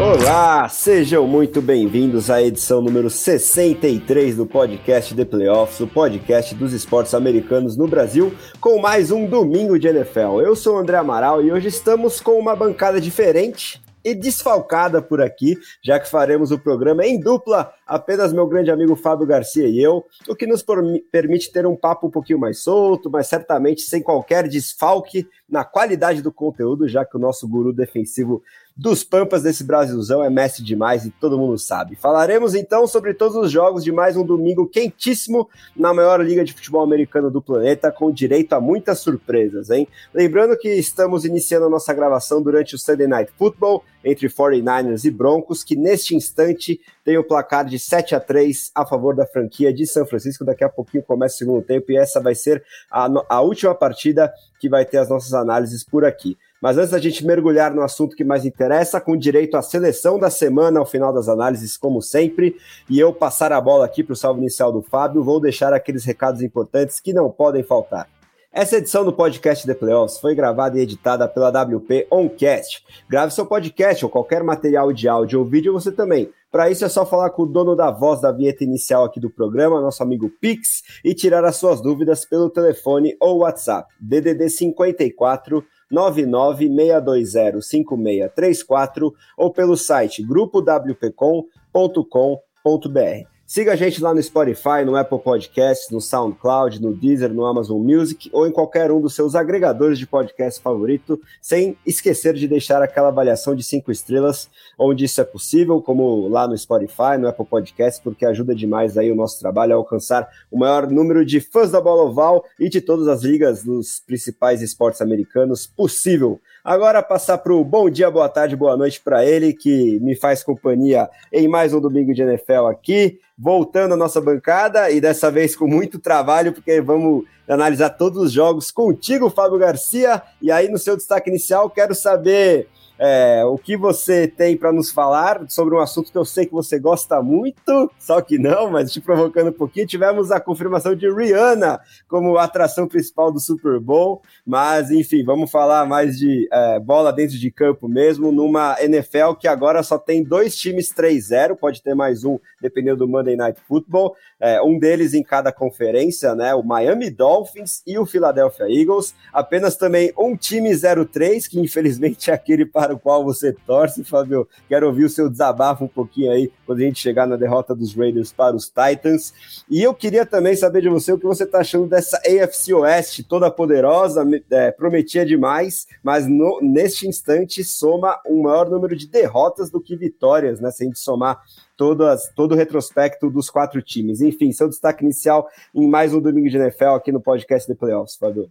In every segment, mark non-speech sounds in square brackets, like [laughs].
Olá, sejam muito bem-vindos à edição número 63 do podcast The Playoffs, o podcast dos esportes americanos no Brasil, com mais um domingo de NFL. Eu sou o André Amaral e hoje estamos com uma bancada diferente e desfalcada por aqui, já que faremos o programa em dupla, apenas meu grande amigo Fábio Garcia e eu, o que nos permite ter um papo um pouquinho mais solto, mas certamente sem qualquer desfalque na qualidade do conteúdo, já que o nosso guru defensivo dos Pampas desse Brasilzão é mestre demais e todo mundo sabe. Falaremos então sobre todos os jogos de mais um domingo quentíssimo na maior liga de futebol americano do planeta, com direito a muitas surpresas, hein? Lembrando que estamos iniciando a nossa gravação durante o Sunday Night Football entre 49ers e Broncos, que neste instante tem o placar de 7 a 3 a favor da franquia de São Francisco. Daqui a pouquinho começa o segundo tempo e essa vai ser a, a última partida que vai ter as nossas análises por aqui. Mas antes da gente mergulhar no assunto que mais interessa, com direito à seleção da semana ao final das análises, como sempre, e eu passar a bola aqui para o salve inicial do Fábio, vou deixar aqueles recados importantes que não podem faltar. Essa edição do podcast The Playoffs foi gravada e editada pela WP Oncast. Grave seu podcast ou qualquer material de áudio ou vídeo você também. Para isso é só falar com o dono da voz da vinheta inicial aqui do programa, nosso amigo Pix, e tirar as suas dúvidas pelo telefone ou WhatsApp. DDD 54 996205634 ou pelo site grupowpcom.com.br. Siga a gente lá no Spotify, no Apple Podcasts, no SoundCloud, no Deezer, no Amazon Music ou em qualquer um dos seus agregadores de podcast favorito, sem esquecer de deixar aquela avaliação de cinco estrelas, onde isso é possível, como lá no Spotify, no Apple Podcasts, porque ajuda demais aí o nosso trabalho a alcançar o maior número de fãs da bola oval e de todas as ligas dos principais esportes americanos possível. Agora passar para o bom dia, boa tarde, boa noite para ele, que me faz companhia em mais um domingo de NFL aqui voltando à nossa bancada e dessa vez com muito trabalho, porque vamos analisar todos os jogos contigo, Fábio Garcia. E aí, no seu destaque inicial, quero saber é, o que você tem para nos falar sobre um assunto que eu sei que você gosta muito, só que não, mas te provocando um pouquinho. Tivemos a confirmação de Rihanna como atração principal do Super Bowl, mas enfim, vamos falar mais de é, bola dentro de campo mesmo, numa NFL que agora só tem dois times 3-0, pode ter mais um, dependendo do Monday Night Football, é, um deles em cada conferência, né? O Miami Dolphins e o Philadelphia Eagles, apenas também um time 0-3, que infelizmente é aquele para o qual você torce, Fábio. Quero ouvir o seu desabafo um pouquinho aí quando a gente chegar na derrota dos Raiders para os Titans. E eu queria também saber de você o que você está achando dessa AFC Oeste toda poderosa, é, prometia demais, mas no, neste instante soma um maior número de derrotas do que vitórias, né? Se a gente somar todas, todo o retrospecto dos quatro times. Enfim, seu destaque inicial em mais um domingo de NFL aqui no podcast de Playoffs, Fábio.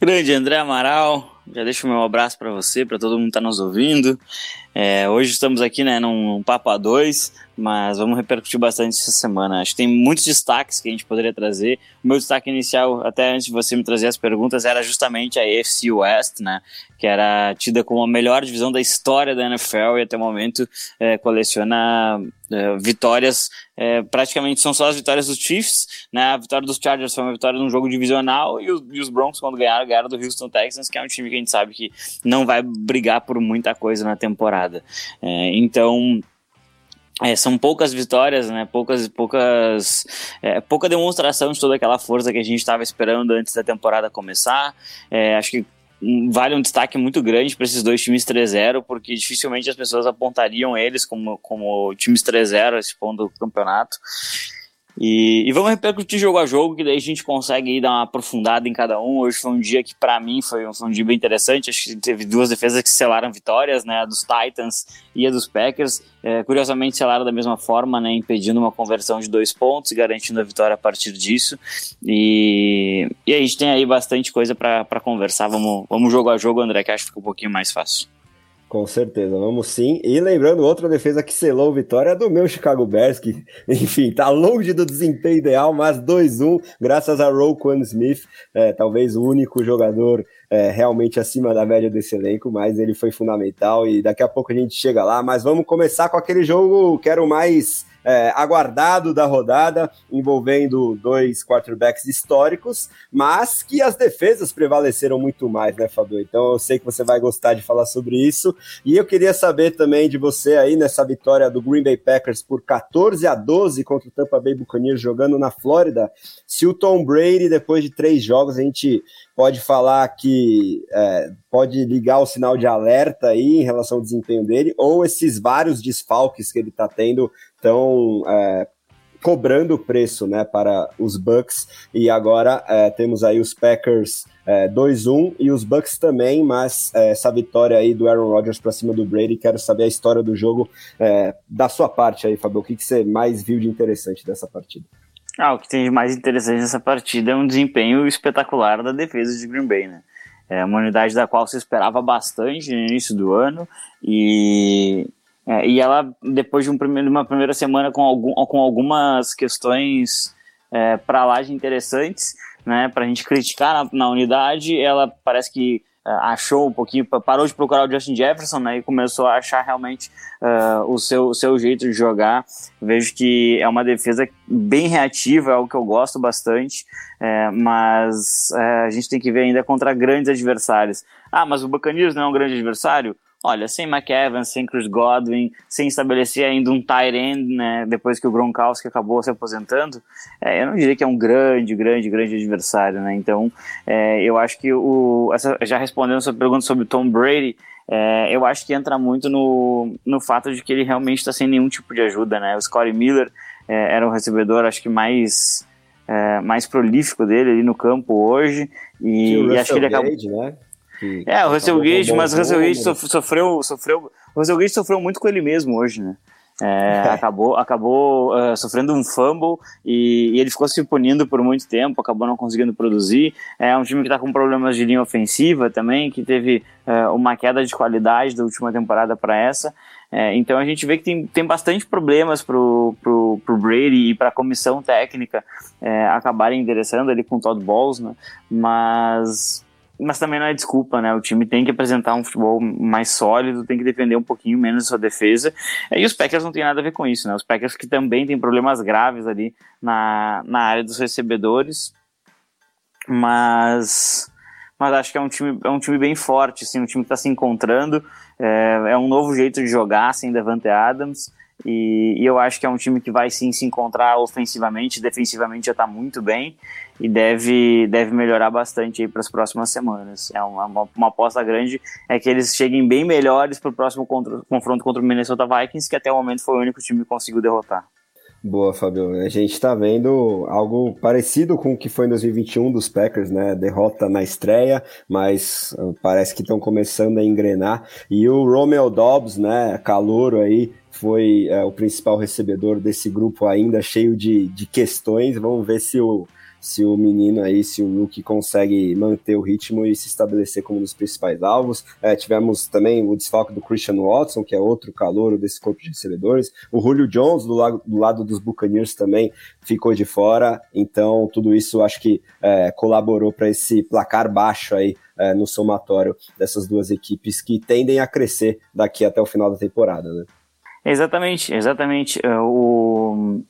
Grande André Amaral, já deixo o meu abraço para você, para todo mundo que está nos ouvindo. É, hoje estamos aqui né, num, num papo a dois, mas vamos repercutir bastante essa semana. Acho que tem muitos destaques que a gente poderia trazer. O meu destaque inicial, até antes de você me trazer as perguntas, era justamente a AFC West, né, que era tida como a melhor divisão da história da NFL e até o momento é, coleciona é, vitórias, é, praticamente são só as vitórias dos Chiefs, né? A vitória dos Chargers foi uma vitória num jogo divisional e, e os Broncos, quando ganharam, ganharam do Houston Texans, que é um time que a gente sabe que não vai brigar por muita coisa na temporada. É, então, é, são poucas vitórias, né? Poucas, poucas, é, pouca demonstração de toda aquela força que a gente estava esperando antes da temporada começar. É, acho que vale um destaque muito grande para esses dois times 3-0, porque dificilmente as pessoas apontariam eles como, como times 3-0 esse ponto do campeonato. E, e, vamos repercutir jogo a jogo, que daí a gente consegue dar uma aprofundada em cada um. Hoje foi um dia que, para mim, foi, foi, um dia bem interessante. Acho que teve duas defesas que selaram vitórias, né? A dos Titans e a dos Packers. É, curiosamente, selaram da mesma forma, né? Impedindo uma conversão de dois pontos e garantindo a vitória a partir disso. E, e a gente tem aí bastante coisa para conversar. Vamos, vamos jogo a jogo, André, que acho que fica um pouquinho mais fácil. Com certeza, vamos sim. E lembrando, outra defesa que selou vitória é do meu Chicago Bears, que, [laughs] enfim, tá longe do desempenho ideal, mas 2-1, graças a Roquan Smith, é, talvez o único jogador é, realmente acima da média desse elenco, mas ele foi fundamental e daqui a pouco a gente chega lá. Mas vamos começar com aquele jogo, quero mais é, aguardado da rodada, envolvendo dois quarterbacks históricos, mas que as defesas prevaleceram muito mais, né, Fabio? Então eu sei que você vai gostar de falar sobre isso. E eu queria saber também de você aí nessa vitória do Green Bay Packers por 14 a 12 contra o Tampa Bay Buccaneers jogando na Flórida. Se o Tom Brady, depois de três jogos, a gente pode falar que é, pode ligar o sinal de alerta aí em relação ao desempenho dele, ou esses vários desfalques que ele está tendo estão é, cobrando preço né, para os Bucks, e agora é, temos aí os Packers é, 2-1 e os Bucks também, mas é, essa vitória aí do Aaron Rodgers para cima do Brady, quero saber a história do jogo é, da sua parte aí, Fabio, o que, que você mais viu de interessante dessa partida? Ah, o que tem de mais interessante nessa partida é um desempenho espetacular da defesa de Green Bay, né? É uma unidade da qual se esperava bastante no início do ano e, é, e ela, depois de um primeiro, uma primeira semana com, algum, com algumas questões é, para lá de interessantes, né, para a gente criticar na, na unidade, ela parece que achou um pouquinho, parou de procurar o Justin Jefferson, né, e começou a achar realmente uh, o, seu, o seu jeito de jogar. Vejo que é uma defesa bem reativa, é algo que eu gosto bastante, é, mas uh, a gente tem que ver ainda contra grandes adversários. Ah, mas o Buccaneers não é um grande adversário? Olha, sem McEvans, sem Chris Godwin, sem estabelecer ainda um tight end, né, depois que o Gronkowski acabou se aposentando, é, eu não diria que é um grande, grande, grande adversário, né, então é, eu acho que o, essa, já respondendo a sua pergunta sobre Tom Brady, é, eu acho que entra muito no, no fato de que ele realmente está sem nenhum tipo de ajuda, né, o Scottie Miller é, era o recebedor, acho que mais... É, mais prolífico dele ali no campo hoje e, e acho que ele acabou né? Que é, o Russell Gage, mas o Russell Gage sofreu, sofreu. O Russell Gage sofreu muito com ele mesmo hoje, né? É, [laughs] acabou acabou uh, sofrendo um fumble e, e, ele ficou se punindo por muito tempo, acabou não conseguindo produzir. É um time que está com problemas de linha ofensiva também, que teve uh, uma queda de qualidade da última temporada para essa. É, então a gente vê que tem, tem bastante problemas pro, pro, pro Brady e para a comissão técnica é, acabarem endereçando ali com o Todd Bowles, né? Mas mas também não é desculpa, né? O time tem que apresentar um futebol mais sólido, tem que defender um pouquinho menos a sua defesa. E os Packers não tem nada a ver com isso, né? Os Packers que também têm problemas graves ali na, na área dos recebedores, mas mas acho que é um time, é um time bem forte, assim, um time que está se encontrando, é, é, um novo jeito de jogar sem Devante Adams, e, e, eu acho que é um time que vai sim se encontrar ofensivamente, defensivamente já está muito bem, e deve, deve melhorar bastante para as próximas semanas. É uma, uma, uma, aposta grande é que eles cheguem bem melhores para o próximo contra, confronto contra o Minnesota Vikings, que até o momento foi o único time que conseguiu derrotar. Boa, Fabio. A gente está vendo algo parecido com o que foi em 2021 dos Packers, né? Derrota na estreia, mas uh, parece que estão começando a engrenar. E o Romeo Dobbs, né? Calouro aí, foi é, o principal recebedor desse grupo ainda cheio de, de questões. Vamos ver se o se o menino aí, se o Rookie consegue manter o ritmo e se estabelecer como um dos principais alvos. É, tivemos também o desfalque do Christian Watson, que é outro calouro desse corpo de recebedores. O Julio Jones, do lado, do lado dos Buccaneers, também ficou de fora. Então, tudo isso acho que é, colaborou para esse placar baixo aí é, no somatório dessas duas equipes que tendem a crescer daqui até o final da temporada, né? Exatamente, exatamente. É, o,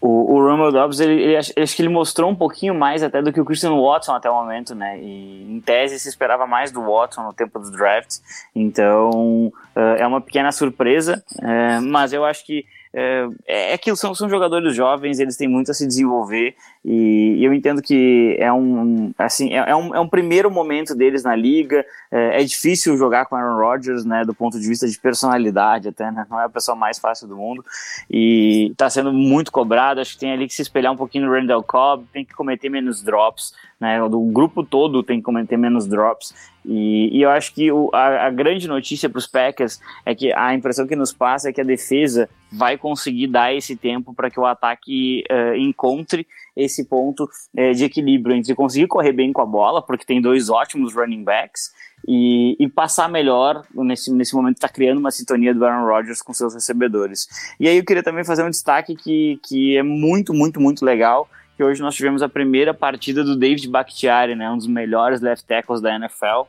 o, o Romeo Dobbs, ele, ele, acho que ele mostrou um pouquinho mais até do que o Christian Watson até o momento, né? E em tese se esperava mais do Watson no tempo dos drafts, então uh, é uma pequena surpresa, uh, mas eu acho que é, é aquilo, são, são jogadores jovens, eles têm muito a se desenvolver e, e eu entendo que é um, assim, é, é, um, é um primeiro momento deles na liga, é, é, difícil jogar com Aaron Rodgers, né, do ponto de vista de personalidade até, né, não é a pessoa mais fácil do mundo. E está sendo muito cobrado, acho que tem ali que se espelhar um pouquinho no Randall Cobb, tem que cometer menos drops, né, o grupo todo tem que cometer menos drops e, e eu acho que o, a, a grande notícia para os Packers é que a impressão que nos passa é que a defesa vai conseguir dar esse tempo para que o ataque uh, encontre esse ponto é, de equilíbrio entre conseguir correr bem com a bola, porque tem dois ótimos running backs, e, e passar melhor nesse, nesse momento está criando uma sintonia do Aaron Rodgers com seus recebedores. E aí eu queria também fazer um destaque que, que é muito, muito, muito legal, que hoje nós tivemos a primeira partida do David Bakhtiari, né, um dos melhores left tackles da NFL,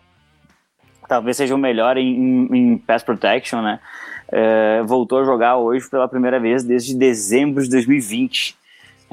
talvez seja o melhor em, em, em pass protection, né, é, voltou a jogar hoje pela primeira vez desde dezembro de 2020.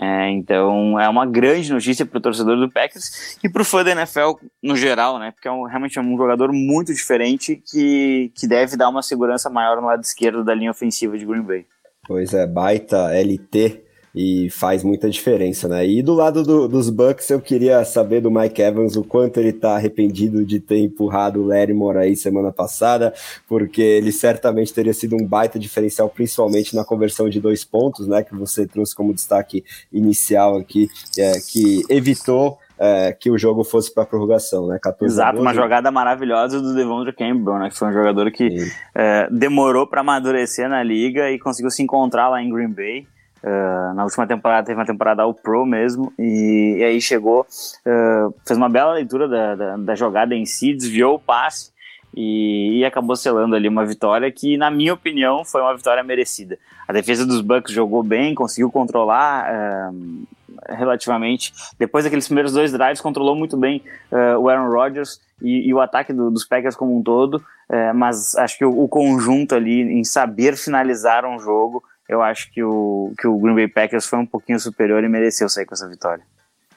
É, então é uma grande notícia para o torcedor do Packers e para o fã da NFL no geral, né? Porque é um, realmente é um jogador muito diferente que, que deve dar uma segurança maior no lado esquerdo da linha ofensiva de Green Bay. Pois é, baita LT e faz muita diferença, né? E do lado do, dos Bucks, eu queria saber do Mike Evans o quanto ele tá arrependido de ter empurrado o Larimore aí semana passada, porque ele certamente teria sido um baita diferencial, principalmente na conversão de dois pontos, né? Que você trouxe como destaque inicial aqui, é, que evitou é, que o jogo fosse para prorrogação, né? 14 Exato, uma jogada maravilhosa do Devondre Campbell, né? Que foi um jogador que é, demorou para amadurecer na liga e conseguiu se encontrar lá em Green Bay. Uh, na última temporada teve uma temporada ao Pro mesmo, e, e aí chegou, uh, fez uma bela leitura da, da, da, jogada em si, desviou o passe e, e, acabou selando ali uma vitória que, na minha opinião, foi uma vitória merecida. A defesa dos Bucks jogou bem, conseguiu controlar uh, relativamente. Depois daqueles primeiros dois drives, controlou muito bem o Aaron Rodgers e, e o ataque do, dos Packers como um todo, mas acho que o, o conjunto ali em saber finalizar um jogo eu acho que o, que o Green Bay Packers foi um pouquinho superior e mereceu sair com essa vitória.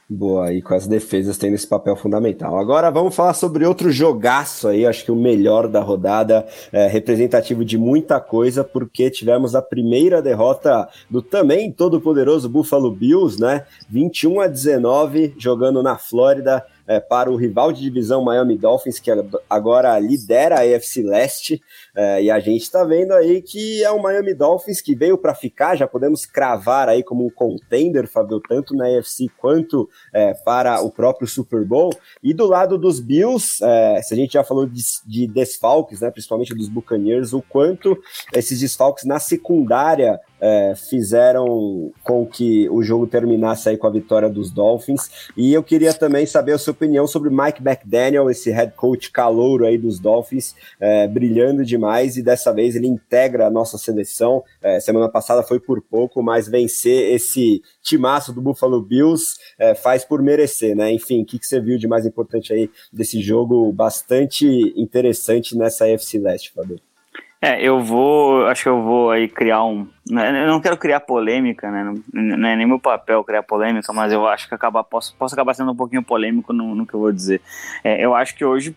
Boa, e com as defesas tendo esse papel fundamental. Agora vamos falar sobre outro jogaço aí, acho que o melhor da rodada, é, representativo de muita coisa, porque tivemos a primeira derrota do também todo poderoso Buffalo Bills, né? 21 a 19, jogando na Flórida é, para o rival de divisão Miami Dolphins, que agora lidera a AFC Leste. É, e a gente está vendo aí que é o Miami Dolphins que veio para ficar, já podemos cravar aí como um contender, Fabio, tanto na AFC quanto é, para o próprio Super Bowl. E do lado dos Bills, é, se a gente já falou de, de desfalques, né, principalmente dos Buccaneers, o quanto esses desfalques na secundária é, fizeram com que o jogo terminasse aí com a vitória dos Dolphins. E eu queria também saber a sua opinião sobre Mike McDaniel, esse head coach calouro aí dos Dolphins, é, brilhando demais e dessa vez ele integra a nossa seleção. É, semana passada foi por pouco, mas vencer esse timaço do Buffalo Bills é, faz por merecer, né? Enfim, o que, que você viu de mais importante aí desse jogo bastante interessante nessa FC Leste, Fabio? É, eu vou, acho que eu vou aí criar um, né, eu não quero criar polêmica, né, não, não é nem meu papel criar polêmica, mas eu acho que acabar, posso, posso acabar sendo um pouquinho polêmico no, no que eu vou dizer. É, eu acho que hoje,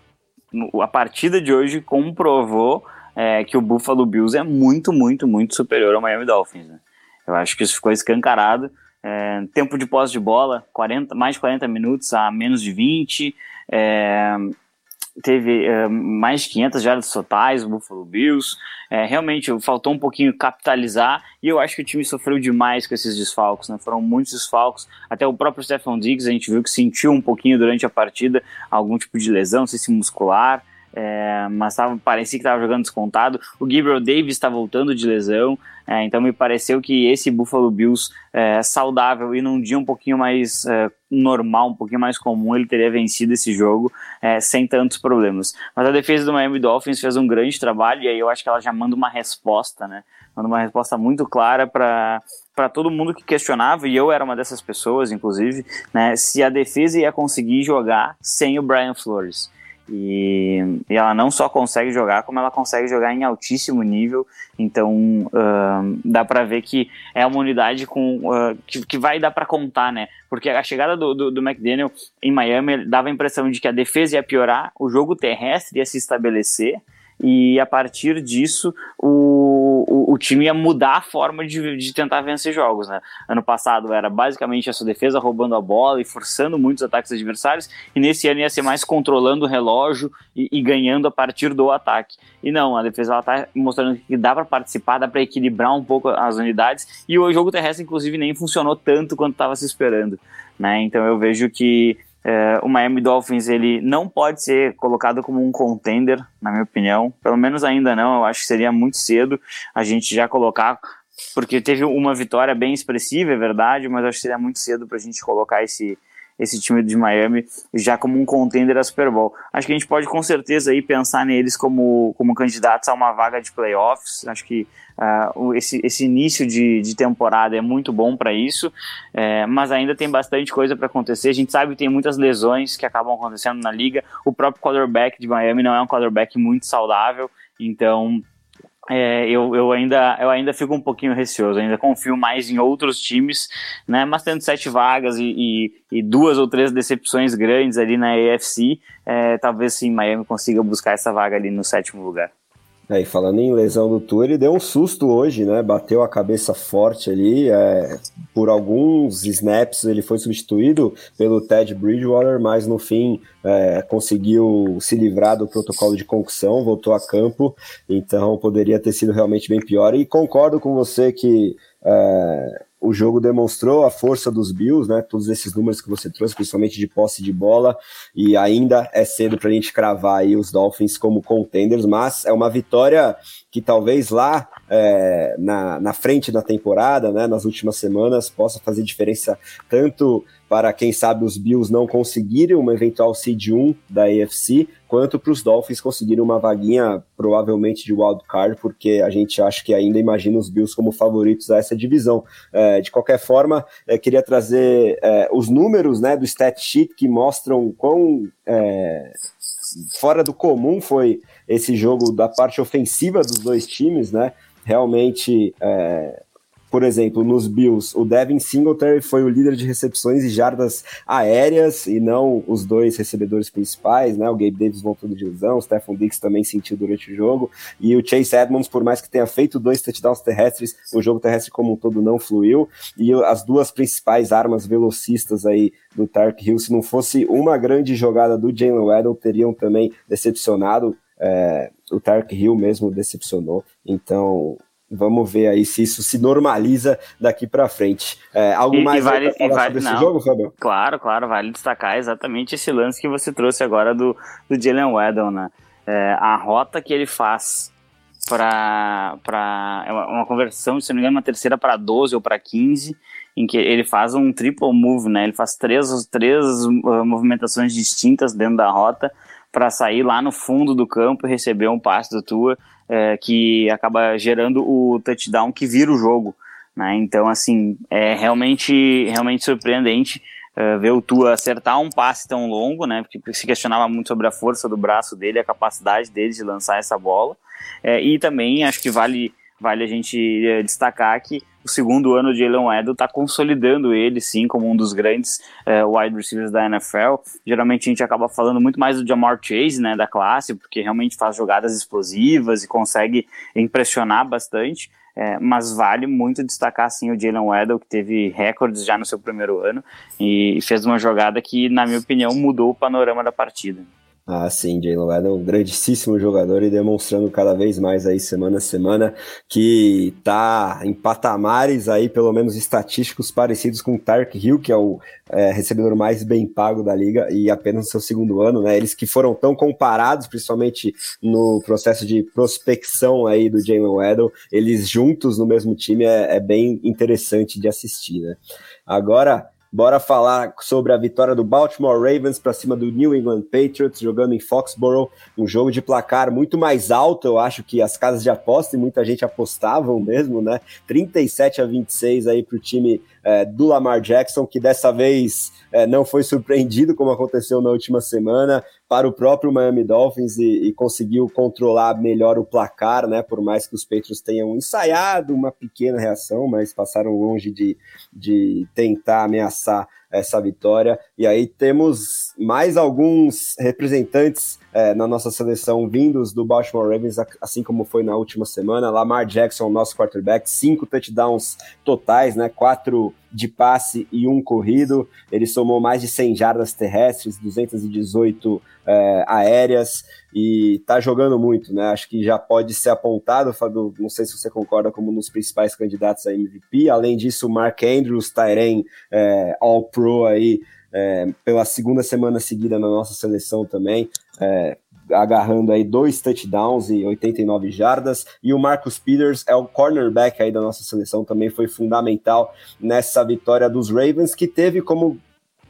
a partida de hoje comprovou é, que o Buffalo Bills é muito, muito, muito superior ao Miami Dolphins, né? Eu acho que isso ficou escancarado, é, tempo de posse de bola, 40, mais de 40 minutos a menos de 20, é, teve uh, mais de 500 jardas totais, o Buffalo Bills. É, realmente faltou um pouquinho capitalizar e eu acho que o time sofreu demais com esses desfalques, né? Foram muitos desfalques. Até o próprio Stephon Diggs a gente viu que sentiu um pouquinho durante a partida algum tipo de lesão, não sei se muscular. É, mas tava, parecia que estava jogando descontado. O Gabriel Davis está voltando de lesão, é, então me pareceu que esse Buffalo Bills é, saudável e num dia um pouquinho mais é, normal, um pouquinho mais comum, ele teria vencido esse jogo é, sem tantos problemas. Mas a defesa do Miami Dolphins fez um grande trabalho e aí eu acho que ela já manda uma resposta, né? Manda uma resposta muito clara para para todo mundo que questionava, e eu era uma dessas pessoas, inclusive, né, se a defesa ia conseguir jogar sem o Brian Flores. E, e, ela não só consegue jogar, como ela consegue jogar em altíssimo nível. Então uh, dá para ver que é uma unidade com, uh, que, que, vai dar para contar, né? Porque a chegada do, do, do, McDaniel em Miami dava a impressão de que a defesa ia piorar, o jogo terrestre ia se estabelecer e a partir disso o, o, o, time ia mudar a forma de, de tentar vencer jogos. Né? Ano passado era basicamente essa defesa roubando a bola e forçando muitos ataques adversários, e nesse ano ia ser mais controlando o relógio e, e ganhando a partir do ataque. E não, a defesa está mostrando que dá para participar, dá para equilibrar um pouco as unidades, e o jogo terrestre, inclusive, nem funcionou tanto quanto estava se esperando. Né? Então eu vejo que é, o Miami Dolphins ele não pode ser colocado como um contender, na minha opinião. Pelo menos ainda não. Eu acho que seria muito cedo a gente já colocar porque teve uma vitória bem expressiva, é verdade, mas acho que seria muito cedo para a gente colocar esse, esse time de Miami já como um contender a Super Bowl. Acho que a gente pode com certeza aí pensar neles como, como candidatos a uma vaga de playoffs. Acho que uh, esse, esse início de, de temporada é muito bom para isso, é, mas ainda tem bastante coisa para acontecer. A gente sabe que tem muitas lesões que acabam acontecendo na liga. O próprio quarterback de Miami não é um quarterback muito saudável, então é, eu, eu, ainda, eu ainda fico um pouquinho receoso, ainda confio mais em outros times, né? Mas tendo sete vagas e, e, e duas ou três decepções grandes ali na AFC, é, talvez sim Miami consiga buscar essa vaga ali no sétimo lugar. É, e falando em lesão do Tour, ele deu um susto hoje, né? Bateu a cabeça forte ali. É, por alguns snaps ele foi substituído pelo Ted Bridgewater, mas no fim é, conseguiu se livrar do protocolo de concussão, voltou a campo. Então poderia ter sido realmente bem pior. E concordo com você que é, o jogo demonstrou a força dos Bills, né? Todos esses números que você trouxe, principalmente de posse de bola, e ainda é cedo para a gente cravar aí os Dolphins como contenders, mas é uma vitória que talvez lá é, na, na frente da temporada, né, nas últimas semanas, possa fazer diferença tanto para quem sabe os Bills não conseguirem uma eventual seed 1 da AFC, quanto para os Dolphins conseguirem uma vaguinha provavelmente de wild card, porque a gente acha que ainda imagina os Bills como favoritos a essa divisão. É, de qualquer forma, é, queria trazer é, os números né, do stat sheet que mostram quão é, fora do comum foi esse jogo da parte ofensiva dos dois times, né? Realmente é, por exemplo, nos Bills, o Devin Singletary foi o líder de recepções e jardas aéreas e não os dois recebedores principais, né? O Gabe Davis voltou de lesão, o Stephon Diggs também sentiu durante o jogo e o Chase Edmonds, por mais que tenha feito dois touchdowns terrestres, o jogo terrestre como um todo não fluiu e as duas principais armas velocistas aí do Tark Hill, se não fosse uma grande jogada do Jalen Waddle, teriam também decepcionado. É, o Tark Hill mesmo decepcionou. Então, Vamos ver aí se isso se normaliza daqui para frente. É, algo e, mais e vale, e vale, sobre não, jogo, Fabio? Claro, claro, vale destacar exatamente esse lance que você trouxe agora do, do Jalen Weddle, né? É, a rota que ele faz para é uma conversão, se não me engano, uma terceira para 12 ou para 15, em que ele faz um triple move, né? Ele faz três, três uh, movimentações distintas dentro da rota para sair lá no fundo do campo e receber um passe do Tua é, que acaba gerando o touchdown que vira o jogo. Né? Então, assim, é realmente, realmente surpreendente uh, ver o Tua acertar um passe tão longo, né? Porque se questionava muito sobre a força do braço dele, a capacidade dele de lançar essa bola. É, e também acho que vale, vale a gente destacar que o segundo ano de Elon Edel está consolidando ele, sim, como um dos grandes uh, wide receivers da NFL. Geralmente a gente acaba falando muito mais do Jamar Chase, né, da classe, porque realmente faz jogadas explosivas e consegue impressionar bastante. É, mas vale muito destacar sim o Jalen Weddle, que teve recordes já no seu primeiro ano e fez uma jogada que, na minha opinião, mudou o panorama da partida. Ah, sim, Jalen Waddle um grandíssimo jogador e demonstrando cada vez mais aí semana a semana que tá em patamares aí, pelo menos estatísticos, parecidos com o Tark Hill, que é o é, recebedor mais bem pago da liga e apenas no seu segundo ano, né? Eles que foram tão comparados, principalmente no processo de prospecção aí do Jalen Waddle, eles juntos no mesmo time é, é bem interessante de assistir, né? Agora, Bora falar sobre a vitória do Baltimore Ravens para cima do New England Patriots, jogando em Foxborough, um jogo de placar muito mais alto, eu acho que as casas de aposta e muita gente apostavam mesmo, né? 37 a 26 aí para o time é, do Lamar Jackson, que dessa vez é, não foi surpreendido como aconteceu na última semana, para o próprio Miami Dolphins e, e, conseguiu controlar melhor o placar, né? Por mais que os Patriots tenham ensaiado uma pequena reação, mas passaram longe de, de tentar ameaçar essa vitória. E aí temos mais alguns representantes é, na nossa seleção vindos do Baltimore Ravens, assim como foi na última semana. Lamar Jackson, nosso quarterback, cinco touchdowns totais, né? Quatro de passe e um corrido. Ele somou mais de 100 jardas terrestres, 218 é, aéreas e tá jogando muito, né? Acho que já pode ser apontado, Fábio, não sei se você concorda, como um dos principais candidatos a MVP. Além disso, Mark Andrews, Tyren, é, All-Pro aí, é, pela segunda semana seguida na nossa seleção também. É, agarrando aí dois touchdowns e 89 jardas, e o Marcus Peters é o cornerback aí da nossa seleção, também foi fundamental nessa vitória dos Ravens, que teve como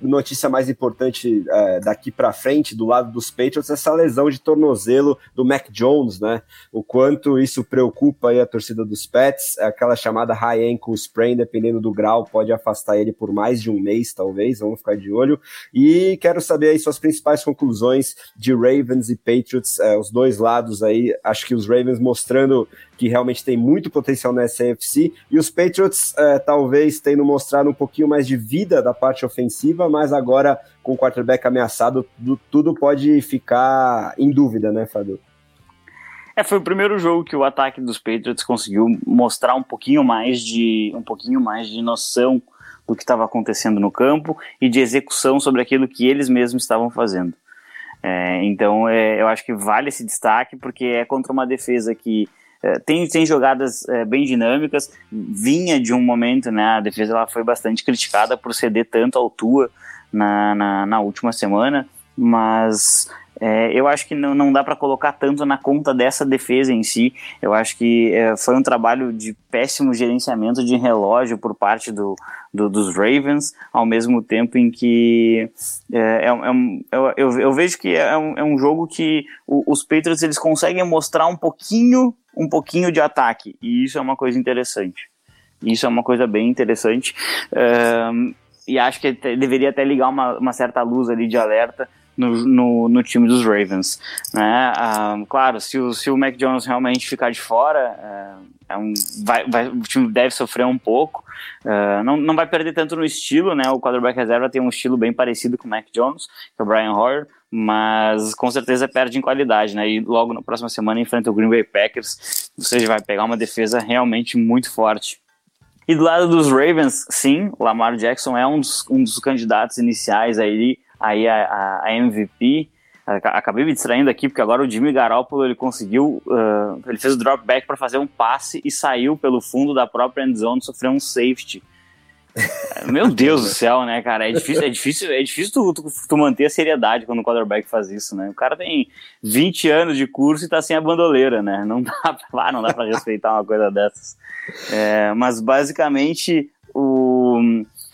notícia mais importante é, daqui para frente, do lado dos Patriots, essa lesão de tornozelo do Mac Jones, né? O quanto isso preocupa aí a torcida dos Pets, é aquela chamada high ankle sprain, dependendo do grau, pode afastar ele por mais de um mês, talvez, vamos ficar de olho. E quero saber aí suas principais conclusões de Ravens e Patriots, é, os dois lados aí, acho que os Ravens mostrando que realmente tem muito potencial nessa AFC, e os Patriots é, talvez tendo mostrado um pouquinho mais de vida da parte ofensiva, mas agora com o quarterback ameaçado, tudo, pode ficar em dúvida, né, Fábio? É, foi o primeiro jogo que o ataque dos Patriots conseguiu mostrar um pouquinho mais de um pouquinho mais de noção do que estava acontecendo no campo e de execução sobre aquilo que eles mesmos estavam fazendo. É, então, é, eu acho que vale esse destaque porque é contra uma defesa que tem, tem jogadas é, bem dinâmicas, vinha de um momento, né, a defesa ela foi bastante criticada por ceder tanto ao Tua na, na, na última semana, mas é, eu acho que não, não dá para colocar tanto na conta dessa defesa em si. Eu acho que é, foi um trabalho de péssimo gerenciamento de relógio por parte do, do dos Ravens, ao mesmo tempo em que é, é, é um, eu, eu, vejo que é um, é um jogo que os Patriots eles conseguem mostrar um pouquinho um pouquinho de ataque, e isso é uma coisa interessante. Isso é uma coisa bem interessante. Um, e acho que deveria até ligar uma, uma certa luz ali de alerta no, no, no, time dos Ravens. Né? Claro, se o, se o Mac Jones realmente ficar de fora, um, vai, vai, o time deve sofrer um pouco. Uh, não, não vai perder tanto no estilo, né? O quarterback reserva tem um estilo bem parecido com o Mac Jones, que é o Brian Hoyer, mas com certeza perde em qualidade, né? E logo na próxima semana enfrenta o Green Bay Packers, ou seja, vai pegar uma defesa realmente muito forte. E do lado dos Ravens, sim, Lamar Jackson é um dos, um dos candidatos iniciais aí, aí a, a MVP. Acabei me distraindo aqui porque agora o Jimmy Garoppolo ele conseguiu, uh, ele fez o drop back para fazer um passe e saiu pelo fundo da própria end zone, sofreu um safety. [laughs] Meu Deus do céu, né, cara? É difícil, é difícil, é difícil tu, tu, tu, manter a seriedade quando o quarterback faz isso, né? O cara tem 20 anos de curso e tá sem a bandoleira, né? Não dá pra, não dá pra respeitar uma coisa dessas. É, mas basicamente o,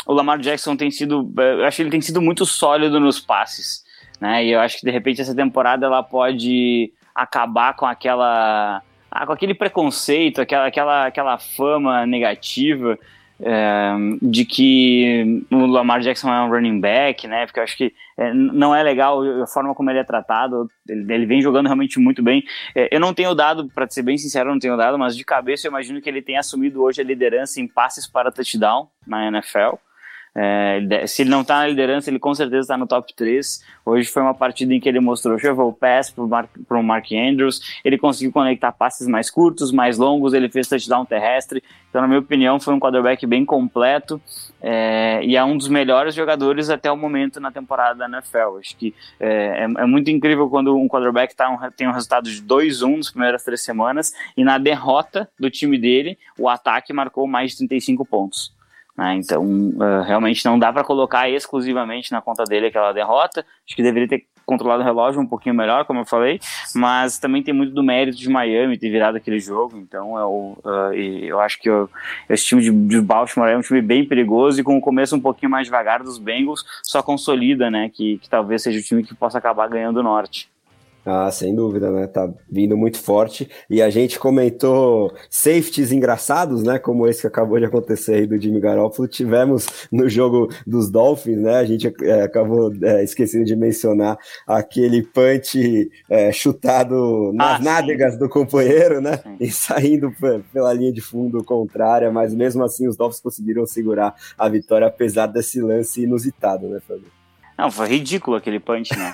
o Lamar Jackson tem sido, eu acho que ele tem sido muito sólido nos passes, né? E eu acho que de repente essa temporada ela pode acabar com aquela, ah, com aquele preconceito, aquela, aquela, aquela fama negativa é, de que o Lamar Jackson é um running back, né? Porque eu acho que é, não é legal a forma como ele é tratado. Ele, ele vem jogando realmente muito bem. É, eu não tenho dado, para ser bem sincero, não tenho dado, mas de cabeça eu imagino que ele tenha assumido hoje a liderança em passes para touchdown na NFL. É, se ele não está na liderança, ele com certeza está no top 3. Hoje foi uma partida em que ele mostrou shovel pass para o Mark, Mark Andrews, ele conseguiu conectar passes mais curtos, mais longos, ele fez touchdown terrestre. Então, na minha opinião, foi um quarterback bem completo é, e é um dos melhores jogadores até o momento na temporada da NFL. Acho que é, é, é muito incrível quando um quarterback tá um, tem um resultado de 2-1 nas primeiras três semanas e na derrota do time dele, o ataque marcou mais de 35 pontos. Né? Então, uh, realmente não dá para colocar exclusivamente na conta dele aquela derrota. Acho que deveria ter controlado o relógio um pouquinho melhor, como eu falei, mas também tem muito do mérito de Miami ter virado aquele jogo. Então, eu, uh, eu acho que eu, esse time de, de, Baltimore é um time bem perigoso e com o começo um pouquinho mais devagar dos Bengals, só consolida né, que, que talvez seja o time que possa acabar ganhando o norte. Ah, sem dúvida, né? Tá vindo muito forte. E a gente comentou safeties engraçados, né? Como esse que acabou de acontecer aí do Jimmy Garoppolo. Tivemos no jogo dos Dolphins, né? A gente é, acabou é, esquecendo de mencionar aquele punch é, chutado nas ah, nádegas sim. do companheiro, né? Sim. E saindo pela linha de fundo contrária, mas mesmo assim os Dolphins conseguiram segurar a vitória, apesar desse lance inusitado, né, Fábio? Não, foi ridículo aquele punch, né?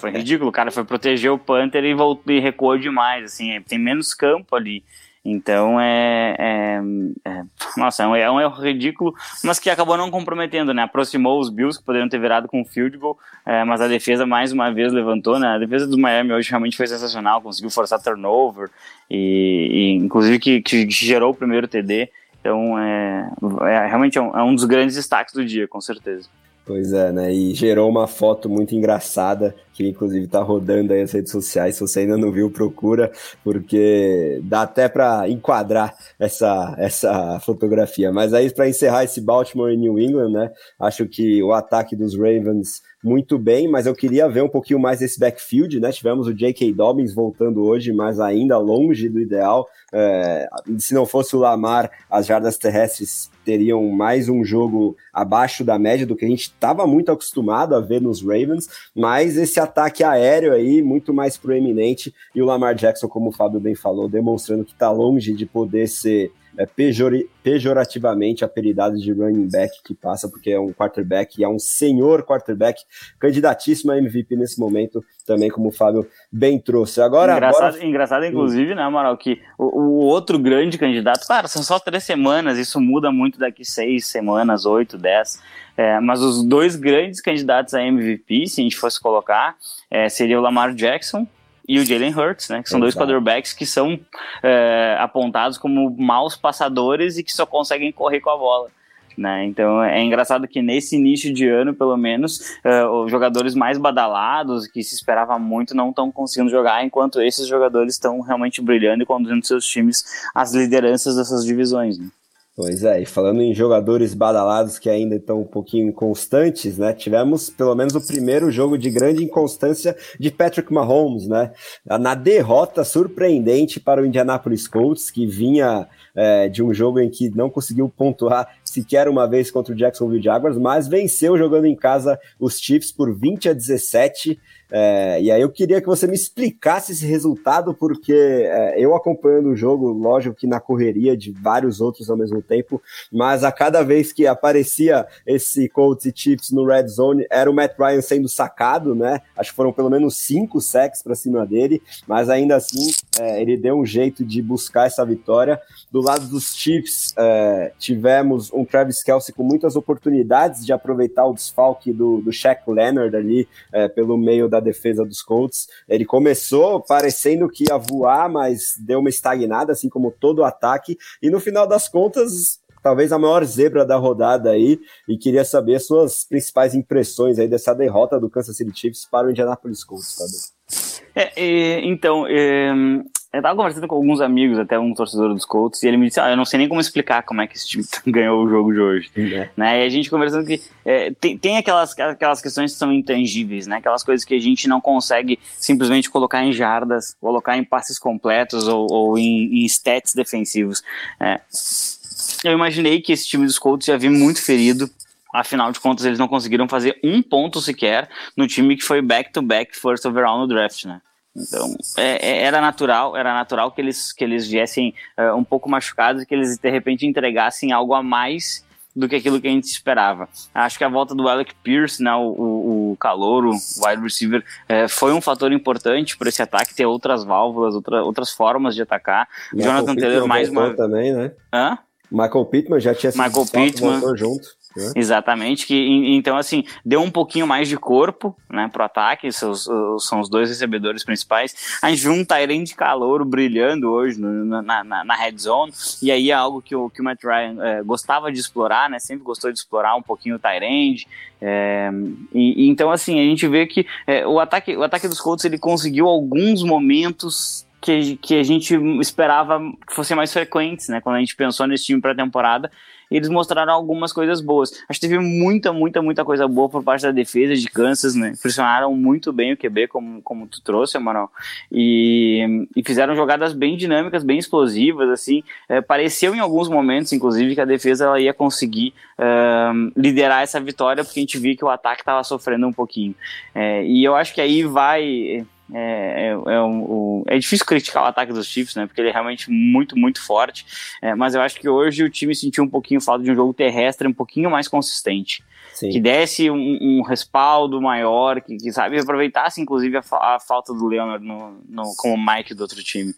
foi ridículo. O cara foi proteger o Panther e, voltou, e recuou demais, assim. É, tem menos campo ali. Então é, é, é, Nossa, é um, é um, erro ridículo, mas que acabou não comprometendo, né? Aproximou os Bills, que poderiam ter virado com o field goal, é, mas a defesa mais uma vez levantou, né? A defesa do Miami hoje realmente foi sensacional, conseguiu forçar turnover, e, e inclusive que, que, gerou o primeiro TD. Então é, é realmente é um, é um dos grandes destaques do dia, com certeza. Pois é, né? E gerou uma foto muito engraçada que inclusive está rodando aí as redes sociais. Se você ainda não viu, procura, porque dá até para enquadrar essa, essa fotografia. Mas aí, para encerrar esse Baltimore e New England, né? Acho que o ataque dos Ravens muito bem, mas eu queria ver um pouquinho mais desse backfield, né? Tivemos o J.K. Dobbins voltando hoje, mas ainda longe do ideal. É, se não fosse o Lamar, as jardas terrestres teriam mais um jogo abaixo da média do que a gente estava muito acostumado a ver nos Ravens, mas esse ataque aéreo aí muito mais proeminente. E o Lamar Jackson, como o Fábio bem falou, demonstrando que está longe de poder ser é, pejor, pejorativamente apelidado de running back que passa, porque é um quarterback e é um senhor quarterback, candidatíssimo a MVP nesse momento, também como o Fábio bem trouxe. Agora, engraçado, agora... engraçado inclusive, né, Amaral, que o, o, outro grande candidato, claro, são só três semanas, isso muda muito daqui seis semanas, oito, dez, é, mas os dois grandes candidatos a MVP, se a gente fosse colocar, é, seria o Lamar Jackson e o Jalen Hurts, né? Que são Exato. dois quarterbacks que são é, apontados como maus passadores e que só conseguem correr com a bola. Né? Então é engraçado que nesse início de ano, pelo menos, uh, os jogadores mais badalados, que se esperava muito, não estão conseguindo jogar, enquanto esses jogadores estão realmente brilhando e conduzindo seus times às lideranças dessas divisões. Né? Pois é, e falando em jogadores badalados que ainda estão um pouquinho inconstantes, né? Tivemos pelo menos o primeiro jogo de grande inconstância de Patrick Mahomes, né? Na derrota surpreendente para o Indianapolis Colts, que vinha é, de um jogo em que não conseguiu pontuar sequer uma vez contra o Jacksonville Jaguars, mas venceu jogando em casa os Chiefs por 20 a 17. É, e aí eu queria que você me explicasse esse resultado, porque é, eu acompanhando o jogo, lógico que na correria de vários outros ao mesmo tempo, mas a cada vez que aparecia esse Colts e Chiefs no Red Zone, era o Matt Ryan sendo sacado, né? Acho que foram pelo menos cinco sacks para cima dele, mas ainda assim é, ele deu um jeito de buscar essa vitória. Do lado dos Chiefs, é, tivemos um Travis Kelsey com muitas oportunidades de aproveitar o desfalque do, do Shaq Leonard ali é, pelo meio da defesa dos Colts. Ele começou parecendo que ia voar, mas deu uma estagnada, assim como todo o ataque, e no final das contas talvez a maior zebra da rodada aí, e queria saber suas principais impressões aí dessa derrota do Kansas City Chiefs para o Indianapolis Colts, Fábio. É, é, então, é, eu tava conversando com alguns amigos, até um torcedor dos Colts, e ele me disse, ah, eu não sei nem como explicar como é que esse time [laughs] ganhou o jogo de hoje. É. Né? E a gente conversando que é, tem, tem aquelas, aquelas questões que são intangíveis, né? Aquelas coisas que a gente não consegue simplesmente colocar em jardas, colocar em passes completos ou, ou em, em stats defensivos. É. Eu imaginei que esse time dos Colts ia vir muito ferido, Afinal de contas, eles não conseguiram fazer um ponto sequer no time que foi back-to-back -back first overall no draft, né? Então, é, é, era natural, era natural que eles, que eles viessem uh, um pouco machucados e que eles de repente entregassem algo a mais do que aquilo que a gente esperava. Acho que a volta do Alec Pierce, né, o, o, o calor, o wide receiver, é, foi um fator importante para esse ataque ter outras válvulas, outra, outras formas de atacar. Jonathan Taylor mais uma também, né? Hã? Michael Pittman já tinha sido Michael Pittman junto. É. Exatamente, que então assim, deu um pouquinho mais de corpo, né, pro ataque, seus, são os dois recebedores principais. A gente viu um Tyrene de calor brilhando hoje no, na, na, na, red zone, e aí é algo que o, que o Matt Ryan é, gostava de explorar, né, sempre gostou de explorar um pouquinho o Tyrene. É, e, e, então assim, a gente vê que é, o, ataque, o ataque dos Colts ele conseguiu alguns momentos que, que a gente esperava que fossem mais frequentes, né? Quando a gente pensou nesse time para temporada, eles mostraram algumas coisas boas. Acho que teve muita, muita, muita coisa boa por parte da defesa de Kansas, né? Pressionaram muito bem o QB, como, como tu trouxe, Amaral. E, e fizeram jogadas bem dinâmicas, bem explosivas, assim. É, pareceu em alguns momentos, inclusive, que a defesa ela ia conseguir uh, liderar essa vitória, porque a gente viu que o ataque estava sofrendo um pouquinho. É, e eu acho que aí vai é, é, é, um, é, difícil criticar o ataque dos Chiefs, né? Porque ele é realmente muito, muito forte. É, mas eu acho que hoje o time sentiu um pouquinho falta de um jogo terrestre um pouquinho mais consistente. Sim. Que desse um, um, respaldo maior, que, que sabe, aproveitasse inclusive a, a falta do Leonard no, no, como Mike do outro time.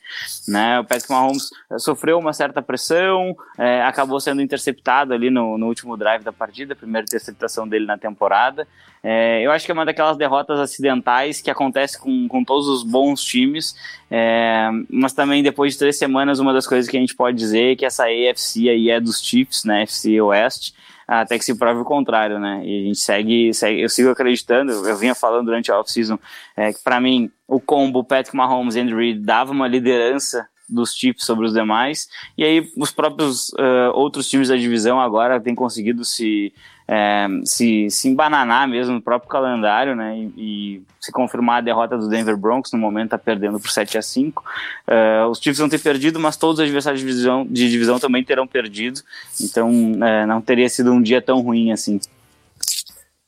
Né? O Patrick Mahomes sofreu uma certa pressão, é, acabou sendo interceptado ali no, no último drive da partida, primeira interceptação dele na temporada. É, eu acho que é uma daquelas derrotas acidentais que acontece com, com todos os bons times, é, mas também depois de três semanas, uma das coisas que a gente pode dizer é que essa AFC aí é dos Chiefs, né, AFC Oeste, até que se prove o contrário, né? E a gente segue, segue eu sigo acreditando, eu vinha falando durante a off-season, é, que para mim o combo Patrick Mahomes e Andy Reid dava uma liderança dos Chiefs sobre os demais, e aí os próprios uh, outros times da divisão agora têm conseguido se é, se, se embananar mesmo no próprio calendário, né, e, e, se confirmar a derrota do Denver Broncos, no momento está perdendo por 7 a 5 é, os Chiefs vão ter perdido, mas todos os adversários de divisão, de divisão também terão perdido, então é, não teria sido um dia tão ruim assim.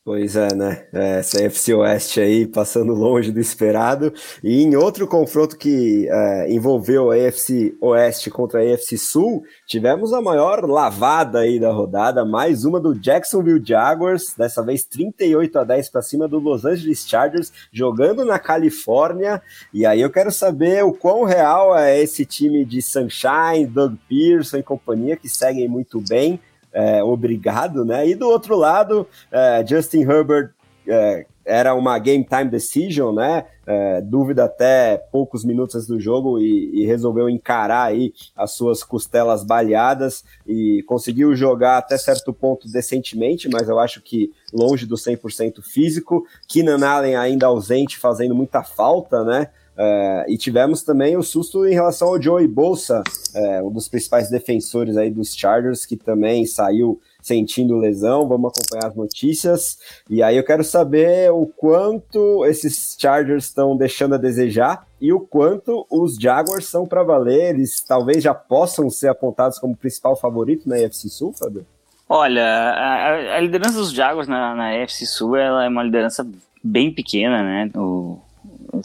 Pois é, né? É, essa FC Oeste aí passando longe do esperado. E em outro confronto que é, envolveu a AFC Oeste contra a AFC Sul, tivemos a maior lavada aí da rodada, mais uma do Jacksonville Jaguars, dessa vez 38 a 10 para cima do Los Angeles Chargers, jogando na Califórnia. E aí eu quero saber o quão real é esse time de Sunshine, Doug Pearson e companhia, que seguem muito bem é, obrigado, né? E do outro lado, é, Justin Herbert é, era uma game time decision, né? É, dúvida até poucos minutos antes do jogo e, e, resolveu encarar aí as suas costelas baleadas e conseguiu jogar até certo ponto decentemente, mas eu acho que longe do 100% físico. Keenan Allen ainda ausente, fazendo muita falta, né? É, e tivemos também o susto em relação ao Joey Bolsa, é, um dos principais defensores aí dos Chargers, que também saiu sentindo lesão. Vamos acompanhar as notícias. E aí eu quero saber o quanto esses Chargers estão deixando a desejar e o quanto os Jaguars são para valer. Eles talvez já possam ser apontados como principal favorito na AFC Sul, Fábio? Olha, a, a, liderança dos Jaguars na, na AFC Sul ela é uma liderança bem pequena, né? O,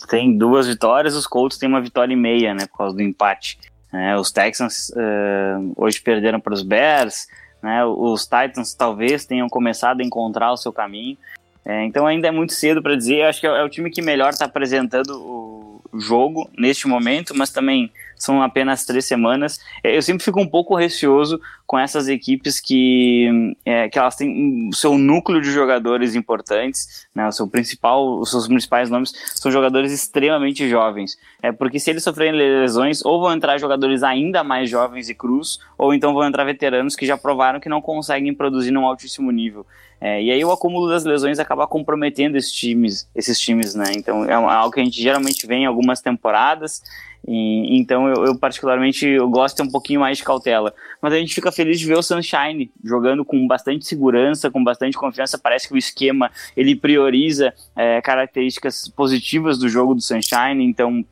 tem duas vitórias, os Colts têm uma vitória e meia, né, por causa do empate. É, os Texans uh, hoje perderam para os Bears, né, os Titans talvez tenham começado a encontrar o seu caminho. É, então ainda é muito cedo para dizer. Acho que é, é, o time que melhor está apresentando o jogo neste momento, mas também são apenas três semanas. É, eu sempre fico um pouco receoso com essas equipes que, é, que elas têm o seu núcleo de jogadores importantes, né, o seu principal, os seus principais nomes são jogadores extremamente jovens. É porque se eles sofrerem lesões, ou vão entrar jogadores ainda mais jovens e cruz, ou então vão entrar veteranos que já provaram que não conseguem produzir num altíssimo nível. É, e aí o acúmulo das lesões acaba comprometendo esses times, esses times, né? Então é algo que a gente geralmente vê em algumas temporadas. E, então eu, eu, particularmente eu gosto de ter um pouquinho mais de cautela. Mas a gente fica feliz de ver o Sunshine jogando com bastante segurança, com bastante confiança. Parece que o esquema ele prioriza é, características positivas do jogo do Sunshine. Então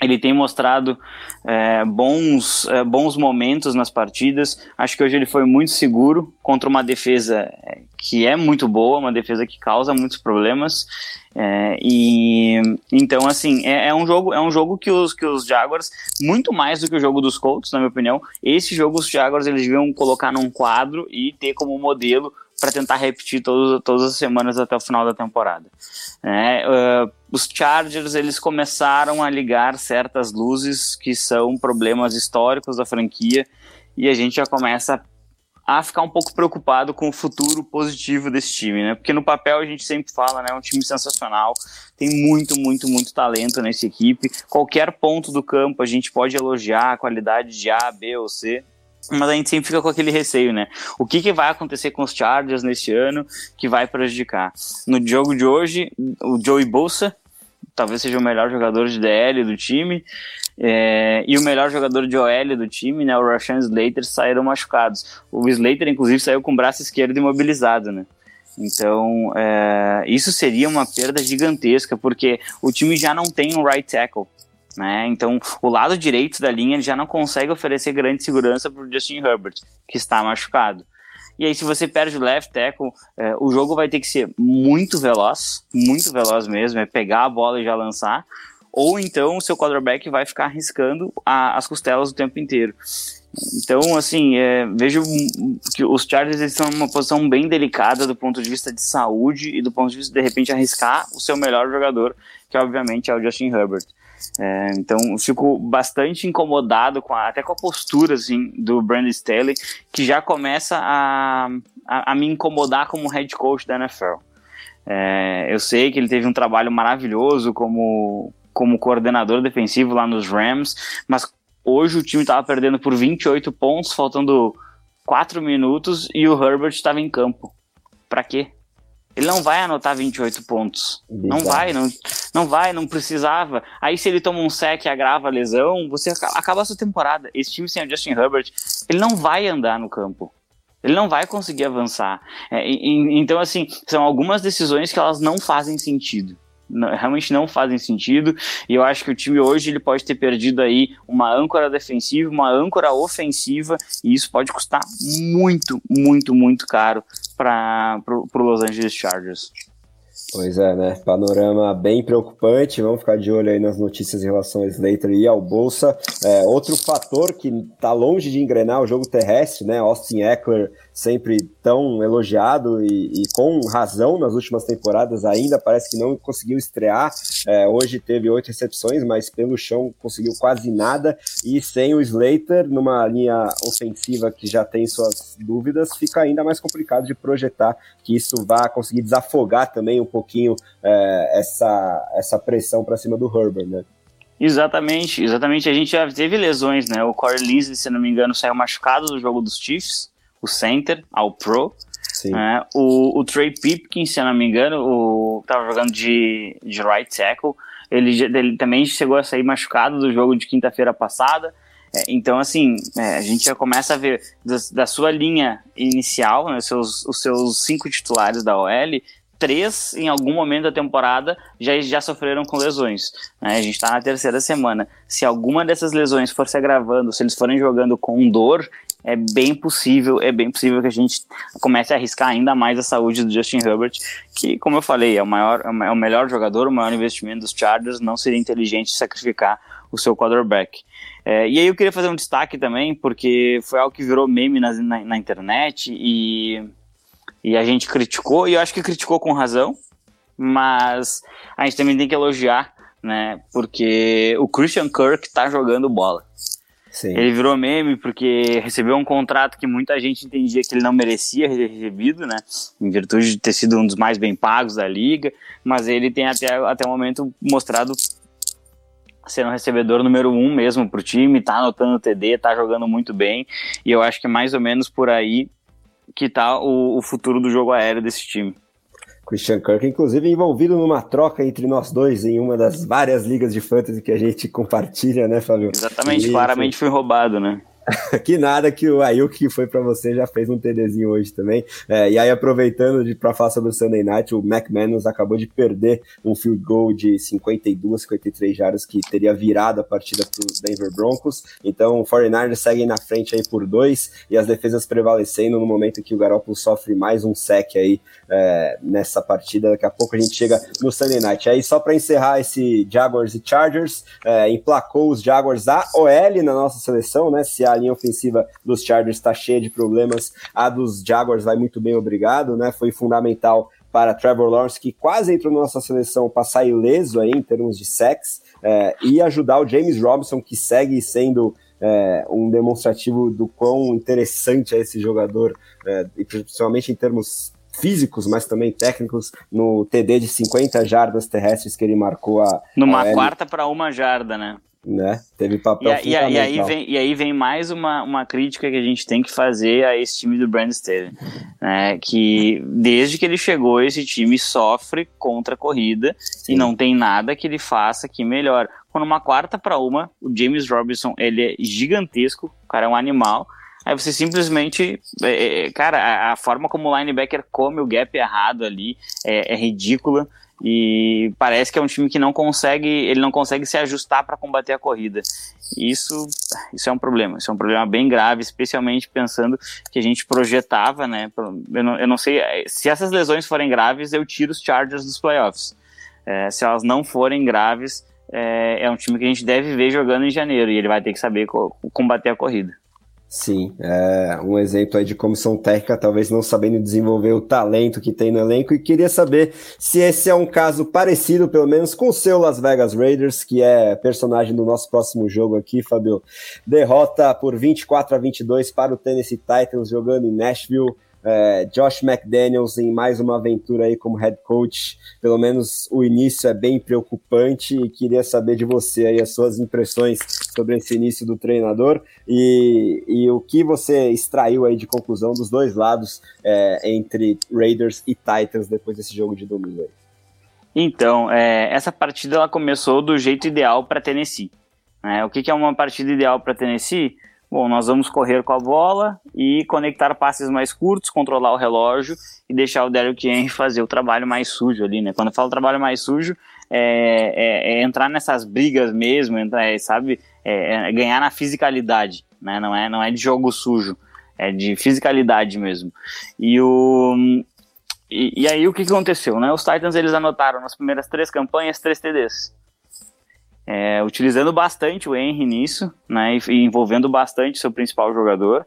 ele tem mostrado é, bons, é, bons momentos nas partidas. Acho que hoje ele foi muito seguro contra uma defesa é, que é muito boa, uma defesa que causa muitos problemas. É, e então assim é, é, um jogo é um jogo que os que os Jaguars muito mais do que o jogo dos Colts na minha opinião esse jogo os Jaguars eles deviam colocar num quadro e ter como modelo para tentar repetir todos, todas as semanas até o final da temporada. Uh, os Chargers eles começaram a ligar certas luzes que são problemas históricos da franquia e a gente já começa a ficar um pouco preocupado com o futuro positivo desse time, né? Porque no papel a gente sempre fala, né? É um time sensacional, tem muito, muito, muito talento nessa equipe. Qualquer ponto do campo a gente pode elogiar a qualidade de A, B ou C mas a gente sempre fica com aquele receio, né? O que, que vai acontecer com os Chargers neste ano que vai prejudicar? No jogo de hoje, o Joey Bolsa talvez seja o melhor jogador de DL do time é, e o melhor jogador de OL do time, né? O Rashan Slater saíram machucados. O Slater, inclusive, saiu com o braço esquerdo imobilizado, né? Então, é, isso seria uma perda gigantesca, porque o time já não tem um right tackle. Né? Então, o lado direito da linha já não consegue oferecer grande segurança para o Justin Herbert, que está machucado. E aí, se você perde o left tackle, é, o jogo vai ter que ser muito veloz, muito veloz mesmo, é pegar a bola e já lançar, ou então o seu quarterback vai ficar arriscando a, as costelas o tempo inteiro. Então, assim, é, vejo que os Chargers estão em uma posição bem delicada do ponto de vista de saúde e do ponto de vista de, de repente arriscar o seu melhor jogador, que obviamente é o Justin Herbert. É, então fico bastante incomodado com a, até com a postura assim, do Brandon Staley, que já começa a, a, a me incomodar como head coach da NFL. É, eu sei que ele teve um trabalho maravilhoso como, como coordenador defensivo lá nos Rams, mas hoje o time estava perdendo por 28 pontos, faltando quatro minutos e o Herbert estava em campo. Para quê? Ele não vai anotar 28 pontos. Não vai, não, não vai, não precisava. Aí se ele toma um sec e agrava a lesão, você acaba a sua temporada. Esse time sem o Justin Herbert, ele não vai andar no campo. Ele não vai conseguir avançar. É, e, então, assim, são algumas decisões que elas não fazem sentido. Não, realmente não fazem sentido. E eu acho que o time hoje ele pode ter perdido aí uma âncora defensiva, uma âncora ofensiva, e isso pode custar muito, muito, muito caro para o Los Angeles Chargers. Pois é, né? Panorama bem preocupante. Vamos ficar de olho aí nas notícias em relação ao Slater e ao Bolsa. É, outro fator que está longe de engrenar o jogo terrestre, né? Austin Eckler sempre tão elogiado e, e, com razão nas últimas temporadas, ainda parece que não conseguiu estrear. É, hoje teve oito recepções, mas pelo chão conseguiu quase nada. E sem o Slater, numa linha ofensiva que já tem suas dúvidas, fica ainda mais complicado de projetar que isso vá conseguir desafogar também um pouquinho é, essa, essa pressão para cima do Herbert, né? Exatamente, exatamente. A gente já teve lesões, né? O Corey Linsley, se não me engano, saiu machucado do jogo dos Chiefs o center, ao pro. É, o, o Trey Pipkins, se eu não me engano, o, tava jogando de, de right tackle. Ele, ele também chegou a sair machucado do jogo de quinta-feira passada. É, então, assim, é, a gente já começa a ver da, da sua linha inicial, né, seus, os seus cinco titulares da OL, três, em algum momento da temporada, já, já sofreram com lesões. Né? A gente está na terceira semana. Se alguma dessas lesões for se agravando, se eles forem jogando com dor, é bem possível, é bem possível que a gente comece a arriscar ainda mais a saúde do Justin Herbert, que, como eu falei, é o, maior, é o melhor jogador, o maior investimento dos Chargers, não seria inteligente sacrificar o seu quarterback. É, e aí eu queria fazer um destaque também, porque foi algo que virou meme na, na, na internet e, e a gente criticou, e eu acho que criticou com razão, mas a gente também tem que elogiar, né, porque o Christian Kirk tá jogando bola. Sim. Ele virou meme porque recebeu um contrato que muita gente entendia que ele não merecia recebido, né? Em virtude de ter sido um dos mais bem pagos da liga, mas ele tem até, até o momento mostrado ser um recebedor número um mesmo pro time, tá anotando TD, tá jogando muito bem, e eu acho que é mais ou menos por aí que tá o, o futuro do jogo aéreo desse time. Christian Kirk, inclusive envolvido numa troca entre nós dois em uma das várias ligas de fantasy que a gente compartilha, né, Fábio? Exatamente, e, claramente foi roubado, né? [laughs] que nada que o Ayuk que foi para você já fez um TDzinho hoje também. É, e aí, aproveitando para falar sobre o Sunday Night, o McManus acabou de perder um field goal de 52, 53 jardas que teria virado a partida para os Denver Broncos. Então, o 49ers seguem na frente aí por dois e as defesas prevalecendo no momento que o Garoppolo sofre mais um sec aí é, nessa partida. Daqui a pouco a gente chega no Sunday Night. Aí, só para encerrar esse Jaguars e Chargers, é, emplacou os Jaguars a OL na nossa seleção, né? Se a linha ofensiva dos Chargers está cheia de problemas, a dos Jaguars vai muito bem, obrigado, né? Foi fundamental para Trevor Lawrence, que quase entrou na nossa seleção, passar ileso aí em termos de sex, é, e ajudar o James Robinson, que segue sendo é, um demonstrativo do quão interessante é esse jogador, é, e principalmente em termos físicos, mas também técnicos, no TD de 50 jardas terrestres que ele marcou a. Numa a quarta para uma jarda, né? Né? Teve papel e, e, e, aí vem, e aí vem mais uma, uma crítica que a gente tem que fazer a esse time do Brand Staley, né? Que desde que ele chegou, esse time sofre contra a corrida Sim. e não tem nada que ele faça que melhor. Quando uma quarta para uma, o James Robinson ele é gigantesco, o cara é um animal. Aí você simplesmente. É, é cara, a, a, forma como o linebacker come o gap errado ali é, é ridícula e parece que é um time que não consegue, ele não consegue se ajustar para combater a corrida. Isso, isso é um problema, isso é um problema bem grave, especialmente pensando que a gente projetava, né? Eu não, eu não sei, se essas lesões forem graves, eu tiro os Chargers dos playoffs. É, se elas não forem graves, é, é um time que a gente deve ver jogando em janeiro e ele vai ter que saber co combater a corrida. Sim, é um exemplo aí de comissão técnica, talvez não sabendo desenvolver o talento que tem no elenco, e queria saber se esse é um caso parecido, pelo menos, com o seu Las Vegas Raiders, que é personagem do nosso próximo jogo aqui, Fabio. Derrota por 24 a 22 para o Tennessee Titans, jogando em Nashville. É, Josh McDaniels em mais uma aventura aí como head coach. Pelo menos o início é bem preocupante e queria saber de você aí as suas impressões sobre esse início do treinador e, e o que você extraiu aí de conclusão dos dois lados é, entre Raiders e Titans depois desse jogo de domingo aí. Então, é, essa partida ela começou do jeito ideal para Tennessee. Né? O que, que é uma partida ideal para Tennessee? Bom, nós vamos correr com a bola e conectar passes mais curtos, controlar o relógio e deixar o Derrick Henry fazer o trabalho mais sujo ali, né? Quando eu falo trabalho mais sujo, é, é, é entrar nessas brigas mesmo, é, sabe? É, é, ganhar na fisicalidade, né? Não é, não é de jogo sujo, é de fisicalidade mesmo. E o, e, e, aí o que, que aconteceu, né? Os Titans eles anotaram nas primeiras três campanhas três TDs. É, utilizando bastante o Henry nisso, né? E, envolvendo bastante seu principal jogador.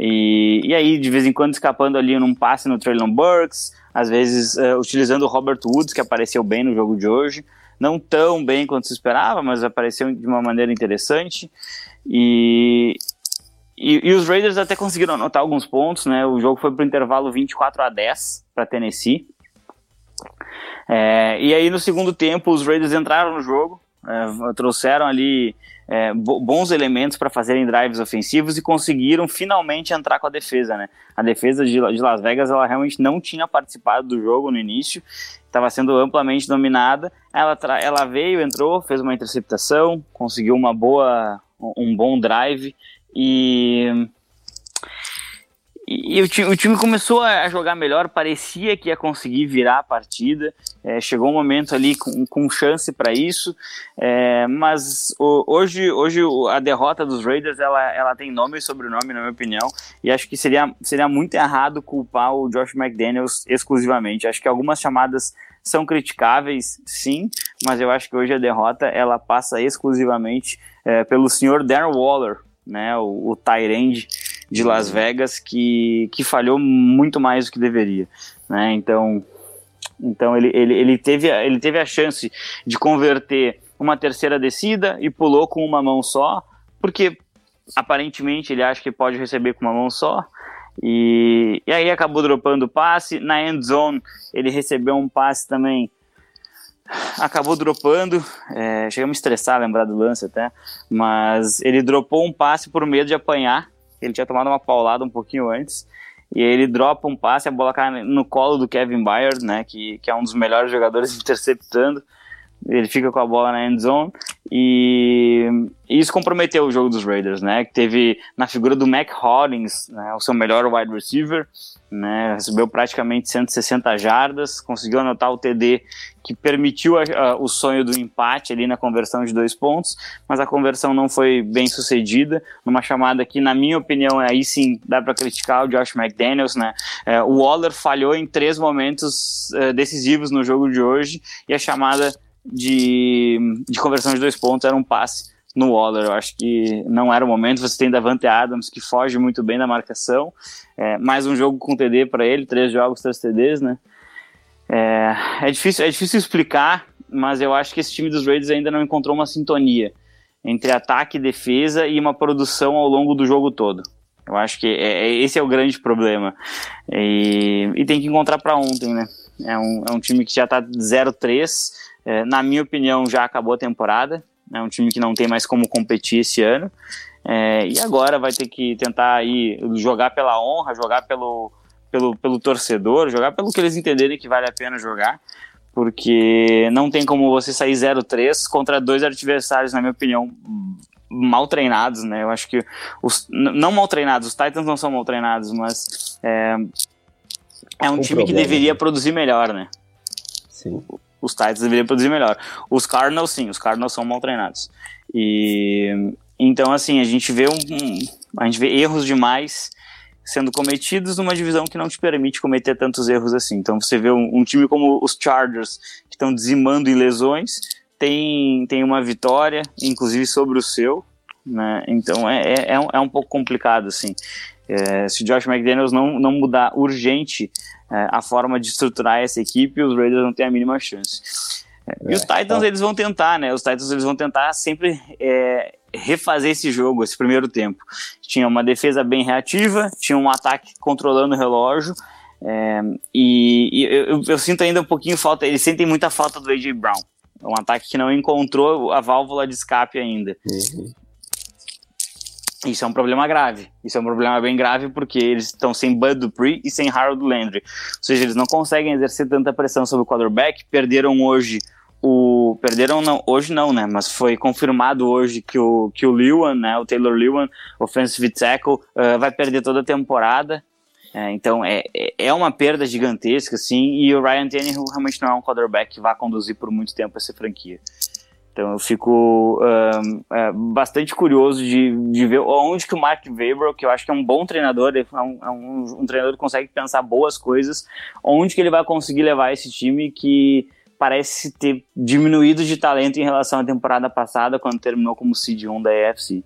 E, e aí, de vez em quando, escapando ali num passe no Traylon Burks, às vezes uh, utilizando o Robert Woods, que apareceu bem no jogo de hoje. Não tão bem quanto se esperava, mas apareceu de uma maneira interessante. E, e, e, os Raiders até conseguiram anotar alguns pontos, né? O jogo foi para o intervalo 24 a 10 para Tennessee. É, e aí no segundo tempo os Raiders entraram no jogo, é, trouxeram ali é, bons elementos para fazerem drives ofensivos e conseguiram finalmente entrar com a defesa, né? A defesa de, de Las Vegas ela realmente não tinha participado do jogo no início, estava sendo amplamente dominada. Ela, ela veio, entrou, fez uma interceptação, conseguiu uma boa, um bom drive e, e o, time, o time começou a jogar melhor, parecia que ia conseguir virar a partida. É, chegou um momento ali com, com chance para isso, é, mas o, hoje, hoje a derrota dos Raiders ela, ela tem nome e sobrenome, na minha opinião, e acho que seria, seria muito errado culpar o Josh McDaniels exclusivamente. Acho que algumas chamadas são criticáveis, sim, mas eu acho que hoje a derrota ela passa exclusivamente é, pelo senhor Darren Waller, né, o, o Tyrande de Las. Vegas, que, que falhou muito mais do que deveria. Né? Então, então ele, ele, ele, teve, ele teve a chance de converter uma terceira descida e pulou com uma mão só, porque aparentemente ele acha que pode receber com uma mão só. E, e aí acabou dropando o passe. Na end zone, ele recebeu um passe também acabou dropando. É, chegamos a estressar lembrar do lance até. Mas ele dropou um passe por medo de apanhar. Ele tinha tomado uma paulada um pouquinho antes. E ele dropa um passe, a bola cai no colo do Kevin Byard, né? Que, que é um dos melhores jogadores interceptando ele fica com a bola na end zone e isso comprometeu o jogo dos Raiders, né? Que teve na figura do Mac Hollins, né, o seu melhor wide receiver, né? Recebeu praticamente 160 jardas, conseguiu anotar o TD que permitiu a, a, o sonho do empate ali na conversão de dois pontos, mas a conversão não foi bem sucedida. Numa chamada que, na minha opinião, aí sim dá para criticar o Josh McDaniels, né? É, o Waller falhou em três momentos é, decisivos no jogo de hoje e a chamada de, de conversão de dois pontos era um passe no Waller. Eu acho que não era o momento. Você tem Davante Adams, que foge muito bem da marcação. É, mais um jogo com TD para ele, três jogos, três TDs, né? É, é, difícil, é difícil explicar, mas eu acho que esse time dos Raiders ainda não encontrou uma sintonia entre ataque e defesa e uma produção ao longo do jogo todo. Eu acho que é, é esse é o grande problema. E, e tem que encontrar para ontem, né? É um, é um time que já está 0-3, é, na minha opinião, já acabou a temporada. É um time que não tem mais como competir esse ano. É, e agora vai ter que tentar aí jogar pela honra, jogar pelo, pelo, pelo torcedor, jogar pelo que eles entenderem que vale a pena jogar. Porque não tem como você sair 0-3 contra dois adversários, na minha opinião, mal treinados, né? Eu acho que os não mal treinados, os Titans não são mal treinados, mas é, é um time problema. que deveria produzir melhor, né? Sim os Titans deveriam produzir melhor. Os Cardinals, sim, os Cardinals são mal treinados. E então, assim, a gente vê um, um, a gente vê erros demais sendo cometidos numa divisão que não te permite cometer tantos erros assim. Então, você vê um, um time como os Chargers, que estão dizimando em lesões, tem, tem uma vitória, inclusive sobre o seu, né? Então, é, é, é, um, é um pouco complicado, assim. É, se o Josh McDaniels não, não mudar urgente a forma de estruturar essa equipe, os Raiders não têm a mínima chance. É, e os é, Titans, é. eles vão tentar, né? Os Titans, eles vão tentar sempre é, refazer esse jogo, esse primeiro tempo. Tinha uma defesa bem reativa, tinha um ataque controlando o relógio, é, e, e eu, eu, sinto ainda um pouquinho falta, eles sentem muita falta do A.J. Brown. É um ataque que não encontrou a válvula de escape ainda. Uhum. Isso é um problema grave. Isso é um problema bem grave porque eles estão sem Bud Dupree e sem Harold Landry. Ou seja, eles não conseguem exercer tanta pressão sobre o quarterback. Perderam hoje o perderam não, hoje não, né? Mas foi confirmado hoje que o que o Lewan, né? O Taylor Lewan, offensive tackle, uh, vai perder toda a temporada. É, então é, é, é uma perda gigantesca, sim. E o Ryan Tannehill realmente não é um quarterback que vai conduzir por muito tempo essa franquia. Então eu fico uh, bastante curioso de, de ver onde que o Mark Weber, que eu acho que é um bom treinador, é um, é um, um, treinador que consegue pensar boas coisas, onde que ele vai conseguir levar esse time que parece ter diminuído de talento em relação à temporada passada, quando terminou como seed 1 da AFC.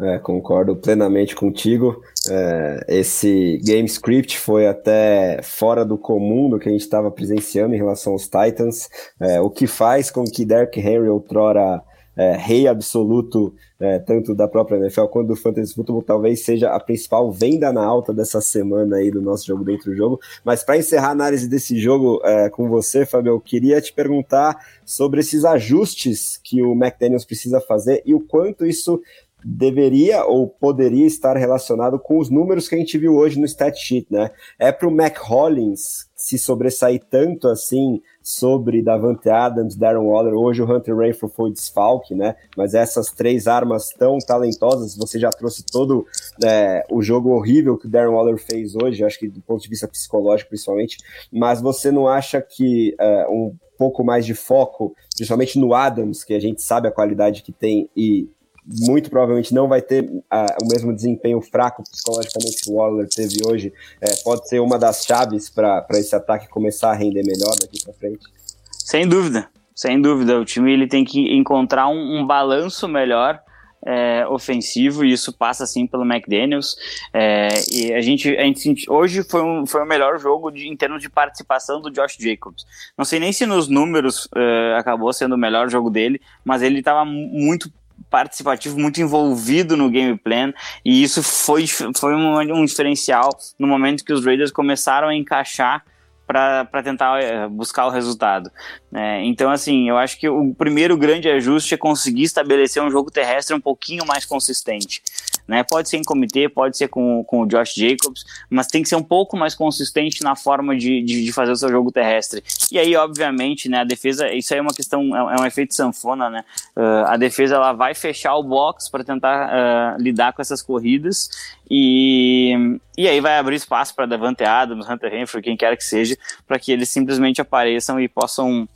É, concordo plenamente contigo. É, esse game script foi até fora do comum do que a gente estava presenciando em relação aos Titans, é, o que faz com que Derrick Henry, outrora é, rei absoluto, é, tanto da própria NFL quanto do Fantasy Football, talvez seja a principal venda na alta dessa semana aí do nosso jogo dentro do jogo. Mas para encerrar a análise desse jogo é, com você, Fabio, eu queria te perguntar sobre esses ajustes que o McDaniels precisa fazer e o quanto isso deveria ou poderia estar relacionado com os números que a gente viu hoje no stat sheet, né? É para o Mac Hollins se sobressair tanto assim sobre Davante Adams, Darren Waller, hoje o Hunter Renfrew foi desfalque, né? Mas essas três armas tão talentosas, você já trouxe todo é, o jogo horrível que o Darren Waller fez hoje, acho que do ponto de vista psicológico principalmente, mas você não acha que é, um pouco mais de foco, principalmente no Adams, que a gente sabe a qualidade que tem e muito provavelmente não vai ter uh, o mesmo desempenho fraco psicologicamente que o Waller teve hoje, é, pode ser uma das chaves para esse ataque começar a render melhor daqui para frente? Sem dúvida, sem dúvida. O time ele tem que encontrar um, um balanço melhor é, ofensivo e isso passa assim pelo McDaniels. É, e a gente, a gente hoje foi, um, foi o melhor jogo de, em termos de participação do Josh Jacobs. Não sei nem se nos números é, acabou sendo o melhor jogo dele, mas ele estava muito participativo, muito envolvido no game plan, e isso foi, foi um, um diferencial no momento que os Raiders começaram a encaixar para tentar eh, buscar o resultado. É, então, assim, eu acho que o primeiro grande ajuste é conseguir estabelecer um jogo terrestre um pouquinho mais consistente. Né? Pode ser em comitê, pode ser com, com o Josh Jacobs, mas tem que ser um pouco mais consistente na forma de, de, de fazer o seu jogo terrestre. E aí, obviamente, né, a defesa, isso aí é uma questão, é, é um efeito sanfona, né? Uh, a defesa ela vai fechar o box para tentar uh, lidar com essas corridas e, e aí vai abrir espaço para Davante Adams, Hunter Henry, quem quer que seja, para que eles simplesmente apareçam e possam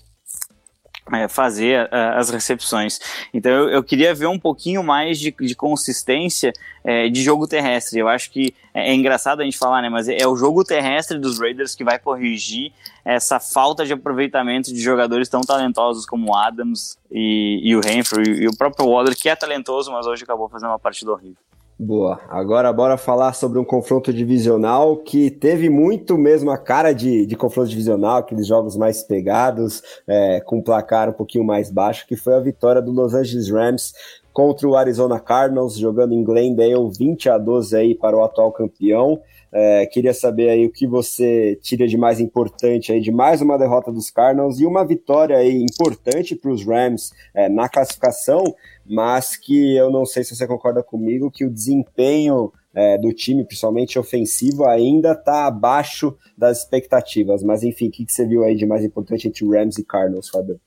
fazer uh, as recepções. Então eu, eu, queria ver um pouquinho mais de, de consistência é, de jogo terrestre. Eu acho que é, é, engraçado a gente falar, né? Mas é, o jogo terrestre dos Raiders que vai corrigir essa falta de aproveitamento de jogadores tão talentosos como o Adams e, e o Renfrew e, e o próprio Waller, que é talentoso, mas hoje acabou fazendo uma partida horrível. Boa. Agora bora falar sobre um confronto divisional que teve muito mesmo a cara de, de confronto divisional, aqueles jogos mais pegados, é, com um placar um pouquinho mais baixo, que foi a vitória do Los Angeles Rams contra o Arizona Cardinals, jogando em Glendale 20 a 12 aí para o atual campeão. É, queria saber aí o que você tira de mais importante aí de mais uma derrota dos Cardinals e uma vitória aí importante para os Rams é, na classificação, mas que eu não sei se você concorda comigo que o desempenho é, do time, principalmente ofensivo, ainda está abaixo das expectativas. Mas enfim, o que, que você viu aí de mais importante entre Rams e Cardinals, Fábio?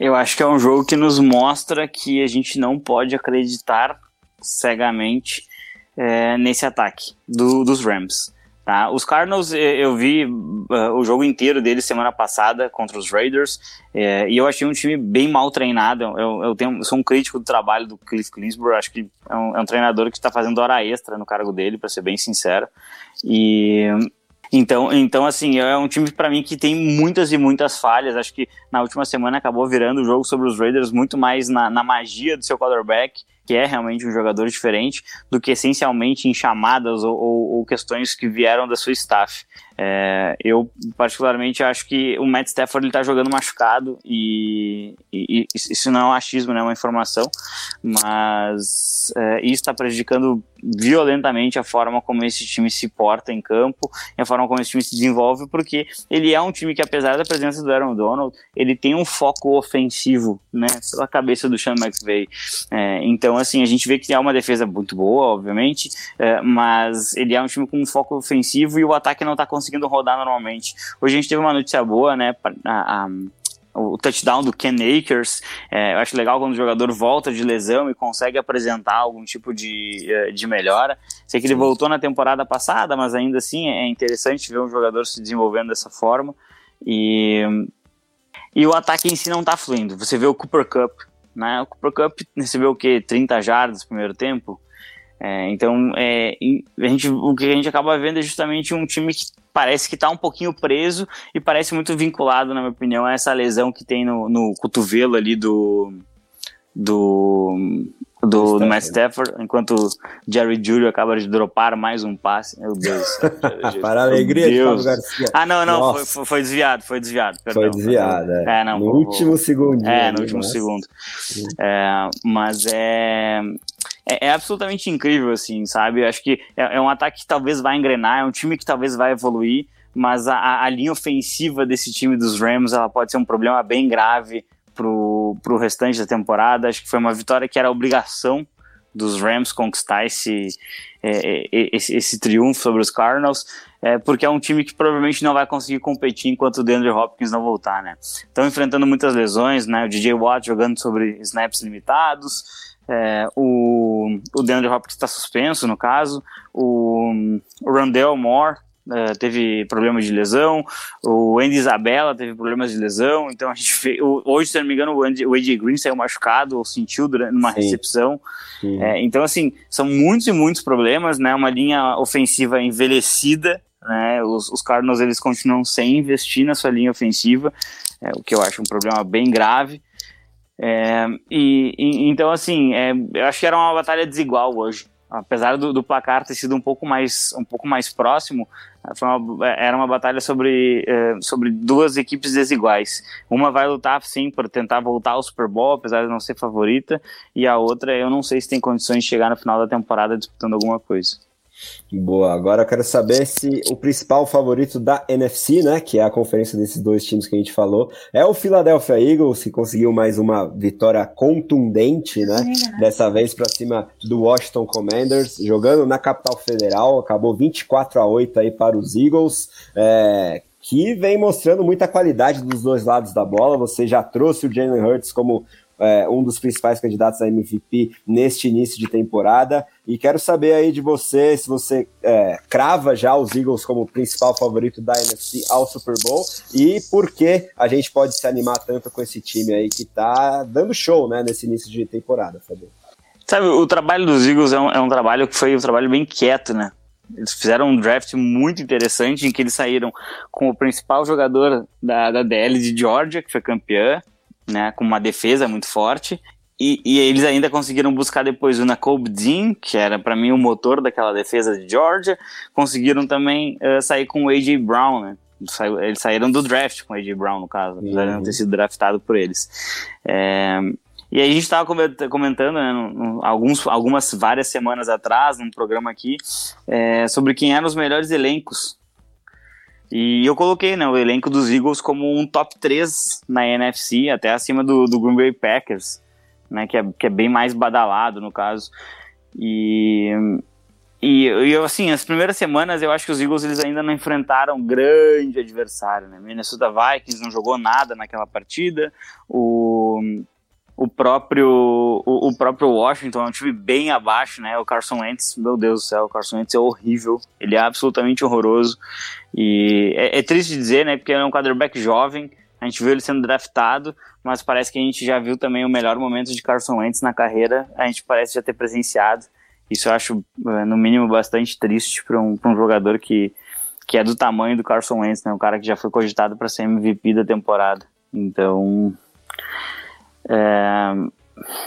Eu acho que é um jogo que nos mostra que a gente não pode acreditar cegamente é, nesse ataque do, dos Rams. Tá? Os Cardinals, eu vi uh, o jogo inteiro deles semana passada contra os Raiders é, e eu achei um time bem mal treinado. Eu, eu, tenho, eu sou um crítico do trabalho do Cliff Kingsbury, acho que é um, é um treinador que está fazendo hora extra no cargo dele, para ser bem sincero. E então, então assim, é um time para mim que tem muitas e muitas falhas. Acho que na última semana acabou virando o jogo sobre os Raiders muito mais na, na magia do seu quarterback que é realmente um jogador diferente, do que essencialmente em chamadas ou, ou, ou questões que vieram da sua staff. É, eu, particularmente, acho que o Matt Stafford está jogando machucado e, e, e, isso não é um achismo, não é uma informação, mas é, isso está prejudicando violentamente a forma como esse time se porta em campo e a forma como esse time se desenvolve, porque ele é um time que, apesar da presença do Aaron Donald, ele tem um foco ofensivo, né, pela cabeça do Sean McVay. É, então, assim, a gente vê que é uma defesa muito boa, obviamente, é, mas ele é um time com um foco ofensivo e o ataque não está conseguindo rodar normalmente. Hoje a gente teve uma notícia boa, né, a, a o touchdown do Ken Akers. É, eu acho legal quando o jogador volta de lesão e consegue apresentar algum tipo de, é, de melhora. Sei que ele voltou na temporada passada, mas ainda assim é interessante ver um jogador se desenvolvendo dessa forma. E, e o ataque em si não está fluindo. Você vê o Cooper Cup. Né? O Cooper Cup recebeu o quê? 30 jardas no primeiro tempo? É, então, é, a gente, o que a gente acaba vendo é justamente um time que parece que está um pouquinho preso e parece muito vinculado, na minha opinião, a essa lesão que tem no, no cotovelo ali do do do, do Matt Stafford, enquanto Jerry Julio acaba de dropar mais um passe. Meu Deus. [laughs] Para a alegria de Garcia. Ah, não, não, foi, foi, desviado, foi desviado. Perdão. Foi desviado, é. é não, no último segundo. É, no último mas... segundo. É, mas é, é, é, absolutamente incrível, assim, sabe? Acho que é, é, um ataque que talvez vai engrenar, é um time que talvez vai evoluir, mas a, a linha ofensiva desse time dos Rams ela pode ser um problema bem grave pro, pro restante da temporada. Acho que foi uma vitória que era obrigação dos Rams conquistar esse, é, é, esse, esse, triunfo sobre os Cardinals, é, porque é um time que provavelmente não vai conseguir competir enquanto o DeAndre Hopkins não voltar, né? Estão enfrentando muitas lesões, né? O DJ Watt jogando sobre snaps limitados, é, o, o DeAndre Hopkins está suspenso, no caso, o, o Randall Moore Uh, teve problemas de lesão, o Andy Isabella teve problemas de lesão, então a gente fez, o, hoje, se não me engano, o, Andy, o AJ Green saiu machucado ou sentiu durante uma Sim. recepção. É, então, assim, são muitos e muitos problemas, né? Uma linha ofensiva envelhecida, né? Os, os Cardinals eles continuam sem investir na sua linha ofensiva, é, o que eu acho um problema bem grave. É, e, e, então, assim, é, eu acho que era uma batalha desigual hoje apesar do, do, placar ter sido um pouco mais, um pouco mais próximo, uma, era uma batalha sobre, eh, sobre duas equipes desiguais. Uma vai lutar, sim, por tentar voltar ao Super Bowl, apesar de não ser favorita, e a outra, eu não sei se tem condições de chegar no final da temporada disputando alguma coisa. Boa, agora eu quero saber se o principal favorito da NFC, né, que é a conferência desses dois times que a gente falou, é o Philadelphia Eagles, que conseguiu mais uma vitória contundente, né, dessa vez para cima do Washington Commanders, jogando na capital federal, acabou 24 a 8 aí para os Eagles, é, que vem mostrando muita qualidade dos dois lados da bola. Você já trouxe o Jalen Hurts como é, um dos principais candidatos a MVP neste início de temporada. E quero saber aí de você se você é, crava já os Eagles como principal favorito da NFC ao Super Bowl e por que a gente pode se animar tanto com esse time aí que tá dando show né, nesse início de temporada, Fabio. Sabe, o trabalho dos Eagles é um, é um trabalho que foi um trabalho bem quieto, né? Eles fizeram um draft muito interessante em que eles saíram com o principal jogador da, da DL de Georgia, que foi campeã, né, com uma defesa muito forte. E, e eles ainda conseguiram buscar depois o Nakobe Dean, que era para mim o motor daquela defesa de Georgia. Conseguiram também uh, sair com o A.J. Brown, né? Eles saíram do draft com o A.J. Brown, no caso, apesar uhum. de não ter sido draftado por eles. É, e aí a gente estava comentando, né, alguns, algumas várias semanas atrás, num programa aqui, é, sobre quem eram os melhores elencos e eu coloquei né, o elenco dos Eagles como um top 3 na NFC, até acima do, do Green Bay Packers, né, que, é, que é bem mais badalado no caso. E, e, e assim, as primeiras semanas eu acho que os Eagles eles ainda não enfrentaram um grande adversário. Né? Minnesota Vikings não jogou nada naquela partida. O, o próprio o, o, próprio Washington é um time bem abaixo, né? O Carson Wentz, meu Deus do céu, o Carson Wentz é horrível, ele é absolutamente horroroso e é, é triste dizer, né? Porque ele é um quarterback jovem, a gente viu ele sendo draftado, mas parece que a gente já viu também o melhor momento de Carson Wentz na carreira, a gente parece já ter presenciado. Isso eu acho, eh, no mínimo, bastante triste para um, um jogador que, que é do tamanho do Carson Wentz, né? Um cara que já foi cogitado para ser MVP da temporada. Então, é,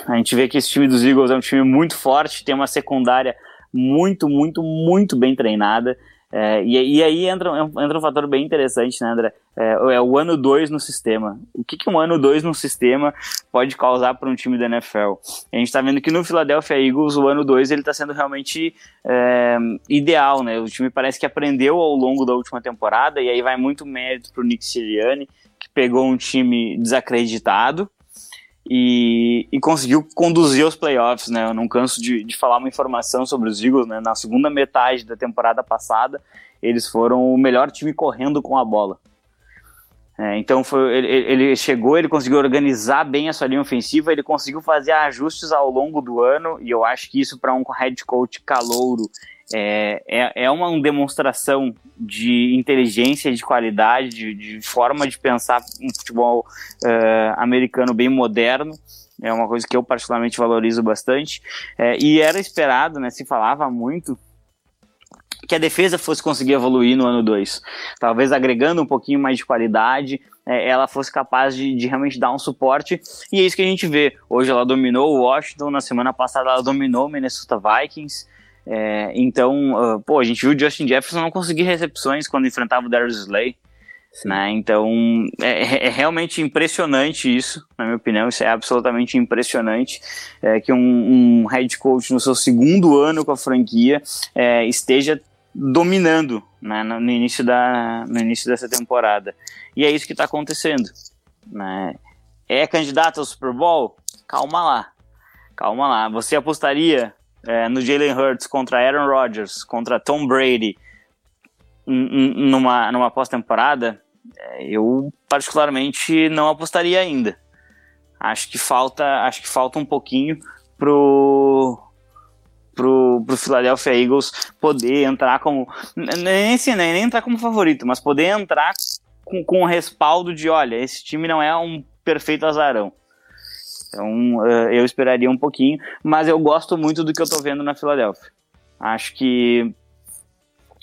A gente vê que esse time dos Eagles é um time muito forte, tem uma secundária muito, muito, muito bem treinada. É, e, e, aí entra, entra um fator bem interessante, né, André? É, é o ano 2 no sistema. O que, que um ano 2 no sistema pode causar para um time da NFL? A gente está vendo que no Philadelphia Eagles, o ano 2 ele está sendo realmente é, ideal, né? O time parece que aprendeu ao longo da última temporada, e aí vai muito mérito para o Nick Sirianni, que pegou um time desacreditado, e, e, conseguiu conduzir os playoffs, né? Eu não canso de, de, falar uma informação sobre os Eagles, né? Na segunda metade da temporada passada, eles foram o melhor time correndo com a bola. É, então foi, ele, ele, chegou, ele conseguiu organizar bem a sua linha ofensiva, ele conseguiu fazer ajustes ao longo do ano, e eu acho que isso para um head coach calouro é, é, é uma demonstração de inteligência, de qualidade, de, de forma de pensar um futebol uh, americano bem moderno. É uma coisa que eu particularmente valorizo bastante. É, e era esperado, né? Se falava muito que a defesa fosse conseguir evoluir no ano 2. Talvez agregando um pouquinho mais de qualidade, é, ela fosse capaz de, de, realmente dar um suporte. E é isso que a gente vê. Hoje ela dominou o Washington, na semana passada ela dominou o Minnesota Vikings. É, então, uh, pô, a gente viu o Justin Jefferson não conseguir recepções quando enfrentava o Darius Slay. Né? Então, é, é, realmente impressionante isso, na minha opinião, isso é absolutamente impressionante, é, que um, um head coach no seu segundo ano com a franquia é, esteja dominando né, no, início da, no início dessa temporada. E é isso que está acontecendo. Né? É candidato ao Super Bowl? Calma lá, calma lá. Você apostaria é, no Jalen Hurts contra Aaron Rodgers, contra Tom Brady, numa, numa pós-temporada, é, eu particularmente não apostaria ainda. Acho que falta, acho que falta um pouquinho pro pro, pro Philadelphia Eagles poder entrar como nem, assim, nem entrar como favorito, mas poder entrar com, com o respaldo de, olha, esse time não é um perfeito azarão. Então eh, eu esperaria um pouquinho, mas eu gosto muito do que eu tô vendo na Filadélfia. Acho que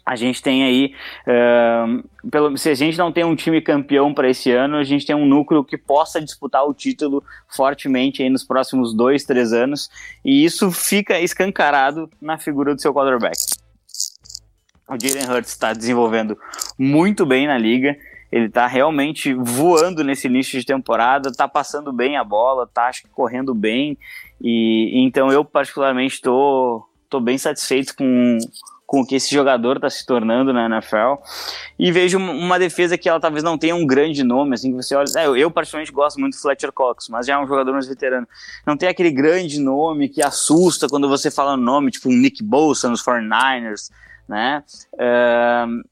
a gente tem aí, uh, pelo, se a gente não tem um time campeão para esse ano, a gente tem um núcleo que possa disputar o título fortemente aí nos próximos dois, três anos, e isso fica escancarado na figura do seu quarterback. O Jalen Hurts está desenvolvendo muito bem na liga, ele tá realmente voando nesse início de temporada, tá passando bem a bola, tá acho que correndo bem. E então eu particularmente tô, tô bem satisfeito com, com o que esse jogador está se tornando na NFL. E vejo uma defesa que ela talvez não tenha um grande nome, assim, que você olha. É, eu, particularmente gosto muito do Fletcher Cox, mas já é um jogador mais veterano. Não tem aquele grande nome que assusta quando você fala o nome, tipo um Nick Bosa nos 49ers, né? Uh,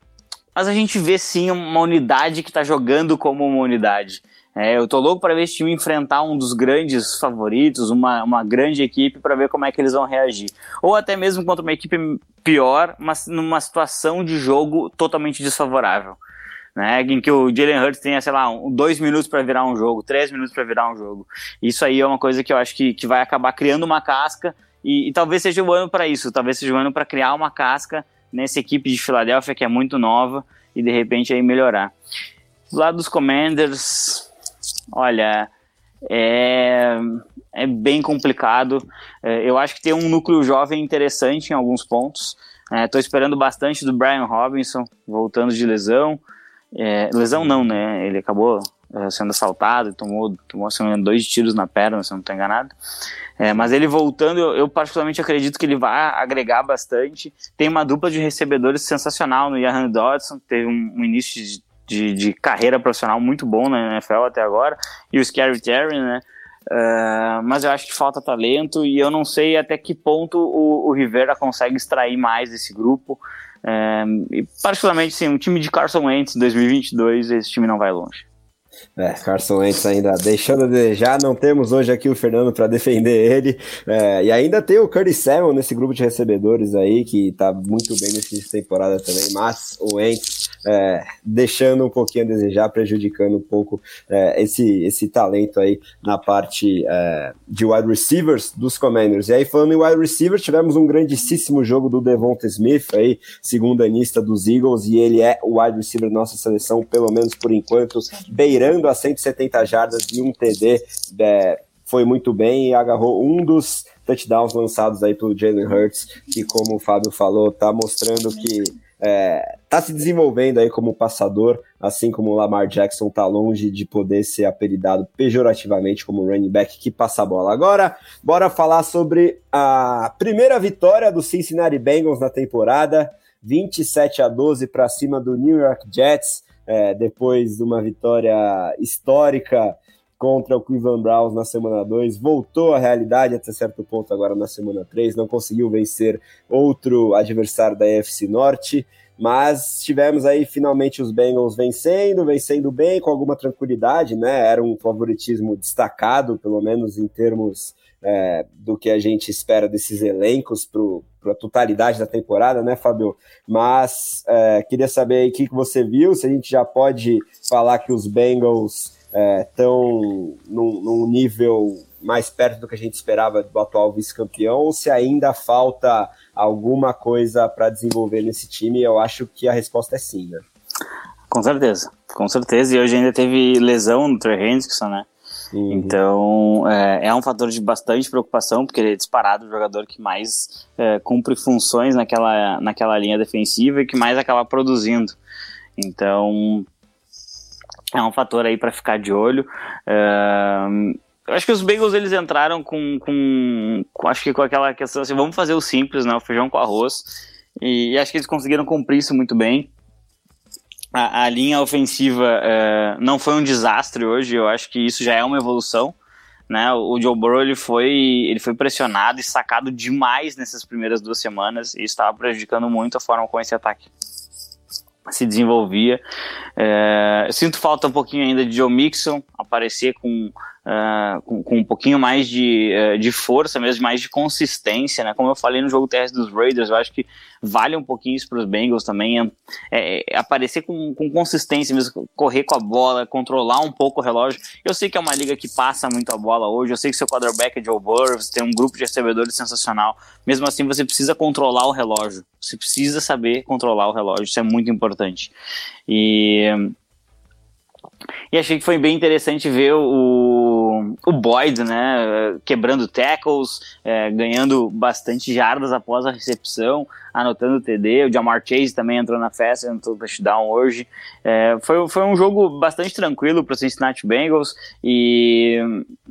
mas a gente vê sim uma unidade que está jogando como uma unidade. É, eu tô louco para ver esse time enfrentar um dos grandes favoritos, uma, uma grande equipe, para ver como é que eles vão reagir. Ou até mesmo contra uma equipe pior, mas numa situação de jogo totalmente desfavorável. Né, em que o Jalen Hurts tenha, sei lá, um, dois minutos para virar um jogo, três minutos para virar um jogo. Isso aí é uma coisa que eu acho que, que vai acabar criando uma casca, e, e talvez seja o ano para isso, talvez seja o ano para criar uma casca nessa equipe de Filadélfia que é muito nova e de repente aí melhorar. Do lado dos Commanders, olha, é, é bem complicado. É, eu acho que tem um núcleo jovem interessante em alguns pontos. Estou é, esperando bastante do Brian Robinson voltando de lesão. É, lesão não, né? Ele acabou sendo assaltado, tomou, tomou assim, dois tiros na perna, se eu não estou enganado. É, mas ele voltando, eu, eu, particularmente acredito que ele vai agregar bastante. Tem uma dupla de recebedores sensacional no Ian Dodson, teve um, um início de, de, de, carreira profissional muito bom na NFL até agora, e o Scary Terry, né? Uh, mas eu acho que falta talento e eu não sei até que ponto o, o Rivera consegue extrair mais desse grupo. Uh, e particularmente, sim, um time de Carson Wentz 2022, esse time não vai longe. É, Carson Wentz ainda deixando a desejar, não temos hoje aqui o Fernando para defender ele, é, e ainda tem o Curtis Samuel nesse grupo de recebedores aí, que tá muito bem nesse temporada também, mas o Wentz é, deixando um pouquinho a desejar, prejudicando um pouco é, esse, esse talento aí na parte é, de wide receivers dos Commanders. E aí, falando em wide receivers, tivemos um grandíssimo jogo do Devonta Smith aí, segundo anista dos Eagles, e ele é o wide receiver da nossa seleção, pelo menos por enquanto, beirando a 170 jardas e um TD. É, foi muito bem e agarrou um dos touchdowns lançados aí pelo Jalen Hurts, que como o Fábio falou, tá mostrando que é, tá se desenvolvendo aí como passador, assim como o Lamar Jackson tá longe de poder ser apelidado pejorativamente como running back que passa a bola. Agora, bora falar sobre a primeira vitória do Cincinnati Bengals na temporada, 27 a 12 para cima do New York Jets, é, depois de uma vitória histórica contra o Cleveland Browns na semana 2, voltou à realidade até certo ponto agora na semana 3, não conseguiu vencer outro adversário da AFC Norte, mas tivemos aí finalmente os Bengals vencendo, vencendo bem, com alguma tranquilidade, né? Era um favoritismo destacado, pelo menos em termos é, do que a gente espera desses elencos para a totalidade da temporada, né, Fabio? Mas é, queria saber o que, que você viu, se a gente já pode falar que os Bengals estão é, num, num, nível mais perto do que a gente esperava do atual vice-campeão, ou se ainda falta alguma coisa para desenvolver nesse time, eu acho que a resposta é sim, né? Com certeza, com certeza. E hoje ainda teve lesão no Trey Hendrickson, né? Uhum. Então é, é, um fator de bastante preocupação, porque ele é disparado o jogador que mais é, cumpre funções naquela, naquela linha defensiva e que mais acaba produzindo. Então é um fator aí para ficar de olho. Uh, eu acho que os Bengals eles entraram com, com, com, acho que com aquela questão assim, vamos fazer o simples, né, o feijão com arroz. E, e acho que eles conseguiram cumprir isso muito bem. A, a linha ofensiva uh, não foi um desastre hoje. Eu acho que isso já é uma evolução. Né? O Joe Burrow ele foi, ele foi pressionado e sacado demais nessas primeiras duas semanas e estava prejudicando muito a forma como esse ataque se desenvolvia. É, sinto falta um pouquinho ainda de Joe Mixon aparecer com uh, com, com, um pouquinho mais de, uh, de força mesmo, mais de consistência, né? Como eu falei no jogo terrestre dos Raiders, eu acho que vale um pouquinho isso para os Bengals também, é, é, é, aparecer com, com consistência mesmo, correr com a bola, controlar um pouco o relógio. Eu sei que é uma liga que passa muito a bola hoje, eu sei que seu quarterback é Joe Burrow, você tem um grupo de recebedores sensacional, mesmo assim você precisa controlar o relógio, você precisa saber controlar o relógio, isso é muito importante. E e achei que foi bem interessante ver o, o Boyd, né, quebrando tackles, é, ganhando bastante jardas após a recepção, anotando o TD. O Jamar Chase também entrou na festa, entrou no touchdown hoje. É, foi, foi um jogo bastante tranquilo para o Cincinnati Bengals e,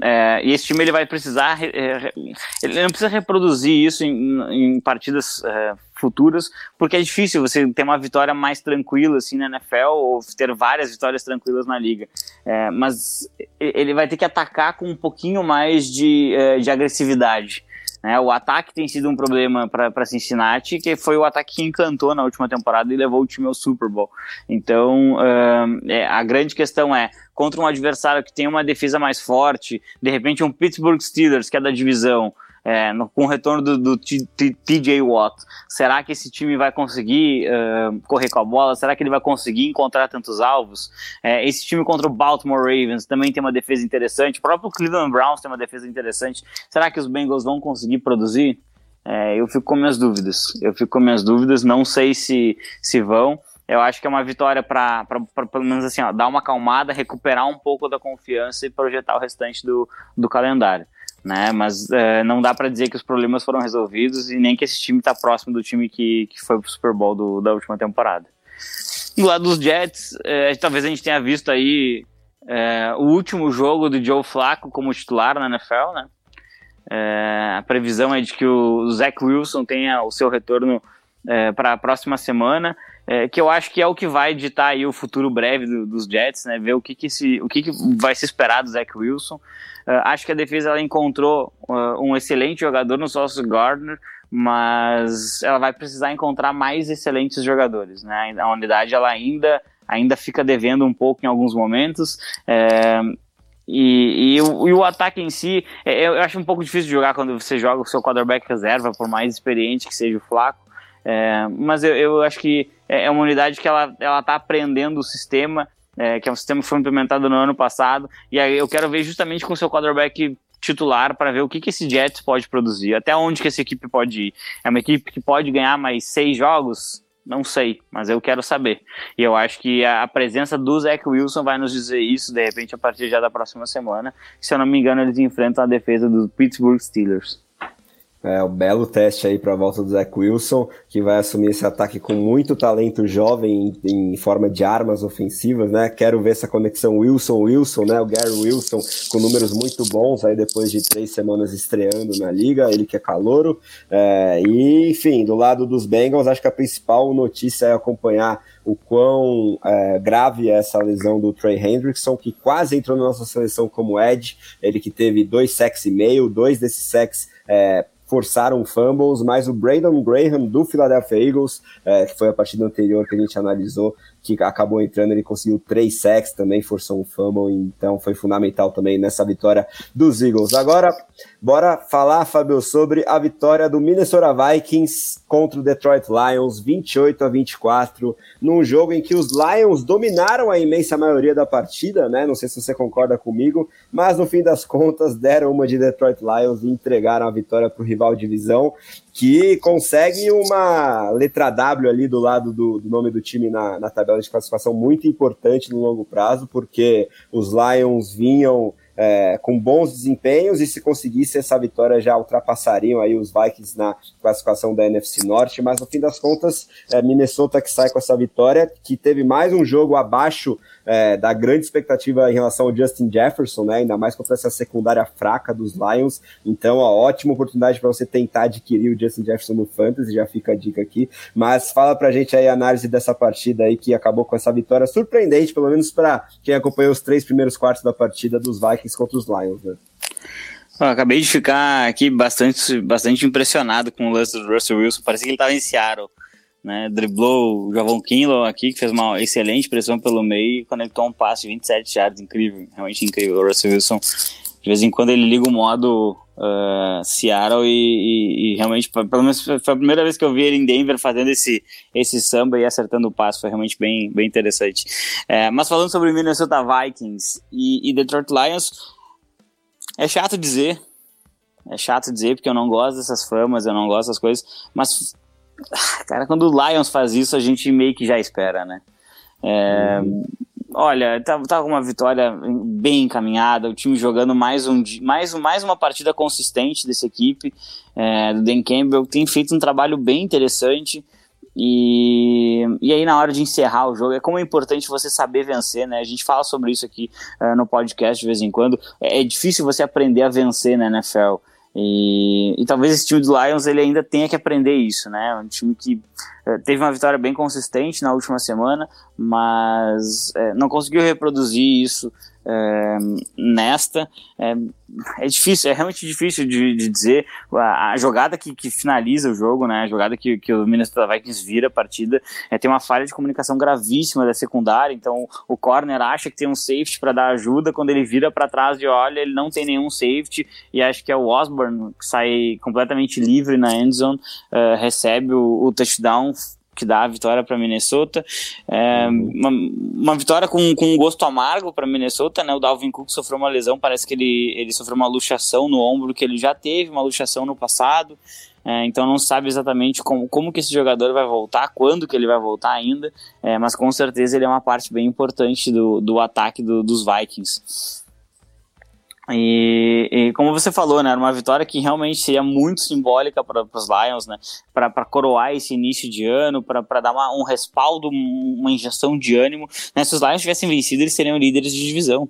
é, e, esse time ele vai precisar, ele não precisa reproduzir isso em, em partidas é, futuras, porque é difícil você ter uma vitória mais tranquila assim na NFL ou ter várias vitórias tranquilas na liga. É, mas ele vai ter que atacar com um pouquinho mais de, é, de agressividade. Né? O ataque tem sido um problema para Cincinnati, que foi o ataque que encantou na última temporada e levou o time ao Super Bowl. Então, uh, é, a grande questão é, contra um adversário que tem uma defesa mais forte, de repente um Pittsburgh Steelers, que é da divisão, é, no, com o retorno do, do TJ Watt, será que esse time vai conseguir uh, correr com a bola? Será que ele vai conseguir encontrar tantos alvos? É, esse time contra o Baltimore Ravens também tem uma defesa interessante, o próprio Cleveland Browns tem uma defesa interessante. Será que os Bengals vão conseguir produzir? É, eu fico com minhas dúvidas. Eu fico com minhas dúvidas, não sei se, se vão. Eu acho que é uma vitória para, pelo menos assim, ó, dar uma acalmada, recuperar um pouco da confiança e projetar o restante do, do calendário né? Mas é, não dá para dizer que os problemas foram resolvidos e nem que esse time está próximo do time que, que foi pro Super Bowl do, da última temporada. Do lado dos Jets, é, talvez a gente tenha visto aí é, o último jogo do Joe Flacco como titular na NFL, né? É, a previsão é de que o Zach Wilson tenha o seu retorno é, para a próxima semana, é, que eu acho que é o que vai ditar aí o futuro breve do, dos Jets, né? Ver o que, que, se, o que, que vai se esperar do Zach Wilson. Uh, acho que a defesa ela encontrou uh, um excelente jogador no Sauce Gardner, mas ela vai precisar encontrar mais excelentes jogadores, né? A unidade ela ainda ainda fica devendo um pouco em alguns momentos. É, e, e, o, e, o, ataque em si, é, eu acho um pouco difícil de jogar quando você joga o seu quarterback reserva, por mais experiente que seja o Flaco. É, mas eu, eu, acho que é, é uma unidade que ela, ela tá aprendendo o sistema, é, que é um sistema que foi implementado no ano passado, e aí eu quero ver justamente com o seu quarterback titular para ver o que, que esse Jets pode produzir, até onde que essa equipe pode ir. É uma equipe que pode ganhar mais seis jogos, Não sei, mas eu quero saber. E eu acho que a presença do Zach Wilson vai nos dizer isso, de repente, a partir já da próxima semana. Se eu não me engano, eles enfrentam a defesa do Pittsburgh Steelers. É, um belo teste aí para a volta do Zach Wilson, que vai assumir esse ataque com muito talento jovem em, em, forma de armas ofensivas, né? Quero ver essa conexão Wilson-Wilson, né? O Gary Wilson com números muito bons aí depois de três semanas estreando na liga, ele que é calouro. É, e, enfim, do lado dos Bengals, acho que a principal notícia é acompanhar o quão é, grave é essa lesão do Trey Hendrickson, que quase entrou na nossa seleção como Ed, ele que teve dois sacks e meio, dois desses sacks é, forçaram fumbles, mas o Brandon Graham do Philadelphia Eagles, é, que foi a partida anterior que a gente analisou, que acabou entrando, ele conseguiu três sacks também, forçou um fumble, então foi fundamental também nessa vitória dos Eagles. Agora, bora falar, Fabio, sobre a vitória do Minnesota Vikings contra o Detroit Lions, 28 a 24, num jogo em que os Lions dominaram a imensa maioria da partida, né? Não sei se você concorda comigo, mas no fim das contas deram uma de Detroit Lions e entregaram a vitória para o rival divisão que consegue uma letra W ali do lado do, do nome do time na, na tabela de classificação muito importante no longo prazo, porque os Lions vinham é, com bons desempenhos e se conseguisse essa vitória já ultrapassariam aí os Vikings na classificação da NFC Norte, mas no fim das contas é Minnesota que sai com essa vitória, que teve mais um jogo abaixo é, da grande expectativa em relação ao Justin Jefferson, né, ainda mais contra essa secundária fraca dos Lions, então ótima oportunidade para você tentar adquirir o Justin Jefferson no Fantasy, já fica a dica aqui, mas fala pra gente aí a análise dessa partida aí que acabou com essa vitória surpreendente, pelo menos para quem acompanhou os três primeiros quartos da partida dos Vikings Vikings contra os Lions, né? Eu acabei de ficar aqui bastante, bastante impressionado com o lance do Russell Wilson. Parecia que ele estava em Seattle. Né? Driblou o Javon Kinlaw aqui, que fez uma excelente pressão pelo meio e conectou um passe de 27 yards. Incrível, realmente incrível. O Russell Wilson, de vez em quando, ele liga o modo uh, Seattle e, e, e, realmente, pelo menos foi a primeira vez que eu vi ele em Denver fazendo esse, esse samba e acertando o passe. Foi realmente bem, bem interessante. É, mas falando sobre Minnesota Vikings e, e Detroit Lions é chato dizer. É chato dizer porque eu não gosto dessas famas, eu não gosto dessas coisas. Mas, cara, quando o Lions faz isso, a gente meio que já espera, né? É, uhum. Olha, tava, tava uma vitória bem encaminhada, o time jogando mais, um, mais, mais uma partida consistente dessa equipe. É, do Dan Campbell tem feito um trabalho bem interessante. E, e aí, na hora de encerrar o jogo, é como é importante você saber vencer, né? A gente fala sobre isso aqui uh, no podcast de vez em quando. É, é, difícil você aprender a vencer na NFL. E, e talvez esse time do Lions ele ainda tenha que aprender isso, né? Um time que uh, teve uma vitória bem consistente na última semana, mas uh, não conseguiu reproduzir isso é, nesta. É, é, difícil, é realmente difícil de, de dizer. A, a jogada que, que, finaliza o jogo, né, a jogada que, que o Minnesota Vikings vira a partida, é, tem uma falha de comunicação gravíssima da secundária. Então o corner acha que tem um safety para dar ajuda, quando ele vira para trás e olha, ele não tem nenhum safety. E acho que é o Osborne que sai completamente livre na endzone, uh, recebe o, o touchdown que dá a vitória para Minnesota. É, uma, uma, vitória com, com um gosto amargo para Minnesota, né? O Dalvin Cook sofreu uma lesão, parece que ele, ele sofreu uma luxação no ombro que ele já teve, uma luxação no passado. É, então não sabe exatamente como, como que esse jogador vai voltar, quando que ele vai voltar ainda, é, mas com certeza ele é uma parte bem importante do, do ataque do, dos Vikings. E, e, como você falou, né, era uma vitória que realmente seria muito simbólica para os Lions, né, para coroar esse início de ano, para dar uma, um respaldo, uma injeção de ânimo. Né, se os Lions tivessem vencido, eles seriam líderes de divisão.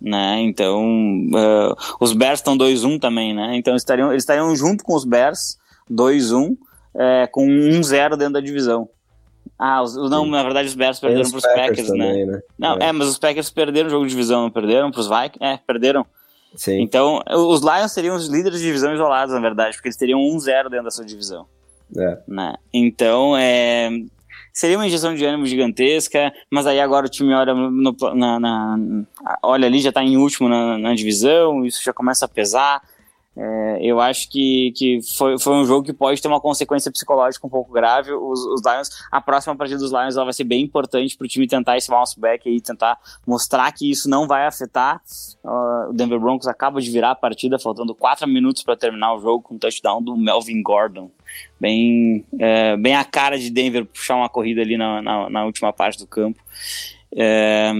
Né, então, uh, os Bears estão 2-1 também, né, então estariam, eles estariam junto com os Bears, 2-1, é, com 1-0 dentro da divisão. Ah, os, não, Sim. na verdade os Bears perderam para os Packers, Packers né? também, né? Não, é. é. mas os Packers perderam o jogo de divisão, não perderam para os Vikings? É, perderam. Sim. Então, os Lions seriam os líderes de divisão isolados, na verdade, porque eles teriam 1-0 dentro da sua divisão. É. Né? Então, é, seria uma injeção de ânimo gigantesca, mas aí agora o time olha, no, na, na, olha ali, já está em último na, na, divisão, isso já começa a pesar. É, eu acho que, que foi, foi um jogo que pode ter uma consequência psicológica um pouco grave. Os, os Lions, a próxima partida dos Lions ela vai ser bem importante para o time tentar esse bounce back e tentar mostrar que isso não vai afetar. Uh, o Denver Broncos acaba de virar a partida, faltando 4 minutos para terminar o jogo com o touchdown do Melvin Gordon. Bem, é, bem a cara de Denver puxar uma corrida ali na, na, na última parte do campo. É,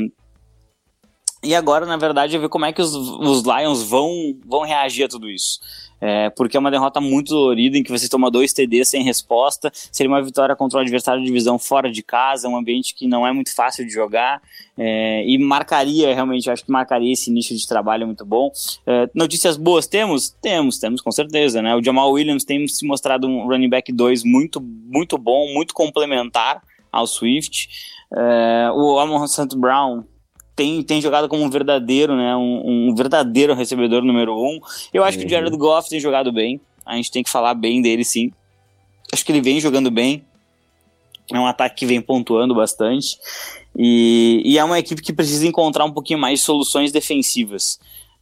e agora, na verdade, é ver como é que os, os Lions vão, vão reagir a tudo isso. É, porque é uma derrota muito dolorida em que você toma dois TDs sem resposta. Seria uma vitória contra um adversário de divisão fora de casa, um ambiente que não é muito fácil de jogar. É, e marcaria, realmente, acho que marcaria esse início de trabalho muito bom. É, notícias boas temos? Temos, temos com certeza. Né? O Jamal Williams tem se mostrado um running back 2 muito, muito bom, muito complementar ao Swift. É, o Amon St. Brown tem, tem jogado como um verdadeiro, né? Um, um verdadeiro recebedor número um. Eu acho uhum. que o Jared Goff tem jogado bem. A gente tem que falar bem dele, sim. Acho que ele vem jogando bem. É um ataque que vem pontuando bastante. E, e é uma equipe que precisa encontrar um pouquinho mais de soluções defensivas.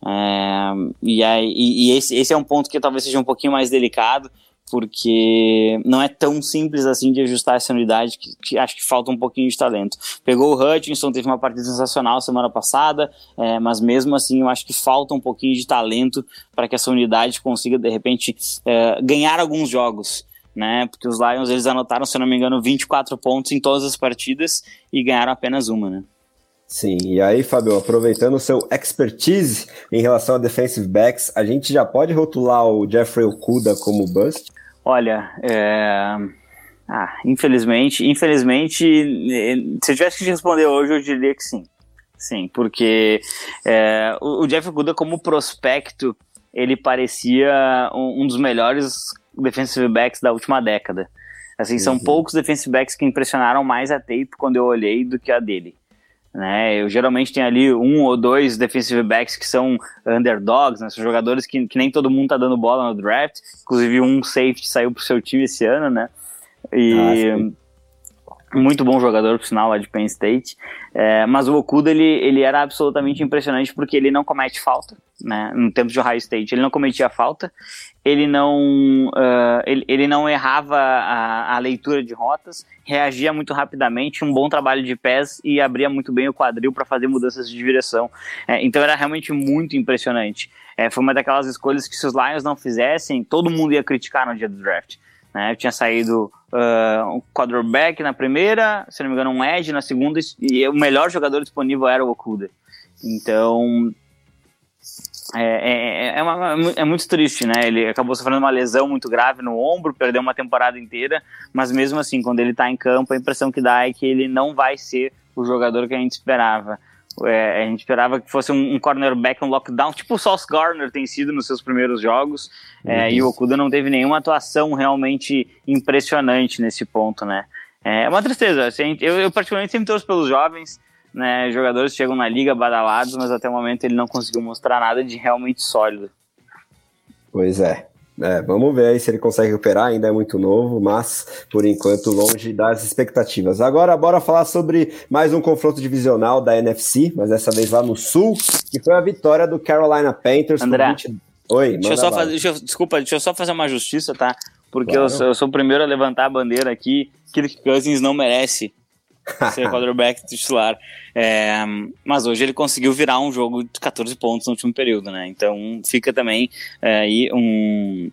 É, e, aí, e esse, esse é um ponto que talvez seja um pouquinho mais delicado porque não é tão simples assim de ajustar essa unidade, que, que, acho que falta um pouquinho de talento. Pegou o Hutchinson, teve uma partida sensacional semana passada, é, mas mesmo assim eu acho que falta um pouquinho de talento para que essa unidade consiga, de repente, é, ganhar alguns jogos. Né, porque os Lions eles anotaram, se não me engano, 24 pontos em todas as partidas e ganharam apenas uma, né? Sim, e aí, Fábio, aproveitando o seu expertise em relação a defensive backs, a gente já pode rotular o Jeffrey Okuda como bust? Olha, é... ah, infelizmente, infelizmente, eh, se eu tivesse que te responder hoje, eu diria que sim. Sim, porque é, o, Jeff Okuda como prospecto, ele parecia um, um, dos melhores defensive backs da última década. Assim, uhum. são poucos defensive backs que impressionaram mais a tape quando eu olhei do que a dele. Né? Eu geralmente tenho ali um ou dois defensive backs que são underdogs, né? são jogadores que, que nem todo mundo tá dando bola no draft. Inclusive um safety saiu pro seu time esse ano, né? E ah, muito bom jogador, por sinal, lá de Penn State. É, mas o Okuda, ele, ele era absolutamente impressionante porque ele não comete falta, né? No tempo de Ohio State, ele não cometia falta ele não, uh, ele, ele não errava a, a, leitura de rotas, reagia muito rapidamente, um bom trabalho de pés e abria muito bem o quadril para fazer mudanças de direção. É, então era realmente muito impressionante. É, foi uma daquelas escolhas que se os Lions não fizessem, todo mundo ia criticar no dia do draft. Né? Eu tinha saído uh, um quarterback na primeira, se não me engano um edge na segunda e o melhor jogador disponível era o Okuda. Então é, é, é, é, uma, é, muito triste, né? Ele acabou sofrendo uma lesão muito grave no ombro, perdeu uma temporada inteira, mas mesmo assim, quando ele tá em campo, a impressão que dá é que ele não vai ser o jogador que a gente esperava. É, a gente esperava que fosse um, um, cornerback, um lockdown, tipo o Sauce Garner tem sido nos seus primeiros jogos, é, e o Okuda não teve nenhuma atuação realmente impressionante nesse ponto, né? É uma tristeza. Assim, eu, eu particularmente sempre torço pelos jovens, né, jogadores chegam na liga badalados, mas até o momento ele não conseguiu mostrar nada de realmente sólido. Pois é. É, vamos ver aí se ele consegue recuperar, ainda é muito novo, mas por enquanto longe das expectativas. Agora, bora falar sobre mais um confronto divisional da NFC, mas dessa vez lá no Sul, que foi a vitória do Carolina Panthers. André, 20... Oi, deixa eu só fazer, deixa eu, desculpa, deixa eu só fazer uma justiça, tá? Porque claro. eu, eu, sou o primeiro a levantar a bandeira aqui. Kirk Cousins não merece ser quarterback titular. É, mas hoje ele conseguiu virar um jogo de 14 pontos no último período, né? Então fica também é, aí um,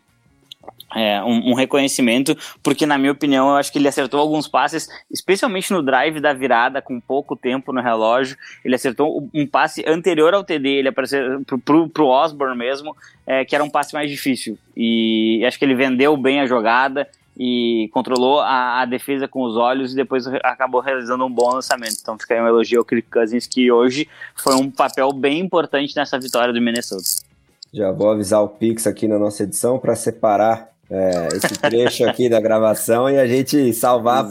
é, um, um, reconhecimento, porque na minha opinião eu acho que ele acertou alguns passes, especialmente no drive da virada, com pouco tempo no relógio. Ele acertou um passe anterior ao TD, ele apareceu pro, pro, pro Osborne mesmo, é, que era um passe mais difícil. E acho que ele vendeu bem a jogada e controlou a, a, defesa com os olhos e depois acabou realizando um bom lançamento. Então fica aí um elogio ao Kirk Cousins, que hoje foi um papel bem importante nessa vitória do Minnesota. Já vou avisar o Pix aqui na nossa edição para separar é, esse [laughs] trecho aqui da gravação e a gente salvar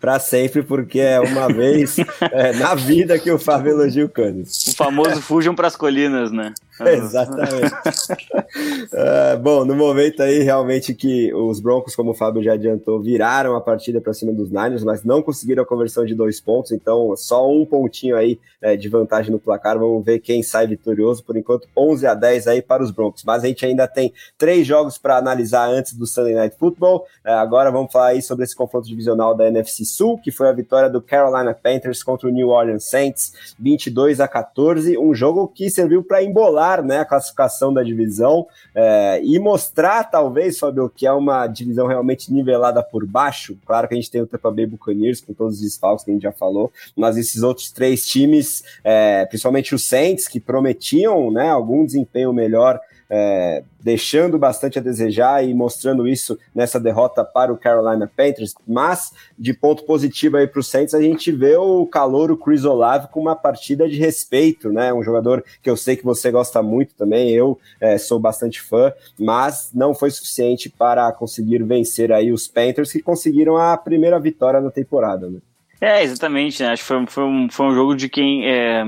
para sempre, porque é uma vez é, na vida que o Fábio elogia o Cousins. O famoso fujam para as colinas, né? [laughs] Exatamente. uh, [laughs] bom, no momento aí, realmente que os Broncos, como o Fábio já adiantou, viraram a partida para cima dos Niners, mas não conseguiram a conversão de dois pontos, então só um pontinho aí é, de vantagem no placar. Vamos ver quem sai vitorioso. Por enquanto, 11 a 10 aí para os Broncos. Mas a gente ainda tem três jogos para analisar antes do Sunday Night Football. Uh, agora vamos falar aí sobre esse confronto divisional da NFC Sul, que foi a vitória do Carolina Panthers contra o New Orleans Saints, 22 a 14. Um jogo que serviu para embolar né, a classificação da divisão é, e mostrar, talvez, Fabio, que é uma divisão realmente nivelada por baixo. Claro que a gente tem o Tampa Bay Buccaneers com todos os desfalques que a gente já falou, mas esses outros três times, é, principalmente os Saints, que prometiam né, algum desempenho melhor é, deixando bastante a desejar e mostrando isso nessa derrota para o Carolina Panthers, mas de ponto positivo aí para o Saints, a gente vê o calor, o Chris Olave com uma partida de respeito, né? Um jogador que eu sei que você gosta muito também, eu é, sou bastante fã, mas não foi suficiente para conseguir vencer aí os Panthers, que conseguiram a primeira vitória na temporada, né? É, exatamente, né? Acho que foi, foi, um, foi um jogo de quem é,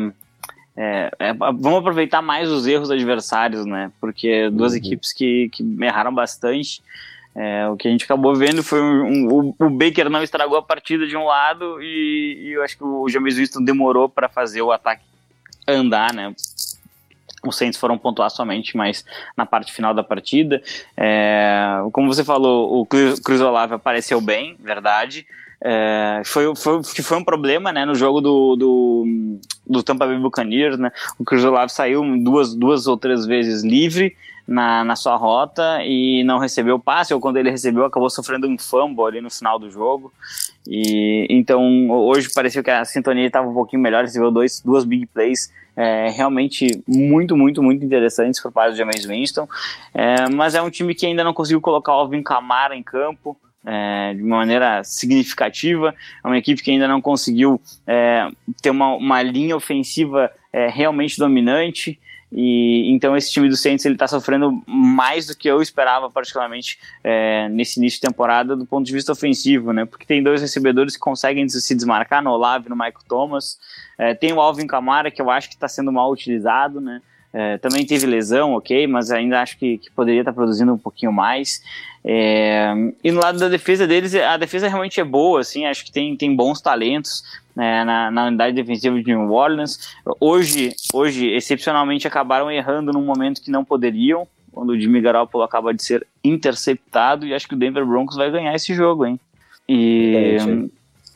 é, é, vamos aproveitar mais os erros adversários, né? Porque duas uhum. equipes que, que erraram bastante. É, o que a gente acabou vendo foi um, um, o, o Baker não estragou a partida de um lado e, e eu acho que o James Winston demorou para fazer o ataque andar, né? Os Saints foram pontuar somente, mas na parte final da partida. É, como você falou, o Cruz Olave apareceu bem, verdade. É, foi, foi, foi um problema né, no jogo do, do, do Tampa Bay Buccaneers. Né? O Olave saiu duas, duas ou três vezes livre na, na sua rota e não recebeu passe, ou quando ele recebeu, acabou sofrendo um fumble ali no final do jogo. E então hoje pareceu que a sintonia estava um pouquinho melhor, recebeu dois, duas big plays é, realmente muito, muito, muito interessantes por parte do James Winston. É, mas é um time que ainda não conseguiu colocar o Alvin Kamara em campo é, de maneira significativa. É uma equipe que ainda não conseguiu é, ter uma, uma linha ofensiva é, realmente dominante. E então esse time do Saints ele está sofrendo mais do que eu esperava, particularmente é, nesse início de temporada, do ponto de vista ofensivo, né? Porque tem dois recebedores que conseguem se desmarcar no Olave, no Michael Thomas. É, tem o Alvin Kamara que eu acho que está sendo mal utilizado, né? É, também teve lesão, ok, mas ainda acho que, que poderia estar produzindo um pouquinho mais. É, e no lado da defesa deles, a defesa realmente é boa, assim, acho que tem, tem bons talentos né, na, na, unidade defensiva de New Orleans. Hoje, hoje, excepcionalmente, acabaram errando num momento que não poderiam, quando o Jimmy Garoppolo acaba de ser interceptado, e acho que o Denver Broncos vai ganhar esse jogo, hein? E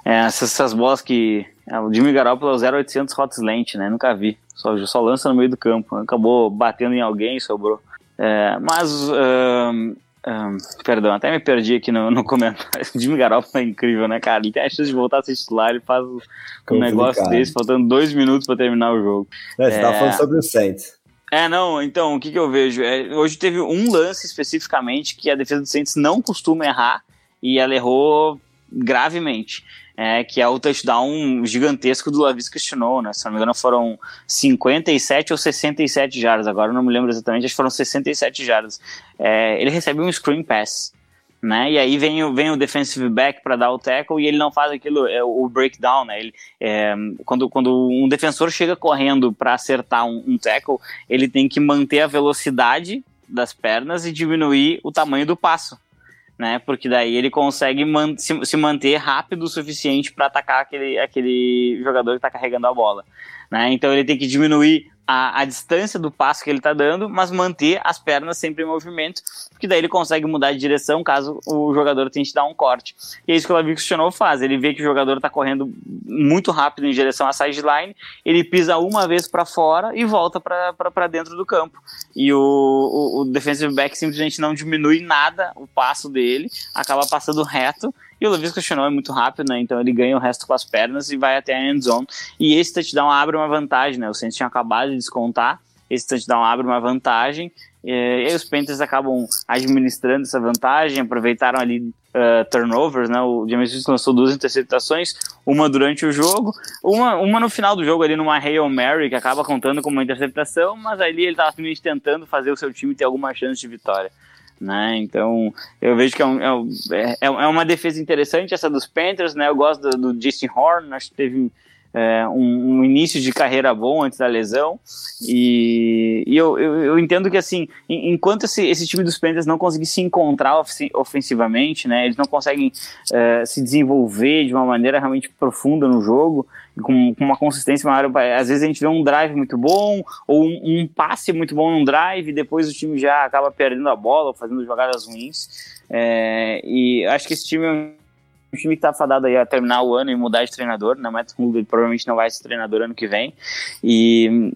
essas, essas bolas que. É, o Jimmy Garoppolo é o 0800 Hot Slant, né? Nunca vi. Só, só lança no meio do campo. Acabou batendo em alguém e sobrou. É, mas. Um, um, perdão, até me perdi aqui no, no [laughs] comentário. O Jimmy Garoppolo é incrível, né, cara? Ele tem a chance de voltar a ser titular, ele faz um negócio desse, faltando dois minutos para terminar o jogo. É, você é... tava falando sobre o Saints. É, não, então, o que, que eu vejo? É, hoje teve um lance especificamente que a defesa do Saints não costuma errar e ela errou gravemente é, que é o touchdown gigantesco do Lavis questionou, né? Se não me engano, foram 57 ou 67 jardas, agora não me lembro exatamente, acho que foram 67 jardas. É, ele recebe um screen pass. Né? E aí vem vem o defensive back para dar o tackle e ele não faz aquilo, é, o breakdown, né? Ele, é, quando, quando um defensor chega correndo para acertar um, um tackle, ele tem que manter a velocidade das pernas e diminuir o tamanho do passo né? Porque daí ele consegue man se, se, manter rápido o suficiente para atacar aquele, aquele jogador que está carregando a bola. Né? Então ele tem que diminuir a, a distância do passo que ele está dando, mas manter as pernas sempre em movimento, porque daí ele consegue mudar de direção caso o jogador tente dar um corte. E é isso que o Lavic faz. Ele vê que o jogador está correndo muito rápido em direção à sideline, ele pisa uma vez para fora e volta para dentro do campo. E o, o, o defensive back simplesmente não diminui nada o passo dele, acaba passando reto e o Levis questionou é muito rápido, né? Então ele ganha o resto com as pernas e vai até a end zone. E esse touchdown abre uma vantagem, né? O Saints tinha acabado de descontar. Esse touchdown abre uma vantagem. E aí os Panthers acabam administrando essa vantagem, aproveitaram ali uh, turnovers, né? O James Winston lançou duas interceptações, uma durante o jogo, uma, uma no final do jogo ali numa Hail Mary, que acaba contando como uma interceptação, mas ali ele estava simplesmente tentando fazer o seu time ter alguma chance de vitória né? Então eu vejo que é, um, é, é, é, uma defesa interessante essa dos Panthers, né? Eu gosto do, do Jason Horn, acho que teve é, um, um, início de carreira bom antes da lesão. E, e eu, eu, eu, entendo que, assim, enquanto esse, esse time dos Panthers não conseguir se encontrar ofensivamente, né, eles não conseguem é, se desenvolver de uma maneira realmente profunda no jogo, com, com, uma consistência maior. Às vezes a gente vê um drive muito bom, ou um, um passe muito bom num drive, e depois o time já acaba perdendo a bola, ou fazendo jogadas ruins. É, e acho que esse time é um time que está fadado aí a terminar o ano e mudar de treinador, né? Rule provavelmente não vai ser treinador ano que vem. E,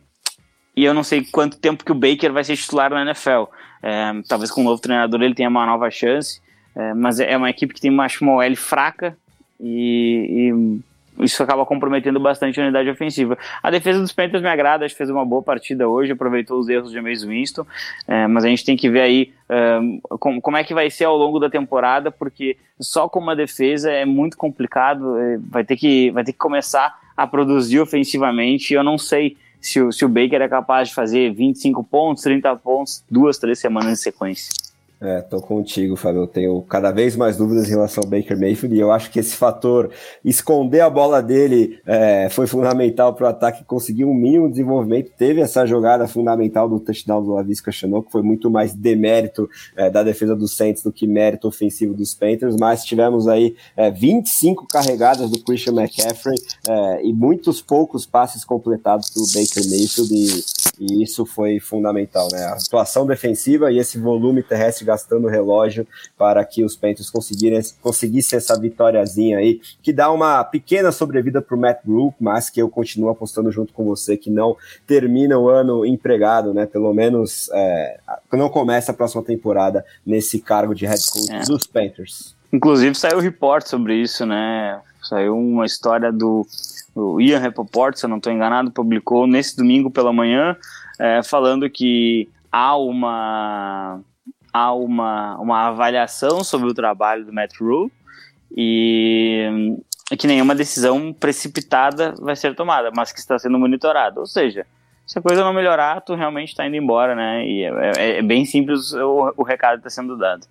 e eu não sei quanto tempo que o Baker vai ser titular na NFL. É, talvez com um novo treinador ele tenha uma nova chance, é, mas é uma equipe que tem uma, uma OL fraca e, e isso acaba comprometendo bastante a unidade ofensiva. A defesa dos Panthers me agrada, acho que fez uma boa partida hoje, aproveitou os erros de James Winston, é, mas a gente tem que ver aí é, como, como, é que vai ser ao longo da temporada, porque só com uma defesa é muito complicado, é, vai, ter que, vai ter que começar a produzir ofensivamente, e eu não sei se o, se o Baker é capaz de fazer 25 pontos, 30 pontos, duas, três semanas em sequência. É, tô contigo, Fábio. Eu tenho cada vez mais dúvidas em relação ao Baker Mayfield e eu acho que esse fator esconder a bola dele é, foi fundamental para o ataque conseguir um mínimo desenvolvimento. Teve essa jogada fundamental do touchdown do Lavisca Chanot, que foi muito mais demérito é, da defesa dos Saints do que mérito ofensivo dos Panthers, mas tivemos aí é, 25 carregadas do Christian McCaffrey é, e muitos poucos passes completados do Baker Mayfield e, e isso foi fundamental, né? A atuação defensiva e esse volume terrestre gastando relógio para que os Panthers conseguissem essa vitóriazinha aí, que dá uma pequena sobrevida para o Matt Rule, mas que eu continuo apostando junto com você que não termina o ano empregado, né? Pelo menos é, não começa a próxima temporada nesse cargo de head coach é. dos Panthers. Inclusive saiu um report sobre isso, né? Saiu uma história do, do Ian Rapoport, se eu não estou enganado, publicou nesse domingo pela manhã, é, falando que há uma há uma, uma avaliação sobre o trabalho do Matt Rule e que nenhuma decisão precipitada vai ser tomada, mas que está sendo monitorada. Ou seja, se a coisa não melhorar, tu realmente está indo embora, né? E é, é, é bem simples o, o recado está sendo dado.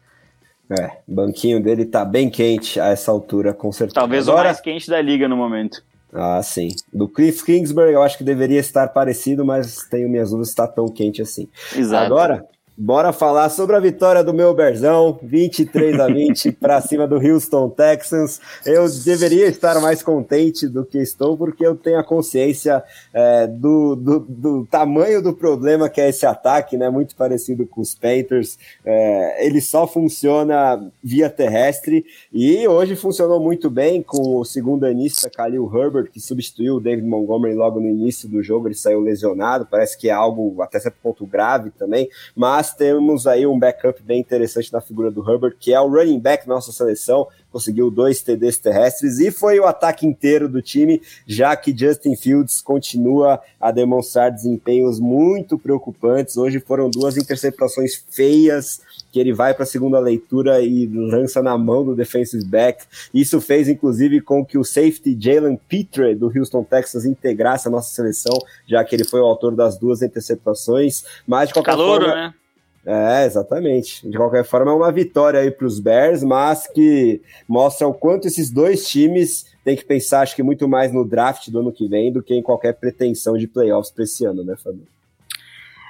É, o banquinho dele tá bem quente a essa altura, com certeza. Talvez Agora... o mais quente da liga no momento. Ah, sim. Do Cliff Kingsbury eu acho que deveria estar parecido, mas tenho minhas dúvidas se está tão quente assim. Exato. Agora, Bora falar sobre a vitória do meu Berzão, 23 a 20 [laughs] para cima do Houston Texans. Eu deveria estar mais contente do que estou, porque eu tenho a consciência é, do, do, do, tamanho do problema que é esse ataque, né? Muito parecido com os Panthers. É, ele só funciona via terrestre e hoje funcionou muito bem com o segundo anista Khalil Herbert, que substituiu o David Montgomery logo no início do jogo. Ele saiu lesionado, parece que é algo até certo ponto grave também, mas temos aí um backup bem interessante na figura do Herbert, que é o running back da nossa seleção, conseguiu dois TDs terrestres e foi o ataque inteiro do time, já que Justin Fields continua a demonstrar desempenhos muito preocupantes. Hoje foram duas interceptações feias que ele vai para a segunda leitura e lança na mão do defensive back. Isso fez, inclusive, com que o safety Jalen Petre, do Houston Texas, integrasse a nossa seleção, já que ele foi o autor das duas interceptações. Mas, de qualquer Calouro, forma... né? É, exatamente. De qualquer forma, é uma vitória aí para os Bears, mas que mostra o quanto esses dois times têm que pensar, acho que muito mais no draft do ano que vem do que em qualquer pretensão de playoffs para esse ano, né, Fabio?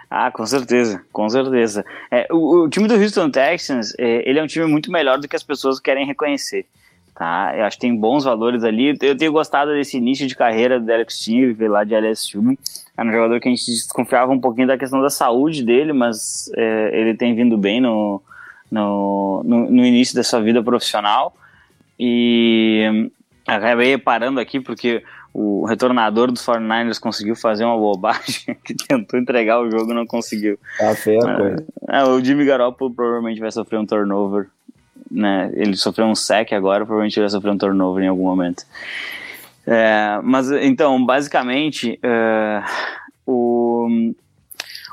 Ah, com certeza, com certeza. É, o, o, time do Houston Texans, é, ele é um time muito melhor do que as pessoas querem reconhecer. Tá? Eu acho que tem bons valores ali. Eu tenho gostado desse início de carreira do Alex Steve lá de LSU. Era um jogador que a gente desconfiava um pouquinho da questão da saúde dele, mas é, ele tem vindo bem no, no, no, no, início da sua vida profissional. E acabei parando aqui porque o retornador dos 49ers conseguiu fazer uma bobagem [laughs] que tentou entregar o jogo e não conseguiu. Tá feia a coisa. É, o Jimmy Garoppolo provavelmente vai sofrer um turnover. Né? Ele sofreu um sec agora, provavelmente ele vai sofrer um turnover em algum momento. É, mas então, basicamente, é, o,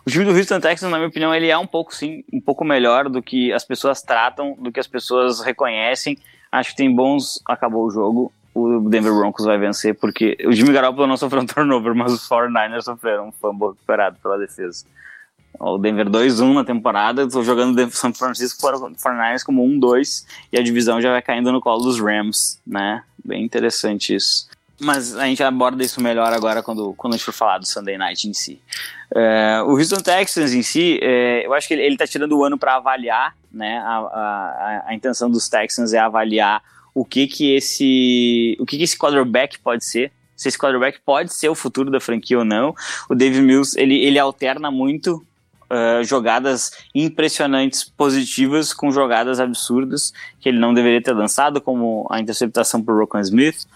o time do Houston Texans, na minha opinião, ele é um pouco sim, um pouco melhor do que as pessoas tratam, do que as pessoas reconhecem. Acho que tem bons. Acabou o jogo. O Denver Broncos vai vencer, porque o Jimmy Garoppolo não sofreu um [laughs] turnover, mas os 49ers sofreram um fumble recuperado pela defesa. O Denver 2-1 na temporada, estou jogando São Francisco 49ers como 1-2 e a divisão já vai caindo no colo dos Rams, né? Bem interessante isso. Mas a gente aborda isso melhor agora quando, quando a gente for falar do Sunday Night em si. É, o Houston Texans em si, é, eu acho que ele está tirando o ano para avaliar, né? A, a, a, intenção dos Texans é avaliar o que que esse, o que que esse quarterback pode ser, se esse quarterback pode ser o futuro da franquia ou não. O David Mills ele, ele alterna muito Uh, jogadas impressionantes positivas com jogadas absurdas que ele não deveria ter lançado, como a interceptação por Rocco Smith.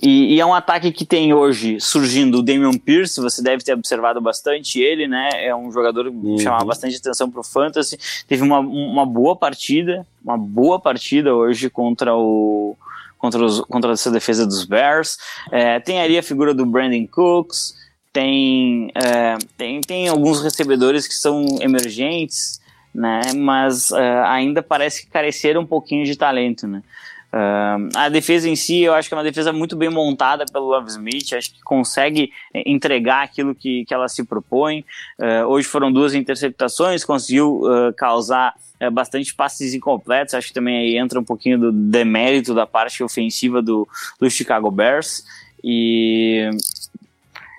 E, e, é um ataque que tem hoje surgindo o Damian Pierce, você deve ter observado bastante ele, né? É um jogador que uhum. chamava bastante atenção pro Fantasy. Teve uma, uma boa partida, uma boa partida hoje contra o. Contra, os, contra essa defesa dos Bears. É, tem ali a figura do Brandon Cooks, tem, é, tem, tem alguns recebedores que são emergentes, né? Mas é, ainda parece que careceram um pouquinho de talento, né? Uh, a defesa em si, eu acho que é uma defesa muito bem montada pelo Love Smith, acho que consegue entregar aquilo que, que ela se propõe. Uh, hoje foram duas interceptações, conseguiu uh, causar eh, bastante passes incompletos, acho que também aí entra um pouquinho do demérito da parte ofensiva do, do Chicago Bears. E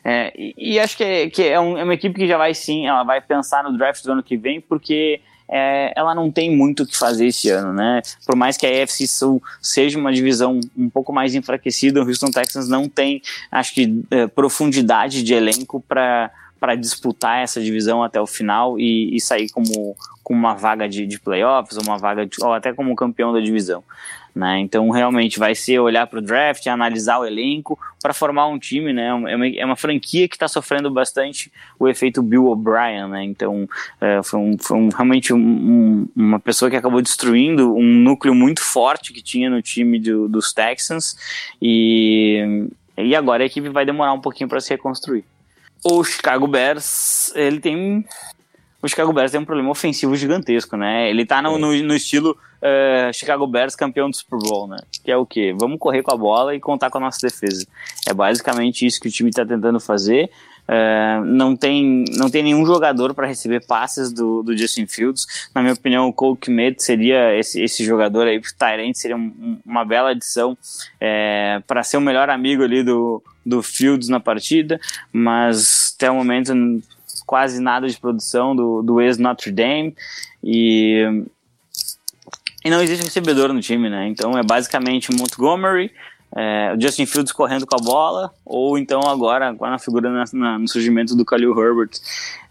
é, e, e, acho que, é, que é, um, é, uma equipe que já vai sim, ela vai pensar no draft do ano que vem, porque é, ela não tem muito o que fazer esse ano, né? Por mais que a AFC Sul seja uma divisão um pouco mais enfraquecida, o Houston Texans não tem, acho que, é, profundidade de elenco para para disputar essa divisão até o final e, e sair como, como uma vaga de, de playoffs uma vaga de, ou até como campeão da divisão. Né? Então, realmente vai ser olhar para o draft, analisar o elenco para formar um time. Né? É, uma, é uma franquia que está sofrendo bastante o efeito Bill O'Brien. Né? Então, é, foi, um, foi um, realmente um, uma pessoa que acabou destruindo um núcleo muito forte que tinha no time do, dos Texans. E, e agora a equipe vai demorar um pouquinho para se reconstruir. O Chicago Bears, ele tem o Chicago Bears tem um problema ofensivo gigantesco, né? Ele tá no, no, no estilo uh, Chicago Bears campeão do Super Bowl, né? Que é o quê? Vamos correr com a bola e contar com a nossa defesa. É basicamente isso que o time tá tentando fazer. Uh, não, tem, não tem nenhum jogador para receber passes do, do Justin Fields. Na minha opinião, o Cole Kmet seria esse, esse jogador aí, Tyrant, seria um, uma bela adição é, para ser o melhor amigo ali do, do Fields na partida, mas até o momento quase nada de produção do, do ex-Notre Dame e, e não existe recebedor no time, né? Então é basicamente Montgomery, é, o Justin Fields correndo com a bola, ou então agora, agora na figura na, na, no surgimento do Khalil Herbert,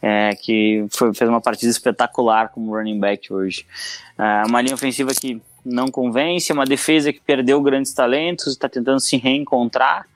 é, que foi, fez uma partida espetacular como running back hoje. É, uma linha ofensiva que não convence, uma defesa que perdeu grandes talentos, está tentando se reencontrar.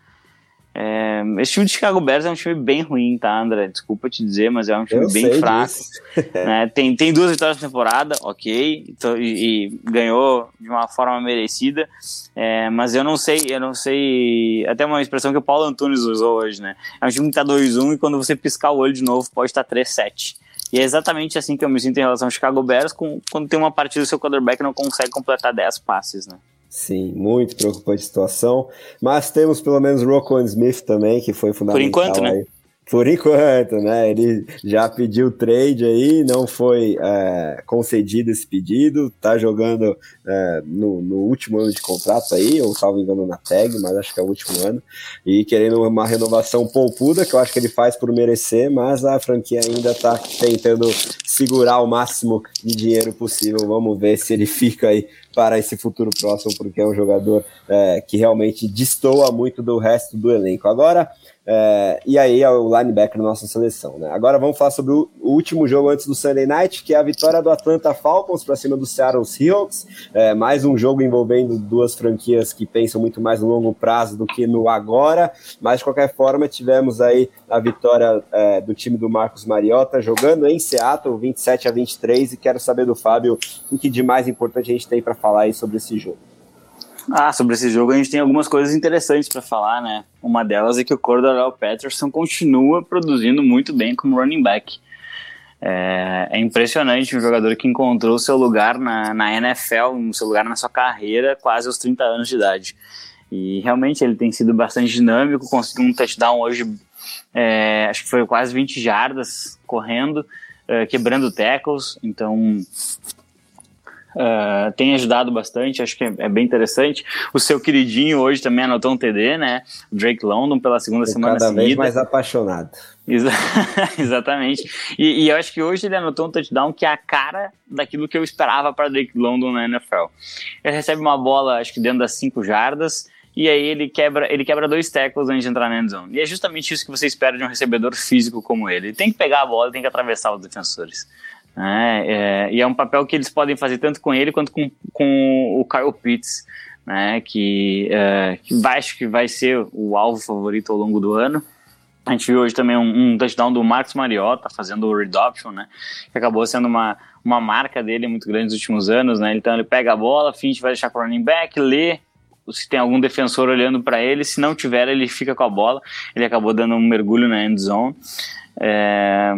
É, esse time de Chicago Bears é um time bem ruim, tá, André? Desculpa te dizer, mas é um time Eu bem fraco. [laughs] né? tem, tem duas vitórias na temporada, ok, e, e, ganhou de uma forma merecida, é, mas eu não sei, eu não sei. Até uma expressão que o Paulo Antunes usou hoje, né? É um time que tá 2-1 e quando você piscar o olho de novo pode estar tá 3-7. E é exatamente assim que eu me sinto em relação ao Chicago Bears, com, quando tem uma partida e o seu quarterback não consegue completar 10 passes, né? Sim, muito preocupante a situação. Mas temos pelo menos Rocco Smith também, que foi fundamental. Por enquanto, né? aí. Por enquanto, né? Ele já pediu trade aí, não foi é, concedido esse pedido, tá jogando é, no, no, último ano de contrato aí, ou salvo engano na tag, mas acho que é o último ano, e querendo uma renovação poupuda, que eu acho que ele faz por merecer, mas a franquia ainda tá tentando segurar o máximo de dinheiro possível. Vamos ver se ele [laughs] fica aí para esse futuro próximo, porque é um jogador é, que realmente destoa muito do resto do elenco. Agora, é, e aí é o linebacker da nossa seleção. Né? Agora vamos falar sobre o, último jogo antes do Sunday Night, que é a vitória do Atlanta Falcons para cima do Seattle Seahawks. É, mais um jogo envolvendo duas franquias que pensam muito mais no longo prazo do que no agora. Mas de qualquer forma, tivemos aí a vitória é, do time do Marcos Mariota jogando em Seattle, 27 a 23. E quero saber do Fábio o que de mais importante a gente tem para falar aí sobre esse jogo. Ah, sobre esse jogo a gente tem algumas coisas interessantes para falar, né? Uma delas é que o Cordell Patterson continua produzindo muito bem como running back. É, é, impressionante um jogador que encontrou seu lugar na, na NFL, seu lugar na sua carreira, quase aos 30 anos de idade. E realmente ele tem sido bastante dinâmico, conseguiu um touchdown hoje, é, acho que foi quase 20 jardas correndo, é, quebrando tackles. Então Uh, tem ajudado bastante, acho que é, é, bem interessante. O seu queridinho hoje também anotou um TD, né? Drake London pela segunda Tô semana cada seguida. vez mais apaixonado. Exa [laughs] exatamente. E, e, eu acho que hoje ele anotou um touchdown que é a cara daquilo que eu esperava para Drake London na NFL. Ele recebe uma bola, acho que dentro das 5 jardas, e aí ele quebra, ele quebra dois tackles antes de entrar na endzone. E é justamente isso que você espera de um recebedor físico como ele. Ele tem que pegar a bola, tem que atravessar os defensores. É, é, e é um papel que eles podem fazer tanto com ele quanto com, com o Kyle Pitts, né, que, é, que acho que vai ser o alvo favorito ao longo do ano. A gente viu hoje também um, um touchdown do Marcos Mariota fazendo o redoption, né, que acabou sendo uma, uma marca dele muito grande nos últimos anos, né, então ele pega a bola, finge vai deixar para o running back, lê, se tem algum defensor olhando para ele, se não tiver, ele fica com a bola. Ele acabou dando um mergulho na end zone. É,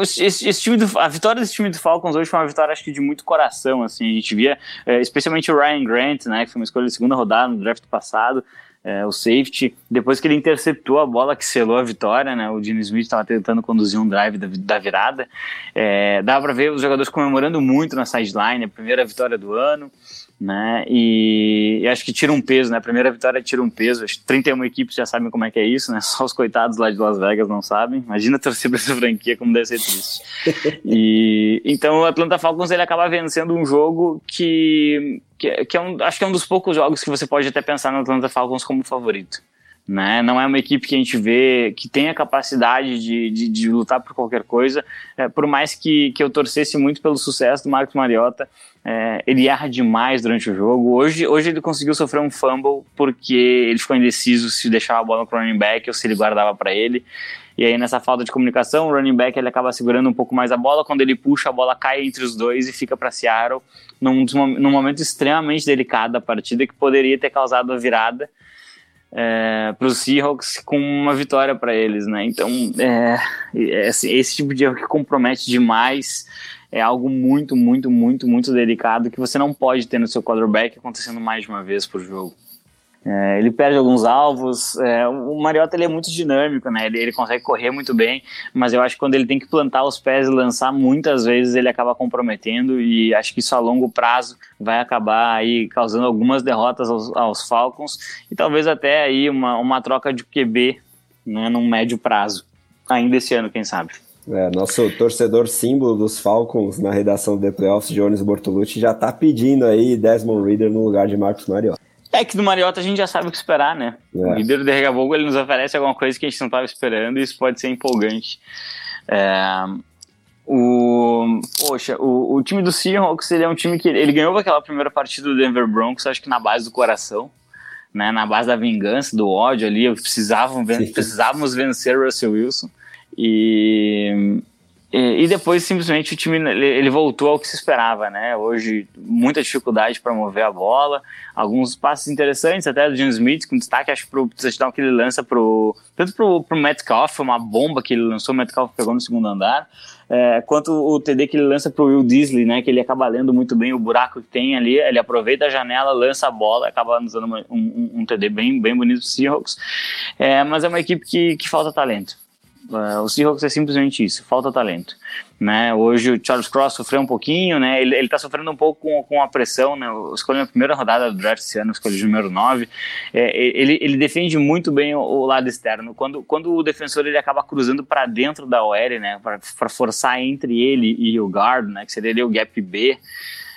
esse, esse, time do, a vitória desse time do Falcons hoje foi uma vitória, acho que de muito coração, assim, a gente via, é, especialmente o Ryan Grant, né, que foi uma escolha de segunda rodada no draft passado, é, o safety, depois que ele interceptou a bola que selou a vitória, né, o Gene Smith estava tentando conduzir um drive da, da virada, é, dava para ver os jogadores comemorando muito na sideline, a primeira vitória do ano, né? E, e, acho que tira um peso, né? A primeira vitória tira um peso. Acho que 31 equipes já sabem como é que é isso, né? [laughs] Só os coitados lá de Las Vegas não sabem. Imagina torcer para [laughs] essa franquia como deve ser triste. e então o Atlanta Falcons ele acaba vencendo um jogo que, que, que é um, acho que é um dos poucos jogos que você pode até pensar no Atlanta Falcons como favorito. Né? Não é uma equipe que a gente vê que tem a capacidade de, de, de lutar por qualquer coisa. É, por mais que, que eu torcesse muito pelo sucesso do Marcos Mariota, é, ele erra demais durante o jogo. Hoje, hoje ele conseguiu sofrer um fumble porque ele ficou indeciso se deixava a bola para o running back ou se ele guardava para ele. E aí, nessa falta de comunicação, o running back ele acaba segurando um pouco mais a bola. Quando ele puxa, a bola cai entre os dois e fica para Seattle num, num momento extremamente delicado da partida que poderia ter causado a virada é, para os Seahawks com uma vitória para eles, né? Então, é, é, assim, esse tipo de erro que compromete demais é algo muito, muito, muito, muito delicado que você não pode ter no seu quarterback acontecendo mais de uma vez por jogo. É, ele perde alguns alvos. É, o Mariota ele é muito dinâmico, né? Ele, ele, consegue correr muito bem, mas eu acho que quando ele tem que plantar os pés e lançar, muitas vezes ele acaba comprometendo e acho que isso a longo prazo vai acabar aí causando algumas derrotas aos, aos Falcons e talvez até aí uma, uma troca de QB, né? Num médio prazo, ainda esse ano, quem sabe. É, nosso torcedor símbolo dos Falcons na redação do The Playoffs, Jones Bortolucci, já tá pedindo aí Desmond Reader no lugar de Marcos Mariota. É que do Mariota a gente já sabe o que esperar, né? É. O líder do Regabogo ele nos oferece alguma coisa que a gente não estava esperando e isso pode ser empolgante. É, o, poxa, o, o time do Seahawks ele é um time que ele ganhou aquela primeira partida do Denver Broncos, acho que na base do coração, né? Na base da vingança, do ódio ali, precisavam, precisávamos vencer Russell Wilson. E e, e, depois simplesmente o time ele voltou ao que se esperava, né? Hoje muita dificuldade para mover a bola, alguns passes interessantes até do James Smith com destaque acho pro touchdown que ele lança pro tanto pro, pro Metcalf, uma bomba que ele lançou, o Metcalf pegou no segundo andar, é, quanto o TD que ele lança pro Will Disley, né? Que ele acaba lendo muito bem o buraco que tem ali, ele aproveita a janela, lança a bola, acaba usando uma, um, um, TD bem bem bonito do Seahawks, é, mas é uma equipe que, que falta talento Uh, o Seahawks é simplesmente isso, falta talento. Né? Hoje o Charles Cross sofreu um pouquinho, né? ele, está sofrendo um pouco com, com a pressão, né? escolheu na primeira rodada do draft esse ano, escolheu número 9. É, ele, ele defende muito bem o, o, lado externo. Quando, quando o defensor ele acaba cruzando para dentro da OL, né? para forçar entre ele e o guard, né? que seria ali o gap B,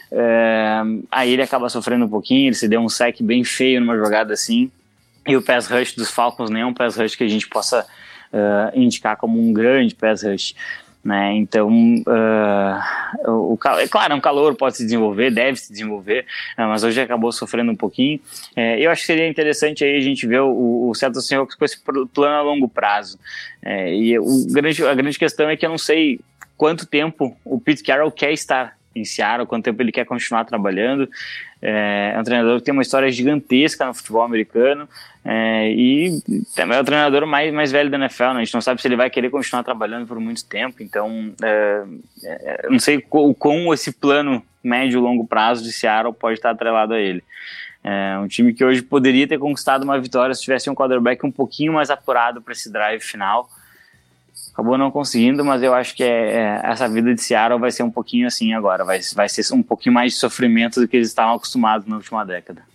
é, aí ele acaba sofrendo um pouquinho, ele se deu um sec bem feio numa jogada assim. E o pass rush dos Falcons nem é um pass rush que a gente possa uh, indicar como um grande pass rush. Né? Então, uh, o, é claro, é um calor pode se desenvolver, deve se desenvolver, uh, mas hoje acabou sofrendo um pouquinho. Uh, eu acho que seria interessante aí a gente ver o, o Seattle Seahawks com esse plano a longo prazo. e o grande, a grande questão é que eu não sei quanto tempo o Pete Carroll quer estar em Seattle, quanto tempo ele quer continuar trabalhando. É, é um treinador que tem uma história gigantesca no futebol americano é, e também é o treinador mais, mais velho da NFL. Né? A gente não sabe se ele vai querer continuar trabalhando por muito tempo. Então, é, é, não sei o quão esse plano médio e longo prazo de Seattle pode estar atrelado a ele. É um time que hoje poderia ter conquistado uma vitória se tivesse um quarterback um pouquinho mais apurado para esse drive final. Acabou não conseguindo, mas eu acho que é, é, essa vida de Seattle vai ser um pouquinho assim agora, vai, vai ser um pouquinho mais de sofrimento do que eles estavam acostumados na última década.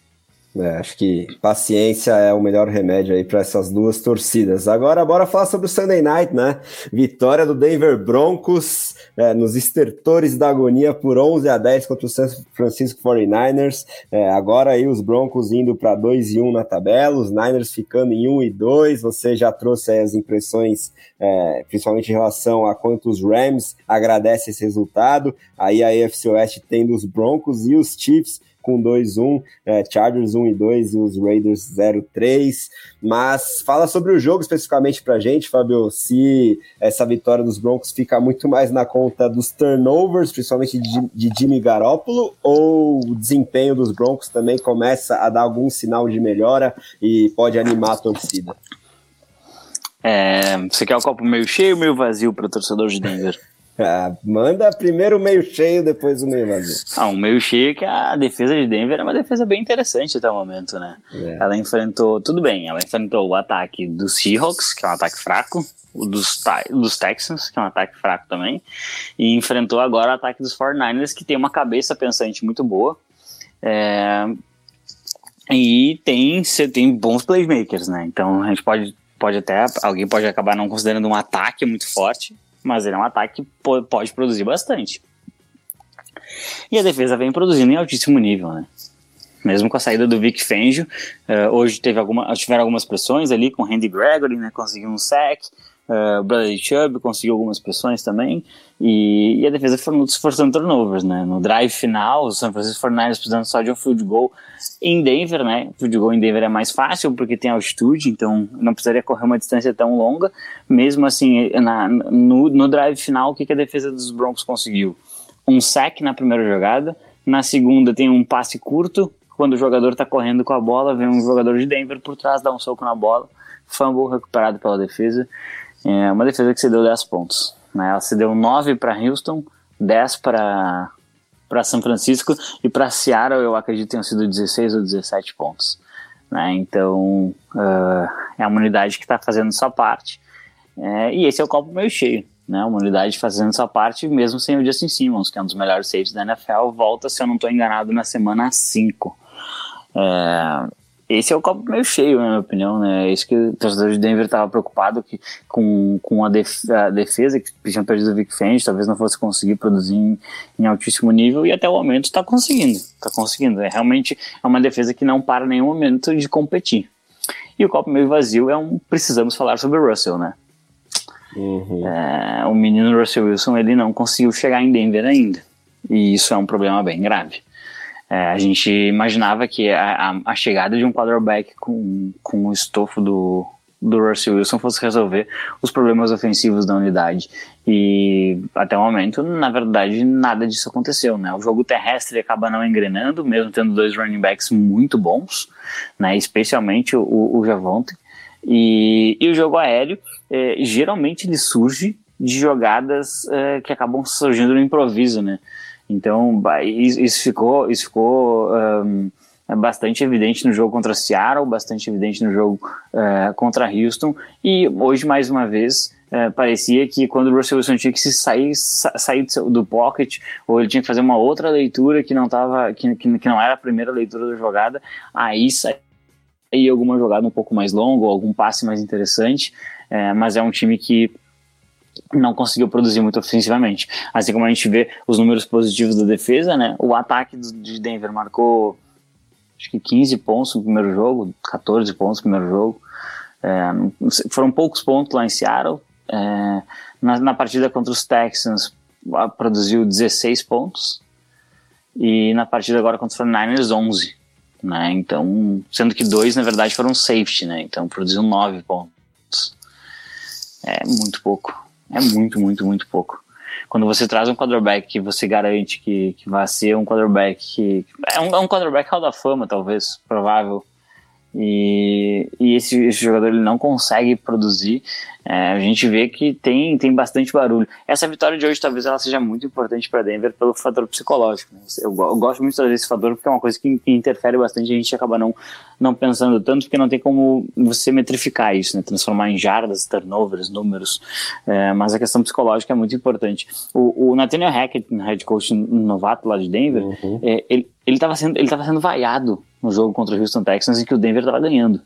É, acho que paciência é o melhor remédio aí para essas duas torcidas. Agora, bora falar sobre o Sunday Night, né? Vitória do Denver Broncos é, nos estertores da agonia por 11 a 10 contra o San Francisco 49ers. É, agora aí os Broncos indo para 2 e 1 na tabela, os Niners ficando em 1 e 2. Você já trouxe as impressões, é, principalmente em relação a quantos Rams agradece esse resultado. Aí a AFC West tendo os Broncos e os Chiefs com 2-1, é, Chargers 1 e 2 e os Raiders 0-3. Mas fala sobre o jogo especificamente pra gente, Fábio, se essa vitória dos Broncos fica muito mais na conta dos turnovers, principalmente de, de Jimmy Garoppolo, ou o desempenho dos Broncos também começa a dar algum sinal de melhora e pode animar a torcida? É, você quer o copo meio cheio ou meio vazio para o torcedor de Denver? [laughs] Ah, manda primeiro o meio cheio, depois o meio vazio. Ah, um meio cheio que a defesa de Denver é uma defesa bem interessante até o momento, né? É. Ela enfrentou, tudo bem, ela enfrentou o ataque dos Seahawks, que é um ataque fraco, o dos, dos Texans, que é um ataque fraco também, e enfrentou agora o ataque dos 49ers, que tem uma cabeça pensante muito boa. É, e tem, tem bons playmakers, né? Então a gente pode, pode até, alguém pode acabar não considerando um ataque muito forte, mas ele é um ataque que pode produzir bastante. E a defesa vem produzindo em altíssimo nível, né? Mesmo com a saída do Vic Fangio, uh, hoje teve alguma, tiveram algumas pressões ali com o Randy Gregory, né? Conseguiu um sack, uh, Bradley Chubb conseguiu algumas pressões também, e, e a defesa foi forçando turnovers, né? No drive final, o San Francisco 49ers precisando só de um field goal em Denver, né? Field goal em Denver é mais fácil porque tem altitude, então não precisaria correr uma distância tão longa. Mesmo assim, na, no, no drive final, o que, que a defesa dos Broncos conseguiu? Um sack na primeira jogada, na segunda tem um passe curto, quando o jogador está correndo com a bola, vem um jogador de Denver por trás, dá um soco na bola, fumble recuperado pela defesa. É uma defesa que cedeu 10 pontos. Né? Ela cedeu 9 para Houston, 10 para para São Francisco e para Seattle eu acredito tenham sido 16 ou 17 pontos. Né? Então uh, é uma unidade que está fazendo sua parte é, e esse é o copo meio cheio. Né? Uma unidade fazendo sua parte mesmo sem o Justin Simmons, que é um dos melhores safes da NFL, volta, se eu não estou enganado, na semana 5. É, esse é o copo meio cheio, na minha opinião, né? É isso que o torcedor de Denver estava preocupado que, com, com a, def, a defesa, que tinham perdido o Vic Fangio, talvez não fosse conseguir produzir em, em altíssimo nível, e até o momento está conseguindo. Está conseguindo. É realmente é uma defesa que não para nenhum momento de competir. E o copo meio vazio é um. Precisamos falar sobre o Russell, né? Uhum. É, o menino Russell Wilson ele não conseguiu chegar em Denver ainda. E isso é um problema bem grave. É, a gente imaginava que a, a, chegada de um quarterback com, com o estofo do, do Russell Wilson fosse resolver os problemas ofensivos da unidade. E até o momento, na verdade, nada disso aconteceu. Né? O jogo terrestre acaba não engrenando, mesmo tendo dois running backs muito bons, né? especialmente o, o Javonte. E, e o jogo aéreo, é, geralmente ele surge de jogadas é, que acabam surgindo no improviso, né? Então, isso ficou, isso ficou um, bastante evidente no jogo contra Seattle, bastante evidente no jogo uh, contra Houston, e hoje, mais uma vez, uh, parecia que quando o Russell Wilson tinha que se sair, sa sair do pocket, ou ele tinha que fazer uma outra leitura que não, tava, que, que, que não era a primeira leitura da jogada, aí saía alguma jogada um pouco mais longa, ou algum passe mais interessante, uh, mas é um time que não conseguiu produzir muito ofensivamente. Assim como a gente vê os números positivos da defesa, né? O ataque de Denver marcou acho que 15 pontos no primeiro jogo, 14 pontos no primeiro jogo. É, foram poucos pontos lá em Seattle. É, na, na, partida contra os Texans produziu 16 pontos. E na partida agora contra os 49ers, 11. Né? Então, sendo que dois, na verdade, foram safety, né? Então produziu 9 pontos. É muito pouco. É muito, muito, muito pouco. Quando você traz um quarterback que você garante que, que vai ser um quarterback que. É um, é um quarterback hall da fama, talvez, provável. E, e esse, esse, jogador ele não consegue produzir, é, a gente vê que tem, tem bastante barulho. Essa vitória de hoje talvez ela seja muito importante para Denver pelo fator psicológico. Né? Eu, eu, gosto muito de trazer esse fator porque é uma coisa que, que, interfere bastante a gente acaba não, não pensando tanto porque não tem como você metrificar isso, né? transformar em jardas, turnovers, números. É, mas a questão psicológica é muito importante. O, o Nathaniel Hackett, head coach novato lá de Denver, uhum. é, ele estava sendo, ele sendo vaiado no jogo contra o Houston Texans em que o Denver estava ganhando.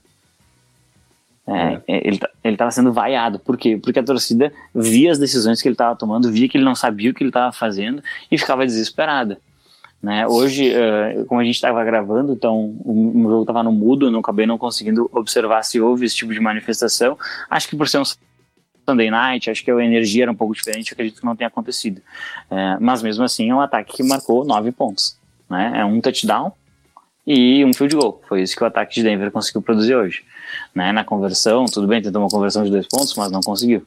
É, é. Ele, ele tava sendo vaiado. Por quê? Porque a torcida via as decisões que ele estava tomando, via que ele não sabia o que ele estava fazendo e ficava desesperada. Né? Hoje, uh, como a gente estava gravando, então o, o jogo estava no mudo, eu não acabei não conseguindo observar se houve esse tipo de manifestação. Acho que por ser um Sunday Night, acho que a energia era um pouco diferente, acredito que não tenha acontecido. É, mas mesmo assim, é um ataque que marcou nove pontos. Né? É um touchdown e um field goal. Foi isso que o ataque de Denver conseguiu produzir hoje né, na conversão, tudo bem, tentou uma conversão de dois pontos, mas não conseguiu.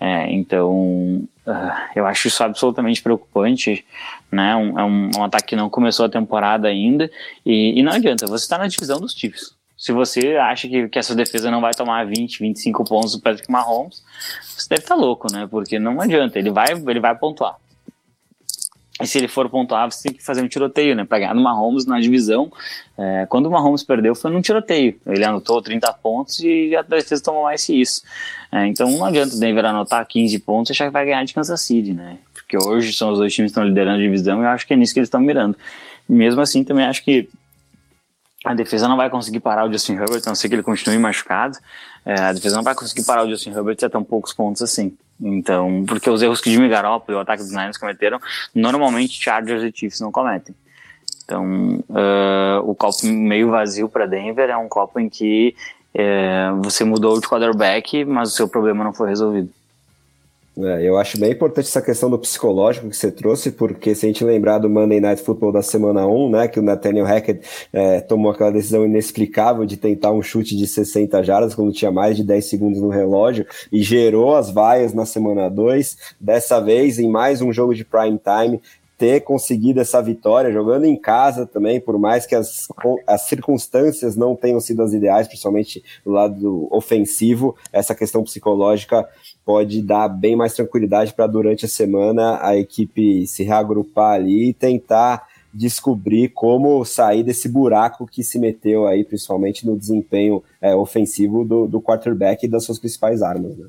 É, então, uh, eu acho isso absolutamente preocupante, né, um, é um, um, ataque que não começou a temporada ainda, e, e não adianta, você está na divisão dos Chiefs. Se você acha que, que essa defesa não vai tomar 20, 25 pontos do Patrick Mahomes, você deve estar tá louco, né, porque não adianta, ele vai, ele vai pontuar. E se ele for pontuar, você tem que fazer um tiroteio, né? Pra ganhar no Mahomes na divisão. É, quando o Mahomes perdeu, foi num tiroteio. Ele anotou 30 pontos e a defesa tomou mais que isso. É, então não adianta o Denver anotar 15 pontos e achar que vai ganhar de Kansas City, né? Porque hoje são os dois times que estão liderando a divisão e eu acho que é nisso que eles estão mirando. Mesmo assim, também acho que a defesa não vai conseguir parar o Justin Herbert, a não ser que ele continue machucado. É, a defesa não vai conseguir parar o Justin Herbert a tão poucos pontos assim. Então, porque os erros que Jimmy Garoppolo e o ataque dos Niners cometeram, normalmente Chargers e Chiefs não cometem. Então, uh, o copo meio vazio para Denver é um copo em que uh, você mudou de quarterback, mas o seu problema não foi resolvido. É, eu acho bem importante essa questão do psicológico que você trouxe, porque se a gente lembrar do Monday Night Football da semana 1, né, que o Nathaniel Hackett é, tomou aquela decisão inexplicável de tentar um chute de 60 jardas quando tinha mais de 10 segundos no relógio e gerou as vaias na semana 2. Dessa vez, em mais um jogo de prime time, ter conseguido essa vitória jogando em casa também, por mais que as, as circunstâncias não tenham sido as ideais, principalmente do lado ofensivo, essa questão psicológica pode dar bem mais tranquilidade para durante a semana a equipe se reagrupar ali e tentar descobrir como sair desse buraco que se meteu aí, principalmente no desempenho é, ofensivo do, do quarterback e das suas principais armas. Né?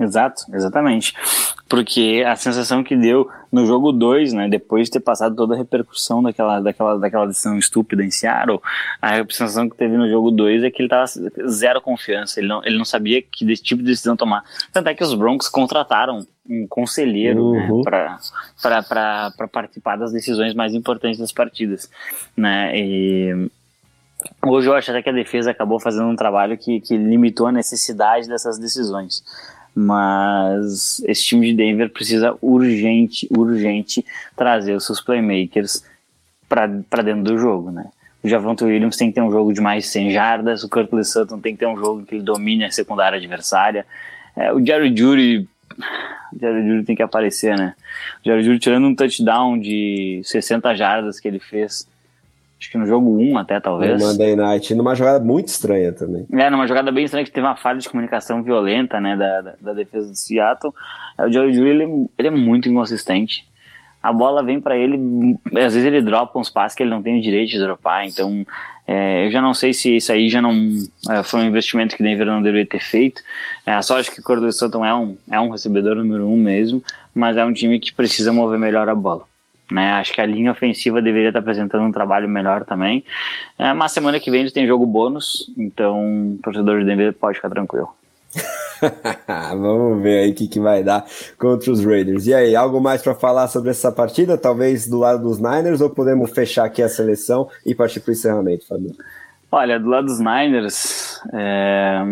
Exato, exatamente. Porque a sensação que deu no jogo 2, né, depois de ter passado toda a repercussão daquela, daquela, daquela decisão estúpida em Seattle, a sensação que teve no jogo 2 é que ele tava zero confiança, ele não, ele não sabia que desse tipo de decisão tomar. Tanto é que os Broncos contrataram um conselheiro né, uhum. né, para participar das decisões mais importantes das partidas. Né, e hoje eu acho até que a defesa acabou fazendo um trabalho que, que limitou a necessidade dessas decisões mas esse time de Denver precisa urgente, urgente trazer os seus playmakers para dentro do jogo, né? O Javonte Williams tem que ter um jogo de mais de 100 jardas, o Curtis Sutton tem que ter um jogo que ele domine a secundária adversária. É, o Jerry Judy, o Jerry Judy tem que aparecer, né? O Jerry Judy tirando um touchdown de 60 jardas que ele fez Acho que no jogo 1 até, talvez. No Monday Night, numa jogada muito estranha também. É, numa jogada bem estranha, que teve uma falha de comunicação violenta, né, da, da, da defesa do Seattle. É, o Joey Jury, ele, ele é muito inconsistente. A bola vem para ele, às vezes ele dropa uns passes que ele não tem o direito de dropar, então é, eu já não sei se isso aí já não é, foi um investimento que Denver não deveria ter feito. É, a sorte que o Cordo Sutton é um, é um recebedor número um mesmo, mas é um time que precisa mover melhor a bola. Né? Acho que a linha ofensiva deveria estar apresentando um trabalho melhor também. É, mas semana que vem eles têm jogo bônus, então o torcedor de Denver pode ficar tranquilo. [laughs] Vamos ver aí o que, que vai dar contra os Raiders. E aí, algo mais para falar sobre essa partida? Talvez do lado dos Niners ou podemos fechar aqui a seleção e partir para o encerramento, Fabio? Olha, do lado dos Niners, é...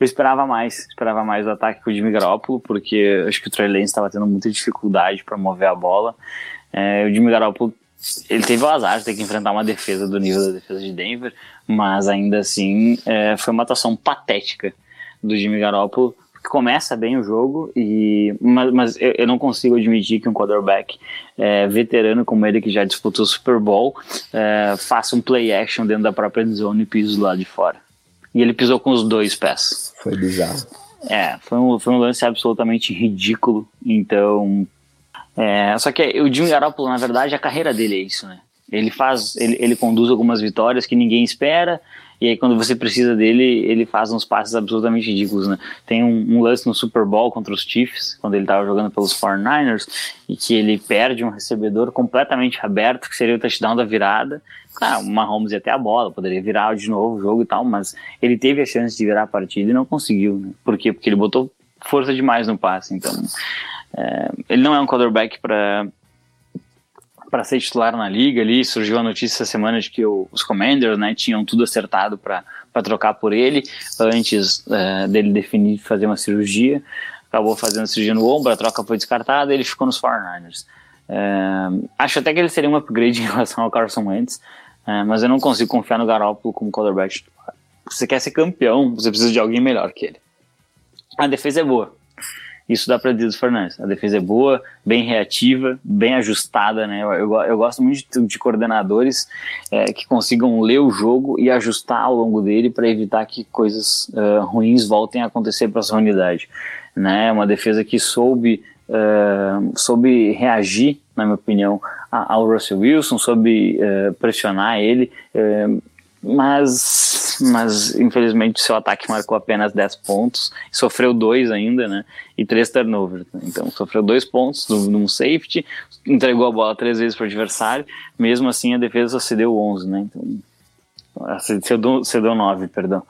eu esperava mais, esperava mais o ataque com o Jimmy Garoppolo, porque acho que o Trey Lance estava tendo muita dificuldade para mover a bola. É, o Jimmy Garoppolo ele teve o azar de ter que enfrentar uma defesa do nível da defesa de Denver, mas ainda assim é, foi uma atuação patética do Jimmy Garoppolo, que começa bem o jogo, e, mas, mas eu, eu não consigo admitir que um quarterback é, veterano como ele, que já disputou o Super Bowl, é, faça um play action dentro da própria zone e pise do lado de fora. E ele pisou com os dois pés. Foi bizarro. É, foi um, foi um lance absolutamente ridículo. Então. É, só que o Jimmy Garoppolo, na verdade, a carreira dele é isso, né? Ele faz, ele, ele conduz algumas vitórias que ninguém espera, e aí quando você precisa dele, ele faz uns passes absolutamente ridículos, né? Tem um, um lance no Super Bowl contra os Chiefs, quando ele estava jogando pelos 49ers, e que ele perde um recebedor completamente aberto, que seria o touchdown da virada. Claro, o Mahomes ia ter a bola, poderia virar de novo o jogo e tal, mas ele teve a chance de virar a partida e não conseguiu, né? Por quê? Porque ele botou força demais no passe, então... É, ele não é um quarterback para para ser titular na liga ali. Surgiu a notícia essa semana de que o, os Commanders né, tinham tudo acertado para trocar por ele antes uh, dele definir fazer uma cirurgia. Acabou fazendo cirurgia no ombro, a troca foi descartada ele ficou nos 49ers. Uh, acho até que ele seria um upgrade [laughs] em relação ao Carson Wentz, uh, mas eu não consigo confiar no Garoppolo como quarterback. Se você quer ser campeão, você precisa de alguém melhor que ele. A defesa é boa, isso dá para dizer dos Fernandes. A defesa é boa, bem reativa, bem ajustada, né? Eu, eu, eu gosto muito de, de coordenadores é, que consigam ler o jogo e ajustar ao longo dele para evitar que coisas uh, ruins voltem a acontecer para sua unidade. Né? Uma defesa que soube, uh, soube reagir, na minha opinião, ao Russell Wilson, soube uh, pressionar ele mas, mas infelizmente seu ataque marcou apenas 10 pontos, sofreu dois ainda, né? E três turnovers. Então sofreu dois pontos num safety, entregou a bola três vezes para o adversário, mesmo assim a defesa cedeu 11, né? Então, cedeu, cedeu 9, perdão.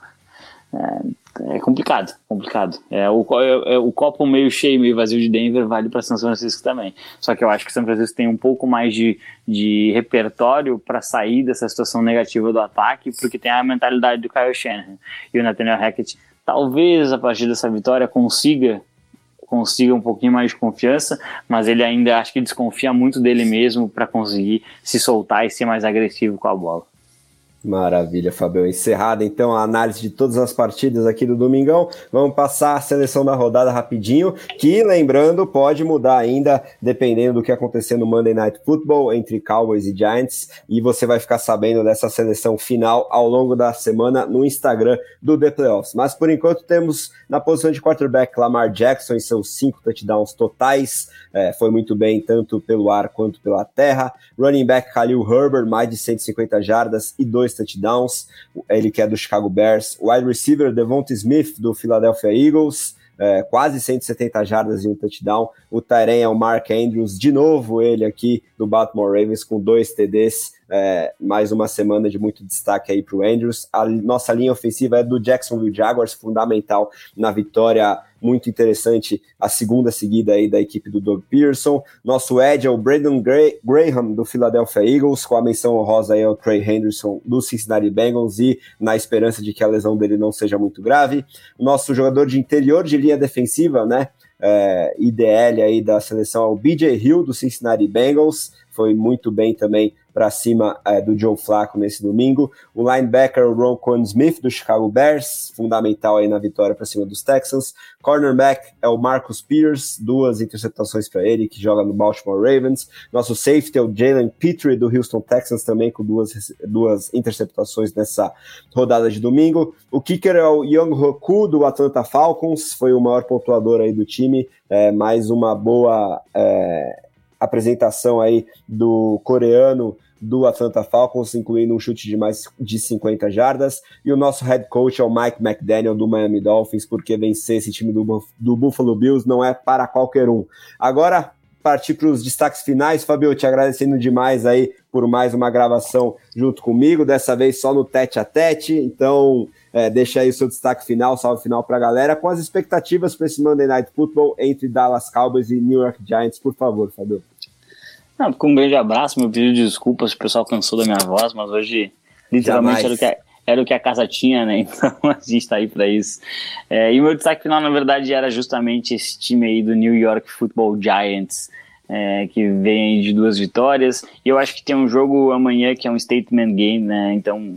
É, é complicado, complicado. É, o, é, é, o copo meio cheio, meio vazio de Denver vale para São Francisco também. Só que eu acho que São Francisco tem um pouco mais de, de repertório para sair dessa situação negativa do ataque, porque tem a mentalidade do Kyle Shanahan. E o Nathaniel Hackett, talvez a partir dessa vitória, consiga consiga um pouquinho mais de confiança, mas ele ainda acho que desconfia muito dele mesmo para conseguir se soltar e ser mais agressivo com a bola. Maravilha, Fabião. Encerrada então a análise de todas as partidas aqui do Domingão. Vamos passar a seleção da rodada rapidinho, que lembrando, pode mudar ainda dependendo do que acontecer no Monday Night Football entre Cowboys e Giants, e você vai ficar sabendo dessa seleção final ao longo da semana no Instagram do The Playoffs. Mas por enquanto temos na posição de quarterback Lamar Jackson em seus cinco touchdowns totais, é, foi muito bem tanto pelo ar quanto pela terra. Running back Khalil Herbert, mais de 150 jardas e dois dois touchdowns, ele que é do Chicago Bears. Wide receiver Devonta Smith, do Philadelphia Eagles, é, quase 170 jardas e um touchdown. O Tyren é o Mark Andrews, de novo ele aqui do Baltimore Ravens com dois TDs é, mais uma semana de muito destaque aí para o Andrews. A nossa linha ofensiva é do Jacksonville Jaguars, fundamental na vitória muito interessante, a segunda seguida aí da equipe do Doug Pearson. Nosso Ed é o Brandon Graham, do Philadelphia Eagles, com a menção honrosa aí ao Trey Henderson, do Cincinnati Bengals, e na esperança de que a lesão dele não seja muito grave. Nosso jogador de interior de linha defensiva, né, é, IDL aí da seleção é o BJ Hill, do Cincinnati Bengals, foi muito bem também para cima é, do Joe Flacco nesse domingo. O linebacker Ron Cohen Smith do Chicago Bears, fundamental aí na vitória para cima dos Texans. Cornerback é o Marcus Pierce, duas interceptações para ele, que joga no Baltimore Ravens. Nosso safety é o Jalen Petrie do Houston Texans, também com duas, duas interceptações nessa rodada de domingo. O kicker é o Young Hoku do Atlanta Falcons, foi o maior pontuador aí do time, é, mais uma boa. É, apresentação aí do coreano do Atlanta Falcons, incluindo um chute de mais de 50 jardas. E o nosso head coach é o Mike McDaniel do Miami Dolphins, porque vencer esse time do, do Buffalo Bills não é para qualquer um. Agora, partir para os destaques finais. Fabio, te agradecendo demais aí por mais uma gravação junto comigo, dessa vez só no tete a tete. Então, é, deixa aí o seu destaque final, salve final para a galera, com as expectativas para esse Monday Night Football entre Dallas Cowboys e New York Giants, por favor, Fabio. Não, com um grande abraço, meu pedido de desculpas, o pessoal cansou da minha voz, mas hoje literalmente era o, que a, era o que a casa tinha, né? [laughs] Então a gente tá aí para isso. É, e o meu destaque final, na verdade, era justamente esse time aí do New York Football Giants, é, que vem de duas vitórias. E eu acho que tem um jogo amanhã que é um statement game, né? Então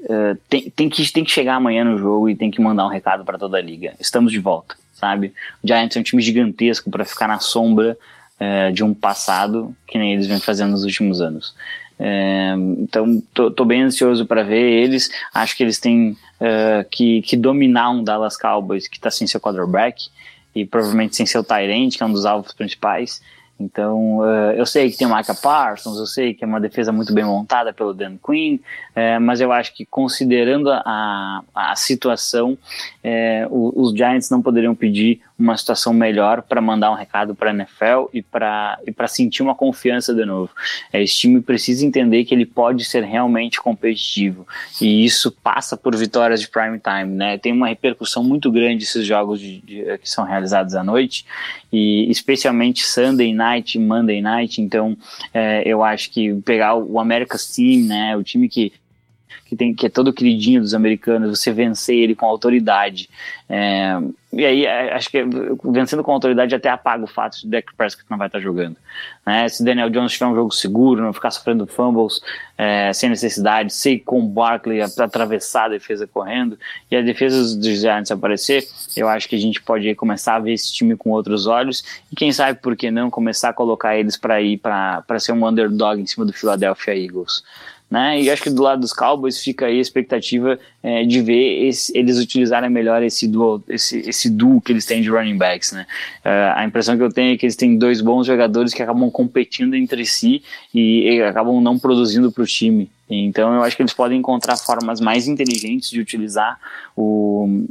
uh, tem, tem, que, tem que chegar amanhã no jogo e tem que mandar um recado para toda a liga. Estamos de volta, sabe? O Giants é um time gigantesco para ficar na sombra é, de um passado que nem eles vêm fazendo nos últimos anos. É, então, tô, bem ansioso para ver eles. Acho que eles têm uh, que, que dominar um Dallas Cowboys que está sem seu quarterback e provavelmente sem seu Tyrant, que é um dos alvos principais. Então, uh, eu sei que tem o Micah Parsons, eu sei que é uma defesa muito bem montada pelo Dan Quinn, uh, mas eu acho que considerando a, a situação, os Giants não poderiam pedir uma situação melhor para mandar um recado para a NFL e para e sentir uma confiança de novo. É, esse time precisa entender que ele pode ser realmente competitivo e isso passa por vitórias de prime time, né? Tem uma repercussão muito grande esses jogos de, de, que são realizados à noite e especialmente Sunday Night, Monday Night. Então, é, eu acho que pegar o America's Team, né, o time que que, tem, que é todo queridinho dos americanos, você vencer ele com autoridade. É, e aí, é, acho que vencendo com autoridade até apaga o fato de Dak Prescott não vai estar jogando. Né? Se Daniel Jones tiver um jogo seguro, não ficar sofrendo fumbles é, sem necessidade, sei com Barkley atravessar a defesa correndo e a defesa dos Giants aparecer, eu acho que a gente pode começar a ver esse time com outros olhos e quem sabe por que não começar a colocar eles para ir para ser um underdog em cima do Philadelphia Eagles. Né? E acho que do lado dos Cowboys fica aí a expectativa é, de ver esse, eles utilizarem melhor esse duo, esse, esse duo que eles têm de running backs. Né? Uh, a impressão que eu tenho é que eles têm dois bons jogadores que acabam competindo entre si e, e acabam não produzindo para o time. Então eu acho que eles podem encontrar formas mais inteligentes de utilizar o,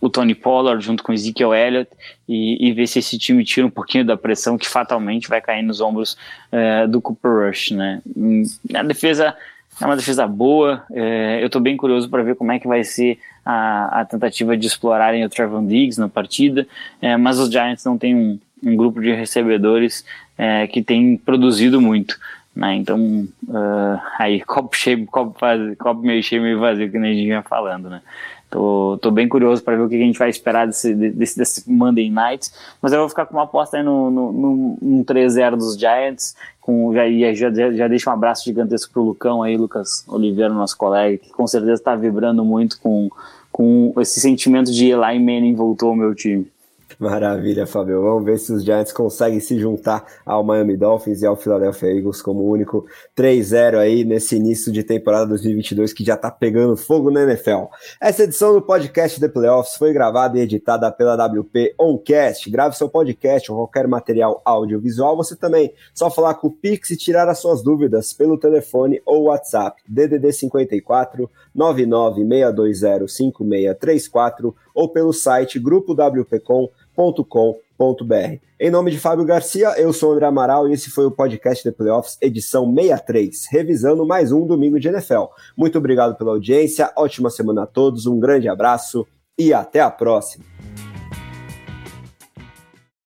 o Tony Pollard junto com o Ezekiel Elliott e, e, ver se esse time tira um pouquinho da pressão que fatalmente vai cair nos ombros uh, do Cooper Rush, né? A defesa é uma defesa boa. É, eu estou bem curioso para ver como é que vai ser a, a tentativa de explorarem o Trevor Diggs na partida. É, mas os Giants não têm um, um grupo de recebedores é, que tem produzido muito. Né? Então, uh, aí, copo cheio, copo, copo meio cheio, meio vazio, que nem a gente vinha falando, né? Tô, tô bem curioso para ver o que a gente vai esperar desse, desse, desse Monday Night. Mas eu vou ficar com uma aposta aí no, no, no, no 3-0 dos Giants. Com, já, já, já deixa um abraço gigantesco pro Lucão aí, Lucas Oliveira, nosso colega, que com certeza está vibrando muito com, com esse sentimento de Eli Manning voltou ao meu time. Maravilha, Fabio. Vamos ver se os Giants conseguem se juntar ao Miami Dolphins e ao Philadelphia Eagles como único 3-0 aí nesse início de temporada 2022 que já tá pegando fogo na NFL. Essa edição do podcast The Playoffs foi gravada e editada pela WP Oncast. Grave seu podcast ou qualquer material audiovisual. Você também só falar com o Pix e tirar as suas dúvidas pelo telefone ou WhatsApp DDD 54 99620 5634 ou pelo site grupowpcom.com.br. Em nome de Fábio Garcia, eu sou André Amaral e esse foi o podcast The Playoffs, edição 63, revisando mais um domingo de NFL. Muito obrigado pela audiência, ótima semana a todos, um grande abraço e até a próxima.